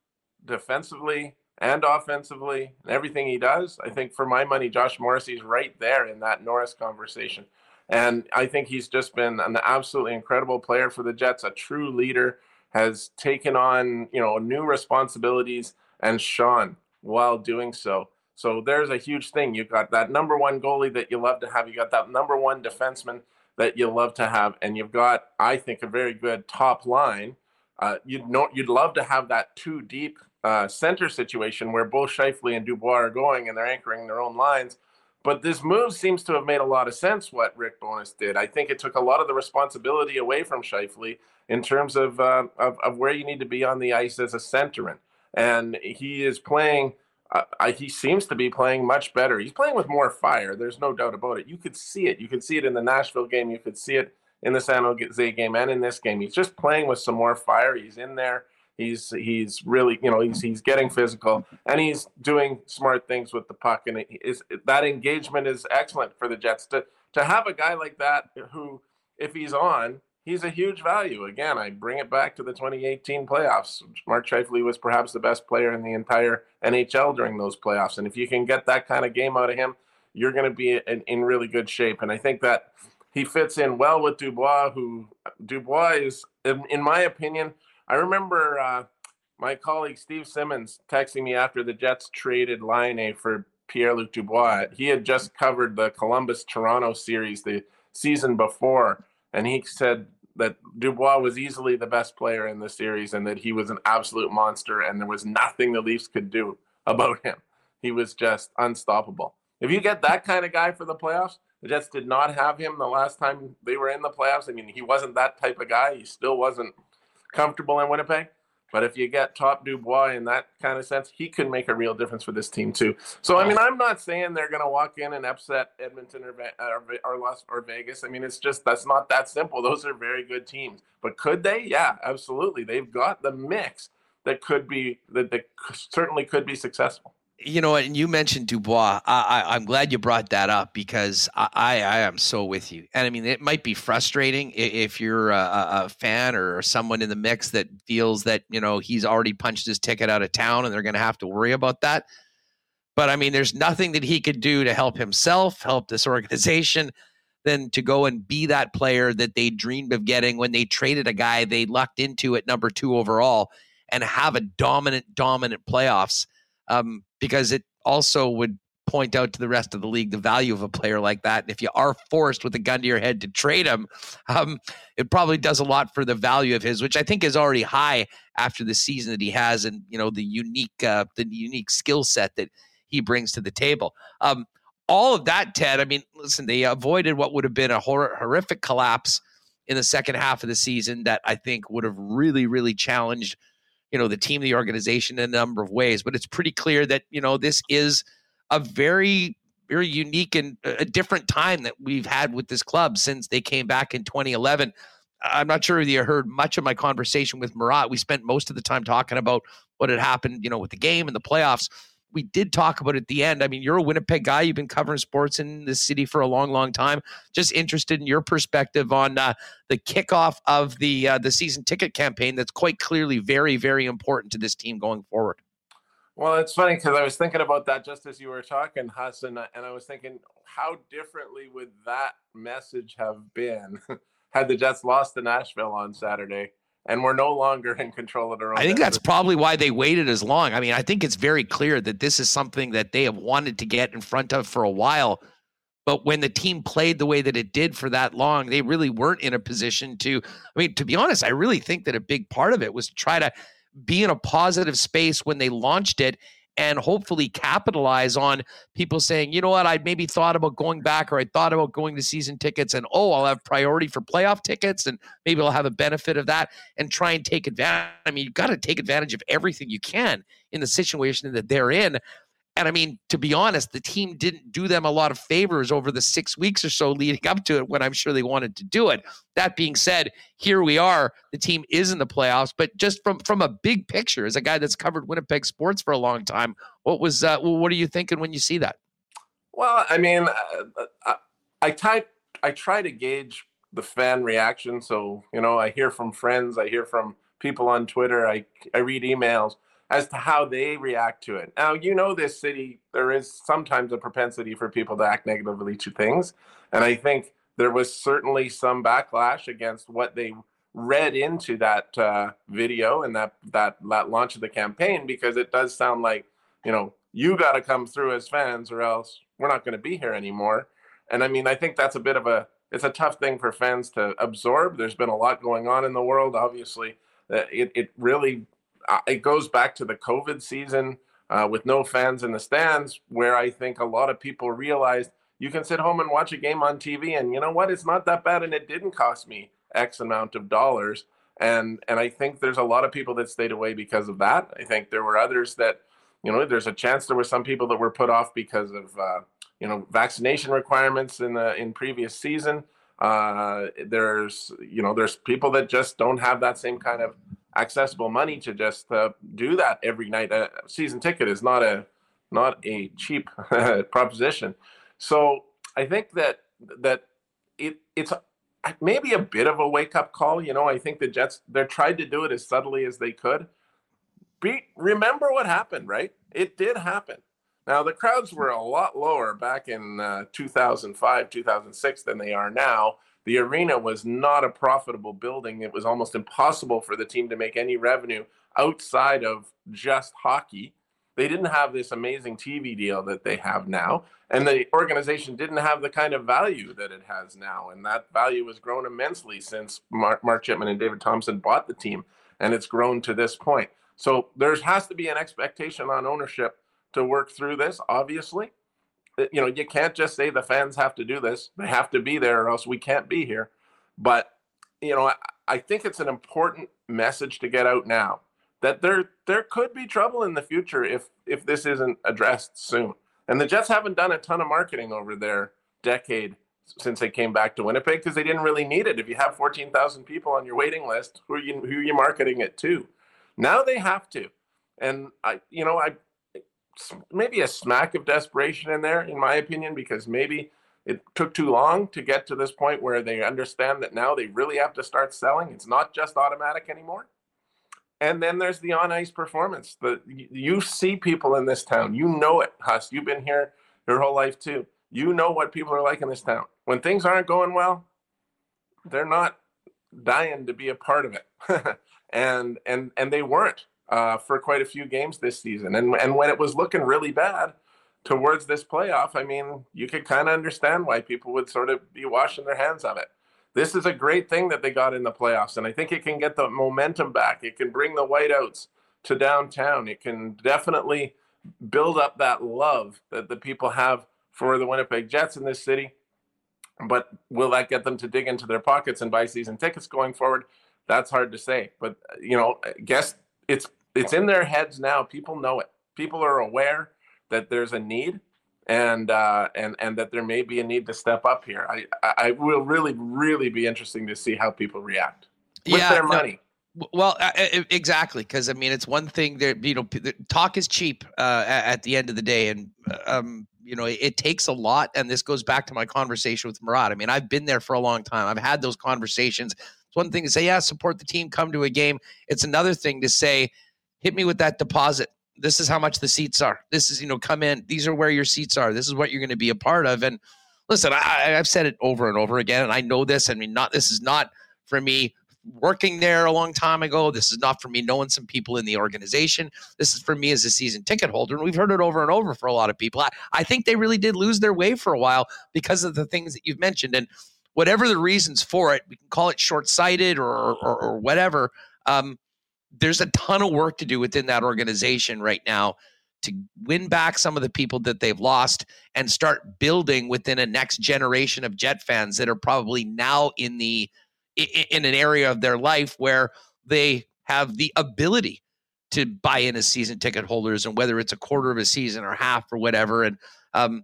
defensively and offensively and everything he does, I think for my money, Josh Morrissey's right there in that Norris conversation. And I think he's just been an absolutely incredible player for the Jets, a true leader, has taken on, you know, new responsibilities and shone while doing so. So there's a huge thing. You've got that number one goalie that you love to have. You got that number one defenseman that you love to have, and you've got, I think, a very good top line. Uh, you'd know you'd love to have that two deep uh, center situation where both Scheifele and Dubois are going and they're anchoring their own lines. But this move seems to have made a lot of sense. What Rick Bowness did, I think it took a lot of the responsibility away from Scheifele in terms of, uh, of of where you need to be on the ice as a centerman, and he is playing. Uh, he seems to be playing much better. He's playing with more fire. There's no doubt about it. You could see it. You could see it in the Nashville game. You could see it in the San Jose game and in this game. He's just playing with some more fire. He's in there. He's he's really you know he's he's getting physical and he's doing smart things with the puck and is that engagement is excellent for the Jets to to have a guy like that who if he's on he's a huge value. Again, I bring it back to the 2018 playoffs. Mark Scheifele was perhaps the best player in the entire NHL during those playoffs, and if you can get that kind of game out of him, you're going to be in, in really good shape. And I think that he fits in well with Dubois, who Dubois is, in, in my opinion, I remember uh, my colleague Steve Simmons texting me after the Jets traded Laine for Pierre Luc Dubois. He had just covered the Columbus Toronto series the season before, and he said that Dubois was easily the best player in the series and that he was an absolute monster, and there was nothing the Leafs could do about him. He was just unstoppable. If you get that kind of guy for the playoffs, the Jets did not have him the last time they were in the playoffs. I mean, he wasn't that type of guy. He still wasn't comfortable in Winnipeg. But if you get top Dubois in that kind of sense, he could make a real difference for this team too. So I mean, I'm not saying they're going to walk in and upset Edmonton or, or or Las or Vegas. I mean, it's just that's not that simple. Those are very good teams. But could they? Yeah, absolutely. They've got the mix that could be that, that certainly could be successful you know, and you mentioned Dubois. I, I, am glad you brought that up because I, I, I, am so with you. And I mean, it might be frustrating if you're a, a, fan or someone in the mix that feels that you know he's already punched his ticket out of town and they're going to have to worry about that. But I mean, there's nothing that he could do to help himself, help this organization, than to go and be that player that they dreamed of getting when they traded a guy they lucked into at number two overall and have a dominant, dominant playoffs um, because it also would point out to the rest of the league the value of a player like that. And if you are forced with a gun to your head to trade him, um, it probably does a lot for the value of his, which I think is already high after the season that he has, and you know the unique uh, the unique skill set that he brings to the table. Um, all of that, Ted. I mean, listen, they avoided what would have been a hor- horrific collapse in the second half of the season that I think would have really, really challenged you know the team, the organization in a number of ways. But it's pretty clear that you know this is a very very unique and uh, a different time that we've had with this club since they came back in 2011. I'm not sure if you heard much of my conversation with Murat. We spent most of the time talking about what had happened, you know, with the game and the playoffs we did talk about at the end. I mean, you're a Winnipeg guy. You've been covering sports in the city for a long, long time. Just interested in your perspective on uh, the kickoff of the uh, the season ticket campaign. That's quite clearly very, very important to this team going forward. Well, it's funny because I was thinking about that just as you were talking, Hassan, and I was thinking, how differently would that message have been <laughs> had the Jets lost to Nashville on Saturday? And we're no longer in control of their own. I think that's probably why they waited as long. I mean, I think it's very clear that this is something that they have wanted to get in front of for a while. But when the team played the way that it did for that long, they really weren't in a position to. I mean, to be honest, I really think that a big part of it was to try to be in a positive space when they launched it and hopefully capitalize on people saying, you know what, I'd maybe thought about going back or I thought about going to season tickets and oh, I'll have priority for playoff tickets and maybe I'll have a benefit of that and try and take advantage. I mean, you've got to take advantage of everything you can in the situation that they're in. And I mean, to be honest, the team didn't do them a lot of favors over the six weeks or so leading up to it when I'm sure they wanted to do it. That being said, here we are. The team is in the playoffs, but just from from a big picture, as a guy that's covered Winnipeg sports for a long time, what was uh, what are you thinking when you see that? Well, I mean, uh, I, I type, I try to gauge the fan reaction. So you know, I hear from friends, I hear from people on Twitter, I I read emails as to how they react to it. Now, you know, this city, there is sometimes a propensity for people to act negatively to things. And I think there was certainly some backlash against what they read into that uh, video and that, that, that launch of the campaign because it does sound like, you know, you got to come through as fans or else we're not going to be here anymore. And I mean, I think that's a bit of a, it's a tough thing for fans to absorb. There's been a lot going on in the world, obviously. It, it really it goes back to the COVID season uh, with no fans in the stands, where I think a lot of people realized you can sit home and watch a game on TV, and you know what? It's not that bad, and it didn't cost me X amount of dollars. And and I think there's a lot of people that stayed away because of that. I think there were others that, you know, there's a chance there were some people that were put off because of uh, you know vaccination requirements in the in previous season. Uh, there's you know there's people that just don't have that same kind of accessible money to just uh, do that every night. A season ticket is not a not a cheap <laughs> proposition. So I think that that it it's maybe a bit of a wake up call. You know, I think the Jets they tried to do it as subtly as they could. Be, remember what happened, right? It did happen. Now the crowds were a lot lower back in uh, 2005, 2006 than they are now. The arena was not a profitable building. It was almost impossible for the team to make any revenue outside of just hockey. They didn't have this amazing TV deal that they have now. And the organization didn't have the kind of value that it has now. And that value has grown immensely since Mark, Mark Chipman and David Thomson bought the team. And it's grown to this point. So there has to be an expectation on ownership to work through this, obviously. Uh, you know, you can't just say the fans have to do this. They have to be there or else we can't be here. But, you know, I, I think it's an important message to get out now that there there could be trouble in the future if if this isn't addressed soon. And the Jets haven't done a ton of marketing over their decade since they came back to Winnipeg because they didn't really need it. If you have 14,000 people on your waiting list, who are you who are you marketing it to? Now they have to. And I you know, I maybe a smack of desperation in there in my opinion because maybe it took too long to get to this point where they understand that now they really have to start selling. It's not just automatic anymore. And then there's the on ice performance. The you see people in this town. You know it, Huss. You've been here your whole life too. You know what people are like in this town. When things aren't going well, they're not dying to be a part of it. <laughs> and and and they weren't uh, for quite a few games this season. And and when it was looking really bad towards this playoff, I mean, you could kind of understand why people would sort of be washing their hands of it this is a great thing that they got in the playoffs, and I think it can get the momentum back. It can bring the whiteouts to downtown. It can definitely build up that love that the people have for the Winnipeg Jets in this city. But will that get them to dig into their pockets and buy season tickets going forward? That's hard to say. But you know, I guess it's it's in their heads now. People know it. People are aware that there's a need and uh, and and that there may be a need to step up here. I I will really really be interesting to see how people react with yeah, their money. No, well, uh, exactly, because I mean, it's one thing that you know, talk is cheap uh, at the end of the day, and um, you know, it, it, takes a lot. And this goes back to my conversation with Murat. I mean, I've been there for a long time. I've had those conversations. It's one thing to say, yeah, support the team, come to a game. It's another thing to say, hit me with that deposit this is how much the seats are. This is, you know, come in. These are where your seats are. This is what you're going to be a part of. And listen, I, I've said it over and over again, and I know this. I mean, not this is not for me working there a long time ago. This is not for me knowing some people in the organization. This is for me as a season ticket holder. And we've heard it over and over for a lot of people. I, I think they really did lose their way for a while because of the things that you've mentioned. And whatever the reasons for it, we can call it short sighted or, or, or, whatever. Um, there's a ton of work to do within that organization right now to win back some of the people that they've lost and start building within a next generation of jet fans that are probably now in the in an area of their life where they have the ability to buy in as season ticket holders and whether it's a quarter of a season or half or whatever. And um,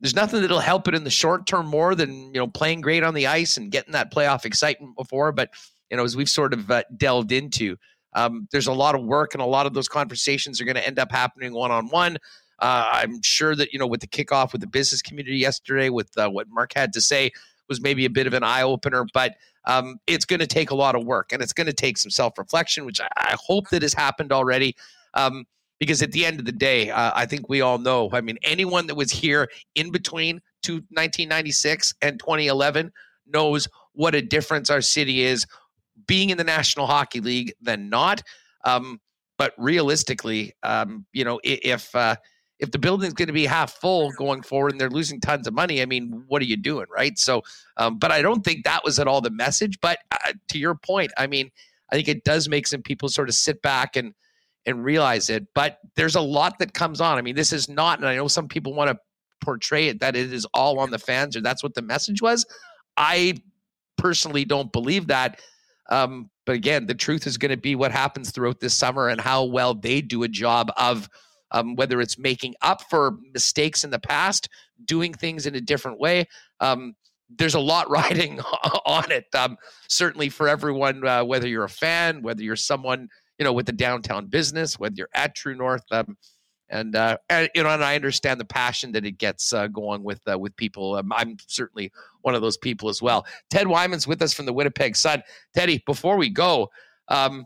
there's nothing that'll help it in the short term more than you know playing great on the ice and getting that playoff excitement before. But you know as we've sort of uh, delved into um, there's a lot of work, and a lot of those conversations are going to end up happening one on one. I'm sure that you know with the kickoff with the business community yesterday, with uh, what Mark had to say, was maybe a bit of an eye opener. But um, it's going to take a lot of work, and it's going to take some self reflection, which I, I, hope that has happened already. Um, because at the end of the day, uh, I think we all know. I mean, anyone that was here in between to 1996 and 2011 knows what a difference our city is being in the National Hockey League than not. Um, but realistically, um, you know, if uh, if the building's going to be half full going forward and they're losing tons of money, I mean, what are you doing, right? So, um, but I don't think that was at all the message. But uh, to your point, I mean, I think it does make some people sort of sit back and and realize it. But there's a lot that comes on. I mean, this is not, and I know some people want to portray it that it is all on the fans or that's what the message was. I personally don't believe that. Um, but again, the truth is going to be what happens throughout this summer and how well they do a job of um, whether it's making up for mistakes in the past, doing things in a different way. Um, there's a lot <laughs> riding on it. Um, certainly for everyone, uh, whether you're a fan, whether you're someone you know with the downtown business, whether you're at True North, um, and, uh, and you know, and I understand the passion that it gets uh, going with uh, with people. Um, I'm certainly one of those people as well. Ted Wyman's with us from the Winnipeg Sun. Teddy, before we go, um,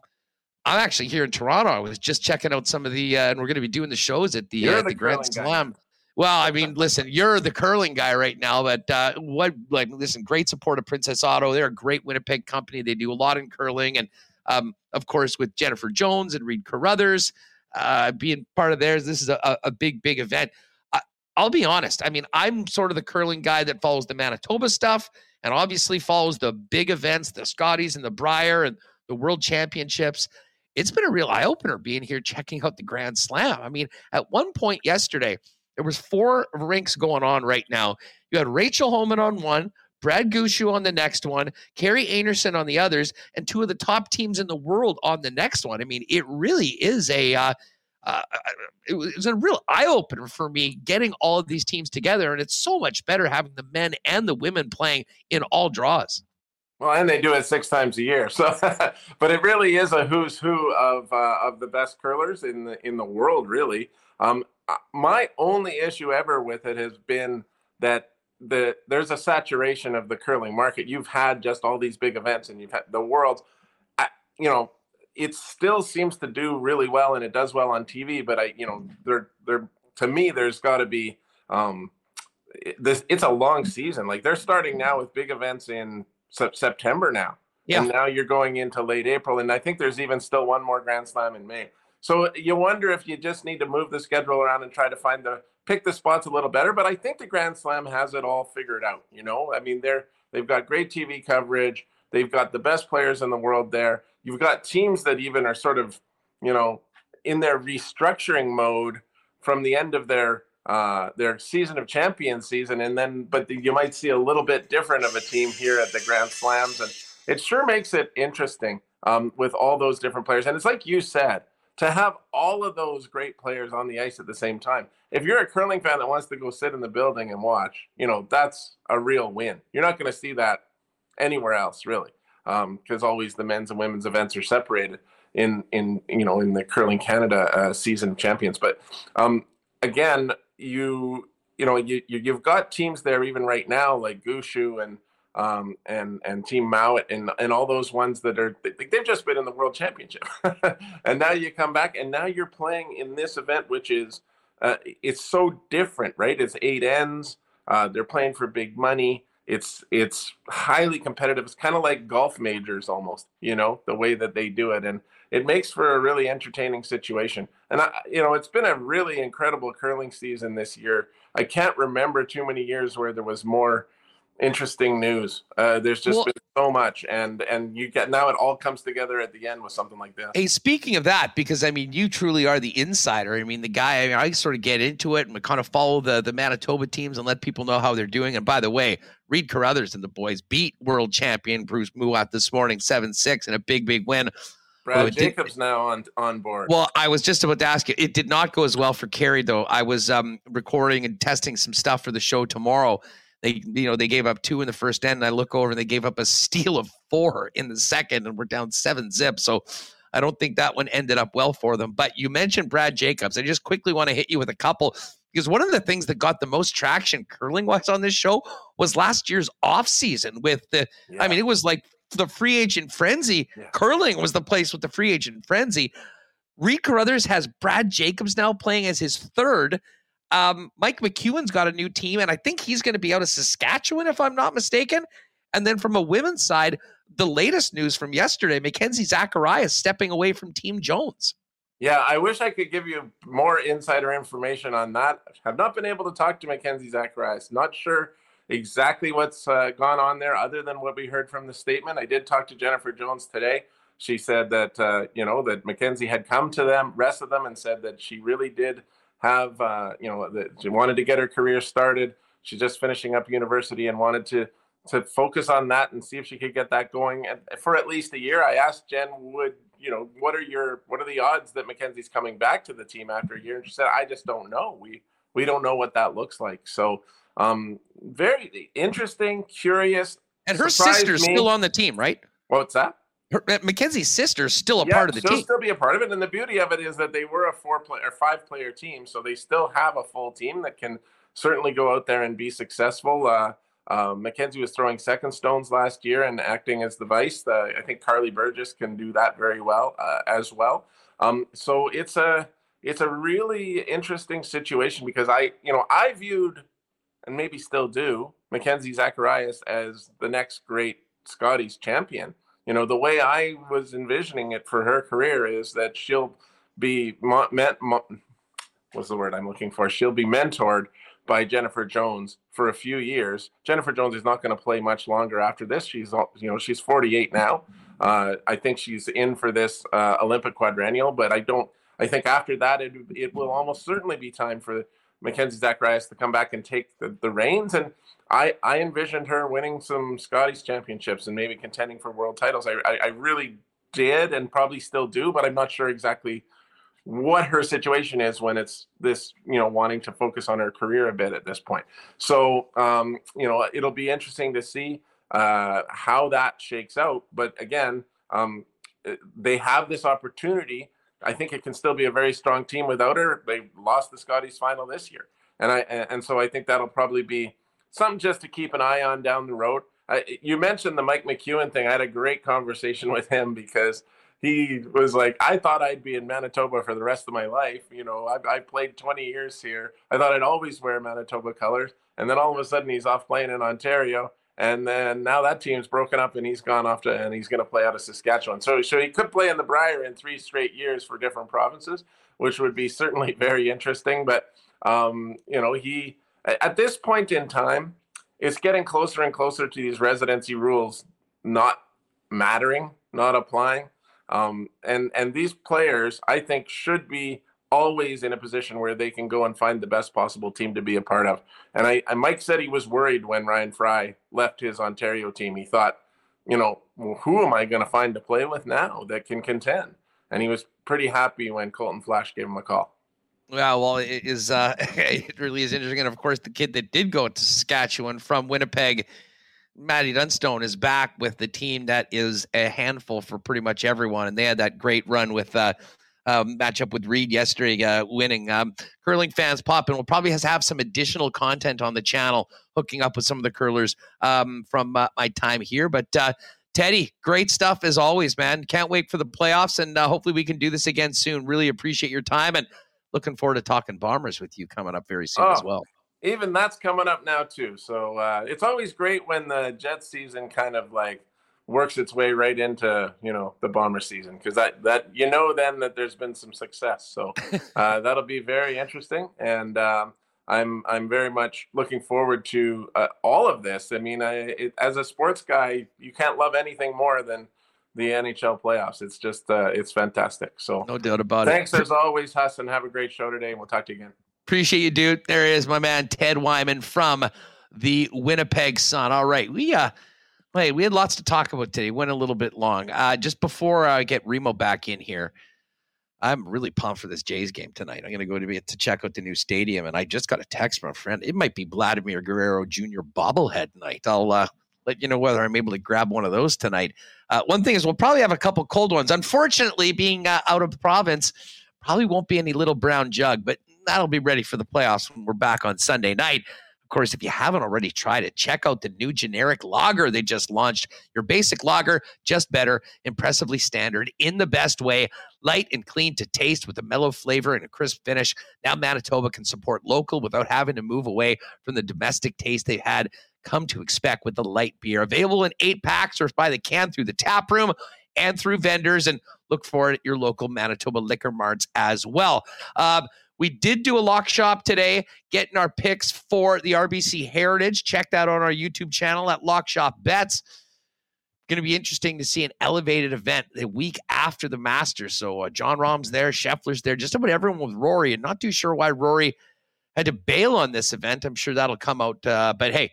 I'm actually here in Toronto. I was just checking out some of the, uh, and we're going to be doing the shows at the, uh, the, the Grand Slam. Guy. Well, I mean, <laughs> listen, you're the curling guy right now, but uh, what, like, listen, great support of Princess Auto. They're a great Winnipeg company. They do a lot in curling, and um, of course, with Jennifer Jones and Reid Carruthers uh, being part of theirs. This is a, a big, big event. I, I'll be honest. I mean, I'm sort of the curling guy that follows the Manitoba stuff and obviously follows the big events, the Scotties and the Brier and the World Championships. It's been a real eye opener being here checking out the Grand Slam. I mean, at one point yesterday, there was four rinks going on right now. You had Rachel Homan on one, Brad Gushue on the next one, Kerri Einarson on the others, and two of the top teams in the world on the next one. I mean, it really is a uh, uh, uh it was a real eye opener for me getting all of these teams together, and it's so much better having the men and the women playing in all draws. Well, and they do it six times a year. So, <laughs> but it really is a who's who of uh, of the best curlers in the in the world. Really, um, uh, my only issue ever with it has been that the there's a saturation of the curling market. You've had just all these big events, and you've had the world. I, you know, it still seems to do really well, and it does well on TV. But I, you know, there, there to me, there's got to be um, this. It's a long season. Like they're starting now with big events in September now. Yeah. And now you're going into late April, and I think there's even still one more Grand Slam in May. So you wonder if you just need to move the schedule around and try to find the pick the spots a little better. But I think the Grand Slam has it all figured out. You know, I mean, they're they've got great TV coverage. They've got the best players in the world there. You've got teams that even are sort of, you know, in their restructuring mode from the end of their uh, their season of champion season, and then but the, you might see a little bit different of a team here at the Grand Slams, and it sure makes it interesting um, with all those different players. And it's like you said, to have all of those great players on the ice at the same time. If you're a curling fan that wants to go sit in the building and watch, you know, that's a real win. You're not going to see that anywhere else, really, because um, always the men's and women's events are separated in in you know in the curling Canada uh, season champions. But um, again, you you know you, you have got teams there even right now like Gushue and um, and and Team Mouat and and all those ones that are they've just been in the World Championship, <laughs> and now you come back and now you're playing in this event, which is uh, it's so different, right? It's eight ends. Uh, they're playing for big money. It's it's highly competitive. It's kind of like golf majors almost, you know, the way that they do it, and it makes for a really entertaining situation. And I, you know, it's been a really incredible curling season this year. I can't remember too many years where there was more interesting news. Uh, there's just well, been so much, and and you get now it all comes together at the end with something like this. Hey, speaking of that, because I mean, you truly are the insider. I mean, the guy. I mean, I sort of get into it and we kind of follow the the Manitoba teams and let people know how they're doing. And by the way, Reid Carruthers and the boys beat world champion Bruce Mouat this morning, seven six, in a big big win. Brad Jacobs did, now on on board. Well, I was just about to ask you. It did not go as well for Kerri though. I was um, recording and testing some stuff for the show tomorrow they, you know, they gave up two in the first end, and I look over and they gave up a steal of four in the second, and we're down seven zip. So I don't think that one ended up well for them. But you mentioned Brad Jacobs. I just quickly want to hit you with a couple because one of the things that got the most traction curling wise on this show was last year's off season with the. Yeah. I mean, it was like the free agent frenzy. Yeah. Curling was the place with the free agent frenzy. Reid Carruthers has Brad Jacobs now playing as his third. Um, Mike McEwen's got a new team, and I think he's going to be out of Saskatchewan, if I'm not mistaken. And then from a women's side, the latest news from yesterday, Mackenzie Zacharias stepping away from Team Jones. Yeah, I wish I could give you more insider information on that. I have not been able to talk to Mackenzie Zacharias. Not sure exactly what's uh, gone on there, other than what we heard from the statement. I did talk to Jennifer Jones today. she said that uh, you know that Mackenzie had come to them, rest of them, and said that she really did have uh, you know that she wanted to get her career started. She's just finishing up university and wanted to to focus on that and see if she could get that going and for at least a year. I asked Jen, would you know what are your what are the odds that Mackenzie's coming back to the team after a year? And she said, I just don't know. We we don't know what that looks like. So um, very interesting, curious. And her sister's me. still on the team, right? What's that? Her, uh, Mackenzie's sister's still a yeah, part of the team. she'll team. still be a part of it. And the beauty of it is that they were a four player or five player team, so they still have a full team that can certainly go out there and be successful. Uh, uh, Mackenzie was throwing second stones last year and acting as the vice. Uh, I think Karlee Burgess can do that very well uh, as well. Um, so it's a it's a really interesting situation because I you know I viewed and maybe still do Mackenzie Zacharias as the next great Scotties champion. You know the way I was envisioning it for her career is that she'll be meant. what's the word I'm looking for? She'll be mentored by Jennifer Jones for a few years. Jennifer Jones is not going to play much longer after this. She's you know she's 48 now. Uh, I think she's in for this uh, Olympic quadrennial, but I don't. I think after that, it it will almost certainly be time for Mackenzie Zacharias to come back and take the, the reins. And I I envisioned her winning some Scotties championships and maybe contending for world titles. I, I, I really did and probably still do, but I'm not sure exactly what her situation is when it's this, you know, wanting to focus on her career a bit at this point. So, um, you know, it'll be interesting to see uh, how that shakes out. But again, um, they have this opportunity. I think it can still be a very strong team without her. They lost the Scotties final this year, and I and so I think that'll probably be something just to keep an eye on down the road. I, you mentioned the Mike McEwen thing. I had a great conversation <laughs> with him because he was like, I thought I'd be in Manitoba for the rest of my life. You know, I, I played 20 years here. I thought I'd always wear Manitoba colors. And then all of a sudden he's off playing in Ontario. And then now that team's broken up and he's gone off to, and he's going to play out of Saskatchewan. So, so he could play in the Brier in three straight years for different provinces, which would be certainly <laughs> very interesting. But, um, you know, he, at this point in time, it's getting closer and closer to these residency rules not mattering, not applying. Um, and and these players, I think, should be always in a position where they can go and find the best possible team to be a part of. And I, and Mike said he was worried when Ryan Fry left his Ontario team. He thought, you know, well, who am I going to find to play with now that can contend? And he was pretty happy when Colton Flasch gave him a call. Yeah, well, it is. Uh, <laughs> it really is interesting, and of course, the kid that did go to Saskatchewan from Winnipeg Matty Dunstone is back with the team that is a handful for pretty much everyone, and they had that great run with uh, um, matchup with Reed yesterday, uh, winning. Um, curling fans pop, and we'll probably have some additional content on the channel, hooking up with some of the curlers um, from uh, my time here. But uh, Teddy, great stuff as always, man. Can't wait for the playoffs, and uh, hopefully we can do this again soon. Really appreciate your time, and looking forward to talking Bombers with you coming up very soon oh, as well even that's coming up now too. So uh, it's always great when the Jet season kind of like works its way right into you know the bomber season because that that you know then that there's been some success. So <laughs> uh, that'll be very interesting, and um, I'm I'm very much looking forward to uh, all of this. I mean, I, it, as a sports guy, you can't love anything more than the NHL playoffs. It's just uh, it's fantastic. So no doubt about thanks it. Thanks as always, Hassan. Have a great show today, and we'll talk to you again. Appreciate you, dude. There is my man Ted Wyman from the Winnipeg Sun. All right, we uh, wait, we had lots to talk about today. Went a little bit long. Uh, just before I get Remo back in here, I'm really pumped for this Jays game tonight. I'm going to go to to check out the new stadium, and I just got a text from a friend. It might be Vladimir Guerrero Jr. bobblehead night. I'll uh, let you know whether I'm able to grab one of those tonight. Uh, one thing is, we'll probably have a couple cold ones. Unfortunately, being uh, out of the province, probably won't be any little brown jug, but that'll be ready for the playoffs when we're back on Sunday night. Of course, if you haven't already tried it, check out the new generic lager they just launched. Your basic lager, just better, impressively standard in the best way, light and clean to taste with a mellow flavor and a crisp finish. Now, Manitoba can support local without having to move away from the domestic taste they've had come to expect with the light beer. Available in eight packs or by the can through the tap room and through vendors. And look for it at your local Manitoba liquor marts as well. Um, we did do a lock shop today, getting our picks for the RBC Heritage. Check that on our YouTube channel at Lock Shop Bets. going to be interesting to see an elevated event the week after the Masters. So uh, Jon Rahm's there, Scheffler's there, just about everyone with Rory, and not too sure why Rory had to bail on this event. I'm sure that'll come out. Uh, but hey,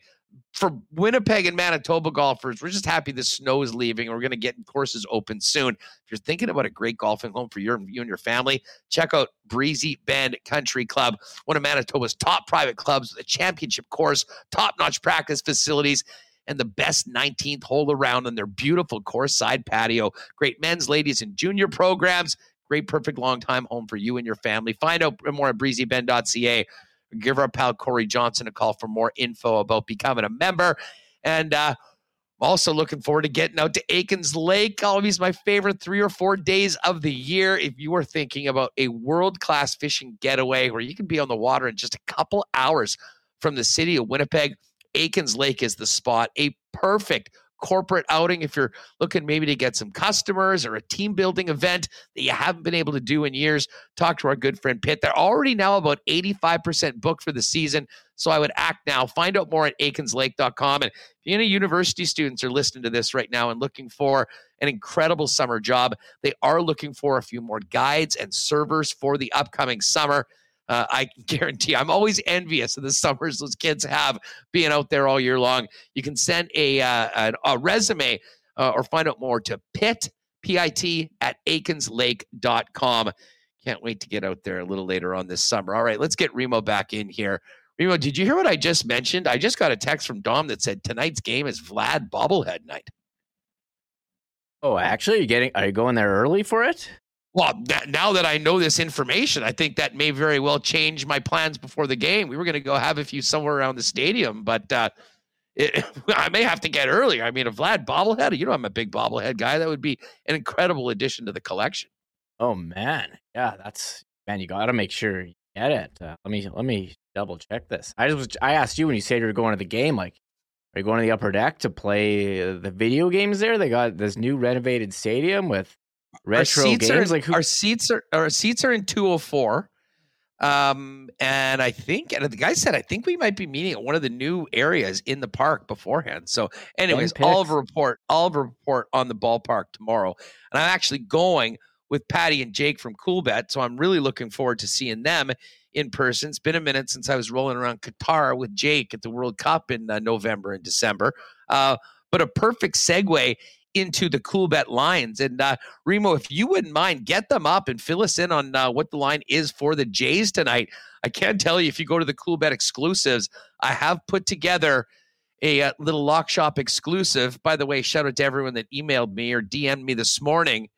for Winnipeg and Manitoba golfers, we're just happy the snow is leaving. We're going to get courses open soon. If you're thinking about a great golfing home for your, you and your family, check out Breezy Bend Country Club, one of Manitoba's top private clubs with a championship course, top notch practice facilities, and the best 19th hole around on their beautiful course side patio. Great men's, ladies, and junior programs. Great, perfect long time home for you and your family. Find out more at breezybend.ca give our pal Corey Johnson a call for more info about becoming a member. And uh, also looking forward to getting out to Aikens Lake. Always my favorite three or four days of the year. If you are thinking about a world class fishing getaway where you can be on the water in just a couple hours from the city of Winnipeg, Aikens Lake is the spot. A perfect corporate outing if you're looking maybe to get some customers or a team building event that you haven't been able to do in years, talk to our good friend Pitt. They're already now about 85% booked for the season. So I would act now. Find out more at aikenslake.com. And if any university students are listening to this right now and looking for an incredible summer job, they are looking for a few more guides and servers for the upcoming summer. Uh, I <laughs> guarantee I'm always envious of the summers those kids have being out there all year long. You can send a, uh, a, a, resume uh, or find out more to pit, P-I-T, at aikenslake.com. Can't wait to get out there a little later on this summer. All right, let's get Remo back in here. Remo, did you hear what I just mentioned? I just got a text from Dom that said tonight's game is Vlad bobblehead night. Oh, actually, you getting? Are you going there early for it? Well, that, now that I know this information, I think that may very well change my plans before the game. We were going to go have a few somewhere around the stadium, but uh, it, <laughs> I may have to get earlier. I mean, a Vlad bobblehead, you know, I'm a big bobblehead guy. That would be an incredible addition to the collection. Oh man, yeah, that's man. You got to make sure you get it. Uh, let me let me double check this. I just was I asked you when you said you were going to the game, like, are you going to the upper deck to play the video games there? They got this new renovated stadium with retro our games. Are, like who- our seats are our seats are in 204. Um, and I think, and the guy said, I think we might be meeting at one of the new areas in the park beforehand. So, anyways, all of a report, all of report on the ballpark tomorrow. And I'm actually going with Patty and Jake from Coolbet. So I'm really looking forward to seeing them in person. It's been a minute since I was rolling around Qatar with Jake at the World Cup in uh, November and December. Uh, but a perfect segue into the Coolbet lines. And uh, Remo, if you wouldn't mind, get them up and fill us in on uh, what the line is for the Jays tonight. I can tell you if you go to the Cool Bet exclusives, I have put together a, uh, little lock shop exclusive. By the way, shout out to everyone that emailed me or DM'd me this morning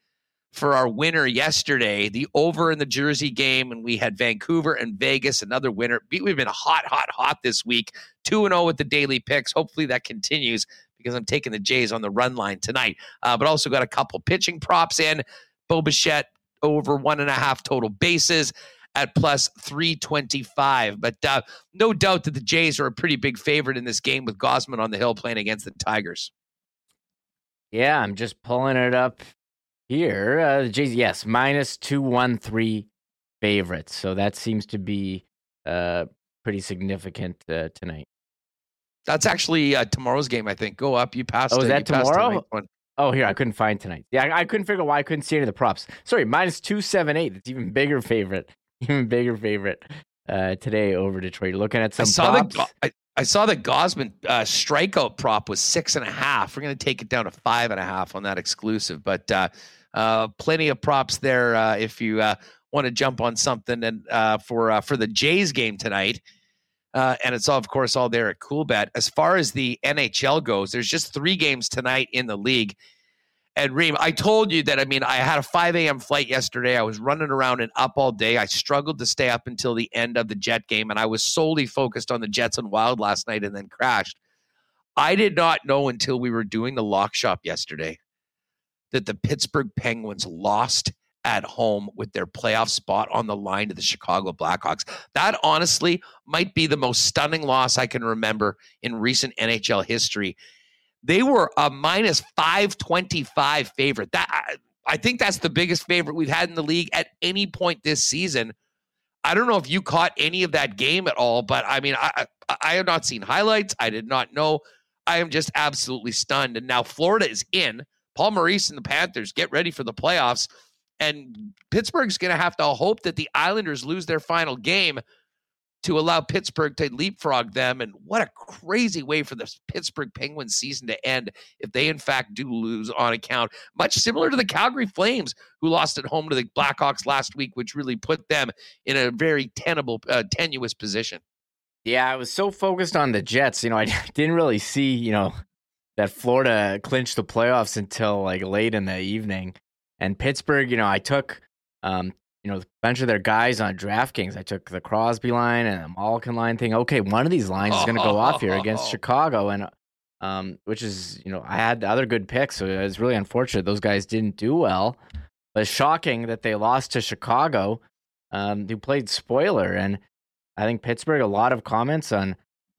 for our winner yesterday, the over in the Jersey game, and we had Vancouver and Vegas, another winner. We've been hot, hot, hot this week. 2 0 with the daily picks. Hopefully that continues because I'm taking the Jays on the run line tonight. Uh, but also got a couple pitching props in. Bo Bichette over one and a half total bases at plus 325. But uh, no doubt that the Jays are a pretty big favorite in this game with Gausman on the hill playing against the Tigers. Yeah, I'm just pulling it up here. Uh, the Jays, yes, minus 213 favorites. So that seems to be uh, pretty significant uh, tonight. That's actually uh, tomorrow's game, I think. Go up. You passed. Oh, is that tomorrow? Oh, here I couldn't find tonight. Yeah, I, I couldn't figure out why I couldn't see any of the props. Sorry, minus two seven eight. That's even bigger favorite. <laughs> Even bigger favorite uh, today over Detroit. You're looking at some I saw props. The, I, I saw the Gausman uh, strikeout prop was six and a half. We're going to take it down to five and a half on that exclusive, but uh, uh, plenty of props there uh, if you uh, want to jump on something and uh, for for the Jays game tonight. Uh, and it's all, of course, all there at Cool Coolbet. As far as the NHL goes, there's just three games tonight in the league. And Reem, I told you that I mean I had a 5 a.m. flight yesterday. I was running around and up all day. I struggled to stay up until the end of the Jet game, and I was solely focused on the Jets and Wild last night, and then crashed. I did not know until we were doing the lock shop yesterday that the Pittsburgh Penguins lost at home with their playoff spot on the line to the Chicago Blackhawks. That honestly might be the most stunning loss I can remember in recent NHL history. They were a minus 525 favorite. That I, I think that's the biggest favorite we've had in the league at any point this season. I don't know if you caught any of that game at all, but I mean, I I have not seen highlights. I did not know. I am just absolutely stunned. And now Florida is in. Paul Maurice and the Panthers get ready for the playoffs. And Pittsburgh's going to have to hope that the Islanders lose their final game to allow Pittsburgh to leapfrog them. And what a crazy way for the Pittsburgh Penguins season to end if they, in fact, do lose on account. Much similar to the Calgary Flames, who lost at home to the Blackhawks last week, which really put them in a very tenable, uh, tenuous position. Yeah, I was so focused on the Jets. You know, I <laughs> didn't really see, you know, that Florida clinched the playoffs until like late in the evening. And Pittsburgh, you know, I took um, you know, a bunch of their guys on DraftKings. I took the Crosby line and the Malkin line thing. Okay, one of these lines is going to go off here against <laughs> Chicago, and um, which is you know I had the other good picks, so it was really unfortunate those guys didn't do well. But it's shocking that they lost to Chicago, um, who played spoiler, and I think Pittsburgh. A lot of comments on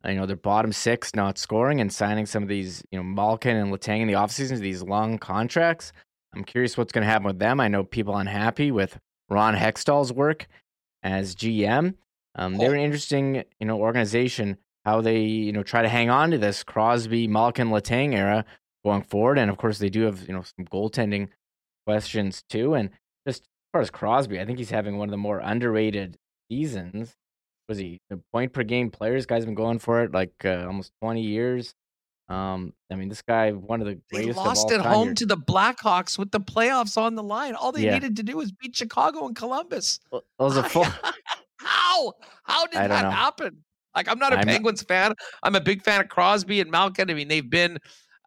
you know their bottom six not scoring and signing some of these you know Malkin and Letang in the offseason these long contracts. I'm curious what's going to happen with them. I know people unhappy with Ron Hextall's work as GM. Um, they're an interesting, you know, organization. How they, you know, try to hang on to this Crosby, Malkin, Letang era going forward, and of course they do have, you know, some goaltending questions too. And just as far as Crosby, I think he's having one of the more underrated seasons. Was he the point per game players? Guy's been going for it like uh, almost twenty years. Um, I mean, this guy, one of the greatest. They lost at home here. to the Blackhawks with the playoffs on the line. All they Yeah. needed to do was beat Chicago and Columbus. Well, was a full. How? How did that know. happen? Like, I'm not a I'm not- Penguins fan. I'm a big fan of Crosby and Malkin. I mean, they've been,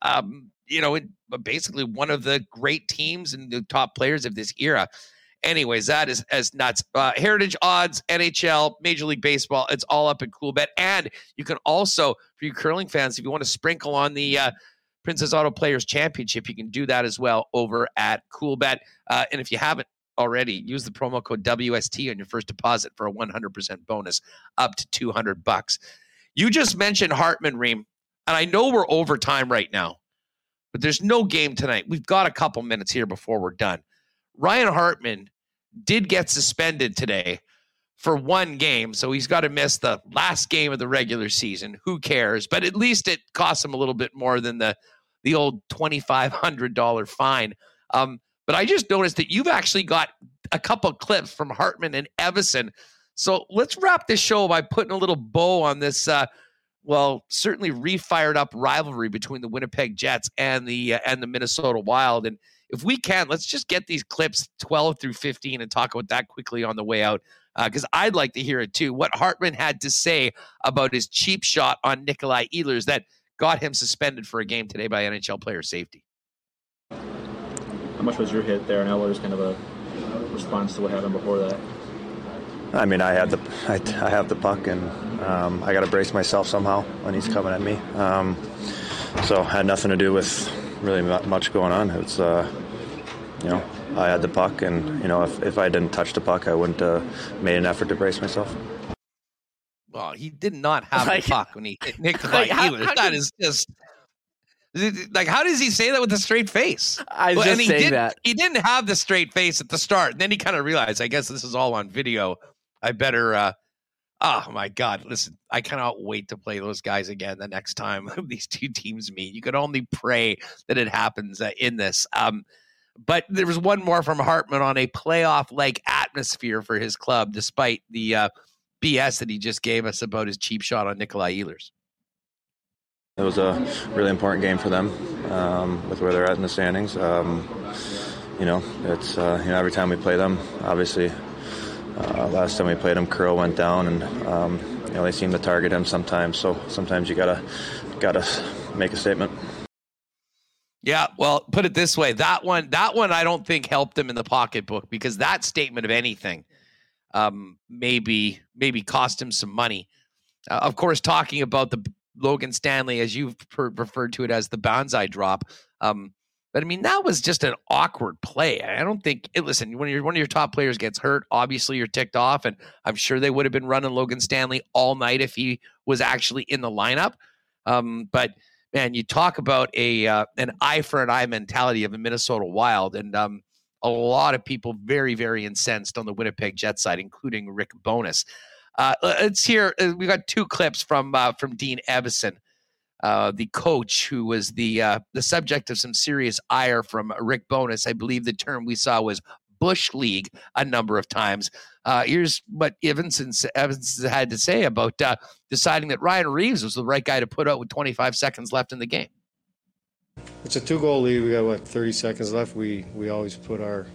um, you know, basically one of the great teams and the top players of this era. Anyways, that is as nuts. Uh, Heritage odds, NHL, Major League Baseball, it's all up at Coolbet. And you can also, for you curling fans, if you want to sprinkle on the uh, Princess Auto Players Championship, you can do that as well over at Coolbet. Uh, and if you haven't already, use the promo code WST on your first deposit for a 100% bonus up to 200 bucks. You just mentioned Hartman Ream, and I know we're over time right now, but there's no game tonight. We've got a couple minutes here before we're done. Ryan Hartman did get suspended today for one game, so he's got to miss the last game of the regular season. Who cares? But at least it costs him a little bit more than the the old twenty five hundred dollar fine. Um, but I just noticed that you've actually got a couple clips from Hartman and Evason. So let's wrap this show by putting a little bow on this. Uh, well, certainly refired up rivalry between the Winnipeg Jets and the uh, and the Minnesota Wild. And if we can, let's just get these clips 12 through 15 and talk about that quickly on the way out. Because I'd like to hear it too. What Hartman had to say about his cheap shot on Nikolai Ehlers that got him suspended for a game today by NHL player safety. How much was your hit there, and Ehlers' kind of a response to what happened before that? I mean, I had the I, I have the puck, and um, I got to brace myself somehow when he's coming at me. Um, so had nothing to do with really mu- much going on. It's uh, you know I had the puck, and you know if, if I didn't touch the puck, I wouldn't have made an effort to brace myself. Well, he did not have Like- the puck when he hit Nikolai <laughs> Like, how- how That is just like how does he say that with a straight face? I was Well, just saying that. he didn't have the straight face at the start. And then he kind of realized, I guess this is all on video. I better. uh Oh my God! Listen, I cannot wait to play those guys again the next time <laughs> these two teams meet. You can only pray that it happens uh, in this. Um, but there was one more from Hartman on a playoff-like atmosphere for his club, despite the uh, BS that he just gave us about his cheap shot on Nikolai Ehlers. It was a really important game for them um, with where they're at in the standings. Um, you know, it's uh, you know every time we play them, obviously. Uh, last time we played him, Kirill went down, and um, you know they seem to target him sometimes. So sometimes you gotta gotta make a statement. Yeah, well, put it this way: that one, that one, I don't think helped him in the pocketbook because that statement of anything, um, maybe maybe cost him some money. Uh, of course, talking about the Logan Stanley, as you've per- referred to it as the bonsai drop. Um, but I mean, that was just an awkward play. I don't think. It, listen, when you're, one of your top players gets hurt, obviously you're ticked off, and I'm sure they would have been running Logan Stanley all night if he was actually in the lineup. Um, but man, you talk about a uh, an eye for an eye mentality of a Minnesota Wild, and um, a lot of people very very incensed on the Winnipeg Jets side, including Rick Bowness. Uh, let's hear. Uh, we got two clips from uh, from Dean Evason. Uh, the coach who was the uh, the subject of some serious ire from Rick Bowness. I believe the term we saw was Bush League a number of times. Uh, here's what Evanson Evans had to say about uh, deciding that Ryan Reaves was the right guy to put out with 25 seconds left in the game. It's a two-goal lead. We got what 30 seconds left. We we always put our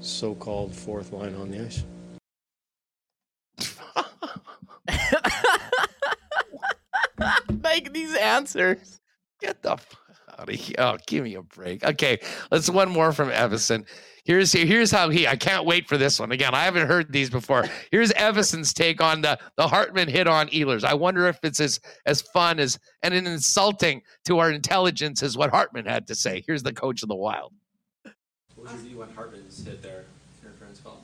so-called fourth line on the ice. <laughs> <laughs> like these answers. Get the fuck out of here. Oh, give me a break. Okay, let's one more from Evason. Here's here's how he. I can't wait for this one again. I haven't heard these before. Here's Evason's take on the the Hartman hit on Ehlers. I wonder if it's as as fun as and an insulting to our intelligence as what Hartman had to say. Here's the coach of the Wild. What was your view on Hartman's hit there, interference call?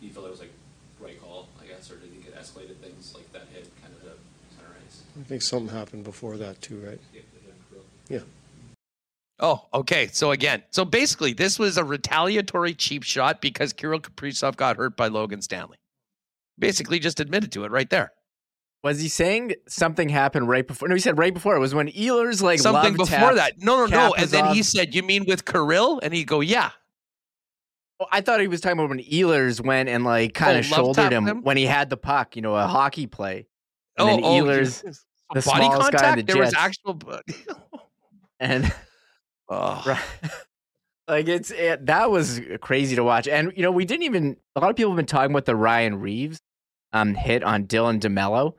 Do you feel it was like right call, I guess, or did he get escalated things like that hit kind of the center ice? I think something happened before that too, right? Yeah. Oh, okay. So again, so basically, this was a retaliatory cheap shot because Kirill Kaprizov got hurt by Logan Stanley. Basically, just admitted to it right there. Was he saying something happened right before? No, he said right before. It was when Ehlers like something before that. No, no, no. And then he said, "You mean with Kirill?" And he'd go, "Yeah." Well, I thought he was talking about when Ehlers went and like kind Oh, of love shouldered him, him? when he had the puck. You know, a hockey play. And oh, then oh, Ehlers, <laughs> the body smallest contact. the there was Jets. actual. <laughs> and <laughs> Oh. Right. like it's it, that was crazy to watch. And you know, we didn't even a lot of people have been talking about the Ryan Reaves um hit on Dylan DeMelo,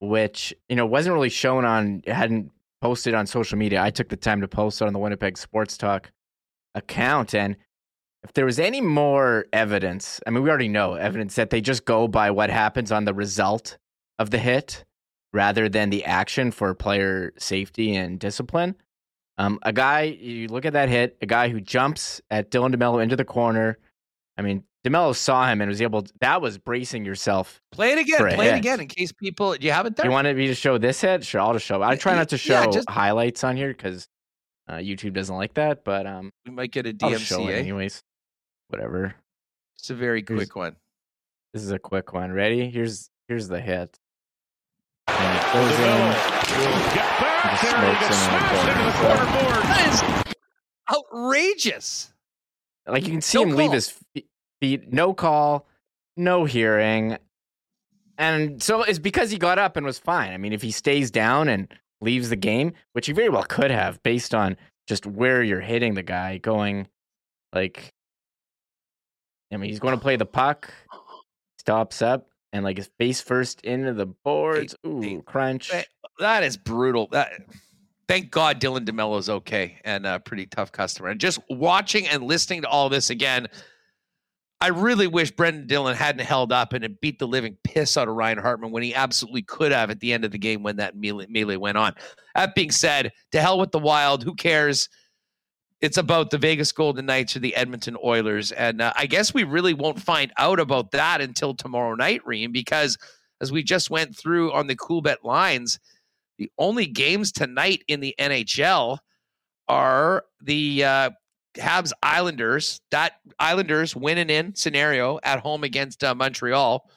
which you know wasn't really shown on hadn't posted on social media. I took the time to post it on the Winnipeg Sports Talk account and if there was any more evidence, I mean we already know evidence that they just go by what happens on the result of the hit rather than the action for player safety and discipline. Um, a guy, you look at that hit, a guy who jumps at Dylan DeMelo into the corner. I mean, DeMelo saw him and was able. To, that was bracing yourself. Play it again. Play it again in case people. You have it there? You wanted me to show this hit? Sure, I'll just show. I try not to show yeah, just- highlights on here because uh, YouTube doesn't like that. But um, we might get a I'll just show it DMCA. anyways. Whatever. It's a very Here's- quick one. This is a quick one. Ready? Here's here's the hit. And it goes in. and smokes him in the corner. That is outrageous. Like you can see No him leave his feet, no call, no hearing. And so it's because he got up and was fine. I mean, if he stays down and leaves the game, which he very well could have based on just where you're hitting the guy going, like, I mean, he's going to play the puck, stops up, and like his face first into the boards. Ooh, eh, crunch. That- is brutal. That thank God Dylan DeMelo's okay and a pretty tough customer. And just watching and listening to all this again, I really wish Brenden Dillon hadn't held up and beat the living piss out of Ryan Hartman when he absolutely could have at the end of the game when that melee, melee went on. That being said, to hell with the Wild. Who cares? It's about the Vegas Golden Knights or the Edmonton Oilers. And uh, I guess we really won't find out about that until tomorrow night, Reem, because as we just went through on the Coolbet lines, the only games tonight in the NHL are the uh, Habs Islanders. That Islanders winning in scenario at home against uh, Montreal.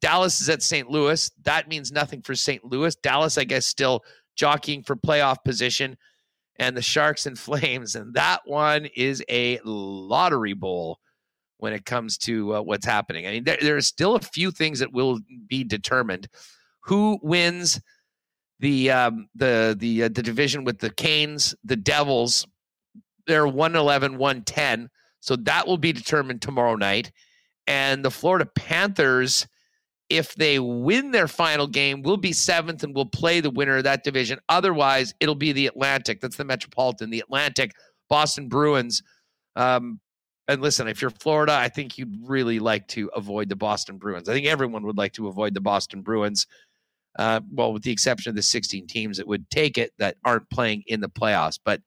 Dallas is at St. Louis. That means nothing for St. Louis. Dallas, I guess, still jockeying for playoff position. And the Sharks and Flames. And that one is a lottery bowl when it comes to uh, what's happening. I mean, there, there are still a few things that will be determined. Who wins the um, the the uh, the division with the Canes, the Devils? They're 111, 110. So that will be determined tomorrow night. And the Florida Panthers, if they win their final game, we'll be seventh and we'll play the winner of that division. Otherwise, it'll be the Atlantic. That's the Metropolitan, the Atlantic, Boston Bruins. Um, and listen, if you're Florida, I think you'd really like to avoid the Boston Bruins. I think everyone would like to avoid the Boston Bruins. Uh, well, with the exception of the 16 teams that would take it that aren't playing in the playoffs. But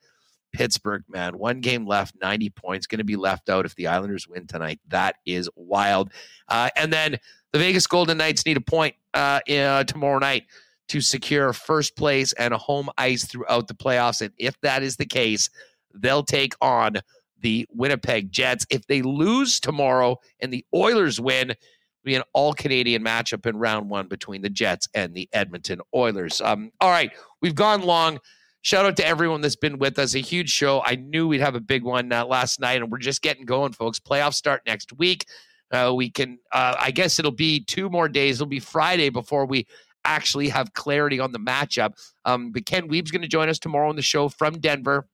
Pittsburgh, man, one game left, 90 points, going to be left out if the Islanders win tonight. That is wild. Uh, and then the Vegas Golden Knights need a point uh, uh, tomorrow night to secure first place and a home ice throughout the playoffs. And if that is the case, they'll take on the Winnipeg Jets. If they lose tomorrow and the Oilers win, be an all Canadian matchup in round one between the Jets and the Edmonton Oilers. Um, all right, we've gone long. Shout out to everyone that's been with us. A huge show. I knew we'd have a big one uh, last night, and we're just getting going, folks. Playoffs start next week. Uh, we can, uh, I guess it'll be two more days. It'll be Friday before we actually have clarity on the matchup. Um, but Ken Wiebe's going to join us tomorrow on the show from Denver.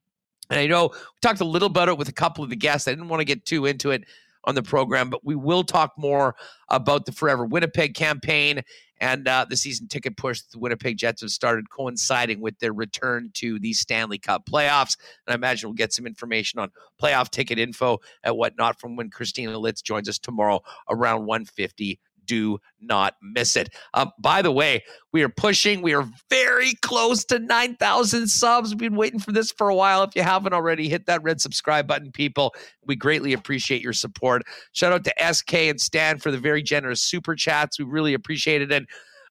And I know we talked a little about it with a couple of the guests. I didn't want to get too into it on the program, but we will talk more about the Forever Winnipeg campaign and uh, the season ticket push the Winnipeg Jets have started coinciding with their return to the Stanley Cup playoffs. And I imagine we'll get some information on playoff ticket info and whatnot from when Christina Litz joins us tomorrow around 150 do not miss it. Um, by the way, we are pushing. We are very close to 9,000 subs. We've been waiting for this for a while. If you haven't already, hit that red subscribe button, people. We greatly appreciate your support. Shout out to SK and Stan for the very generous super chats. We really appreciate it. And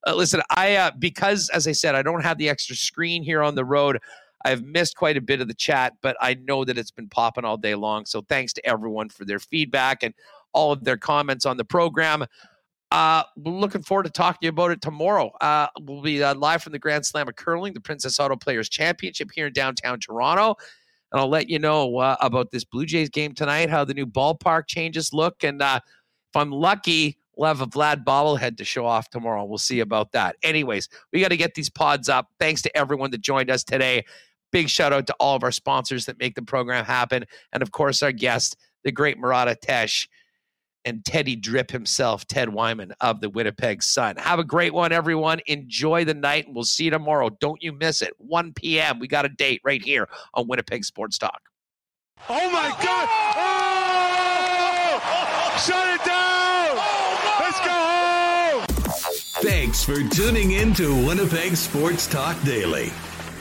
uh, listen, I uh, because as I said, I don't have the extra screen here on the road. I've missed quite a bit of the chat, but I know that it's been popping all day long. So thanks to everyone for their feedback and all of their comments on the program. Uh, looking forward to talking to you about it tomorrow. Uh, we'll be uh, live from the Grand Slam of Curling, the Princess Auto Players Championship here in downtown Toronto. And I'll let you know uh, about this Blue Jays game tonight, how the new ballpark changes look. And uh, if I'm lucky, we'll have a Vlad bobblehead to show off tomorrow. We'll see about that. Anyways, we got to get these pods up. Thanks to everyone that joined us today. Big shout out to all of our sponsors that make the program happen. And of course, our guest, the great Murat Ates and Teddy Drip himself, Ted Wyman of the Winnipeg Sun. Have a great one, everyone. Enjoy the night, and we'll see you tomorrow. Don't you miss it. 1 p.m. We got a date right here on Winnipeg Sports Talk. Oh my God! Oh! Shut it down! Oh, Let's go home! Thanks for tuning in to Winnipeg Sports Talk Daily.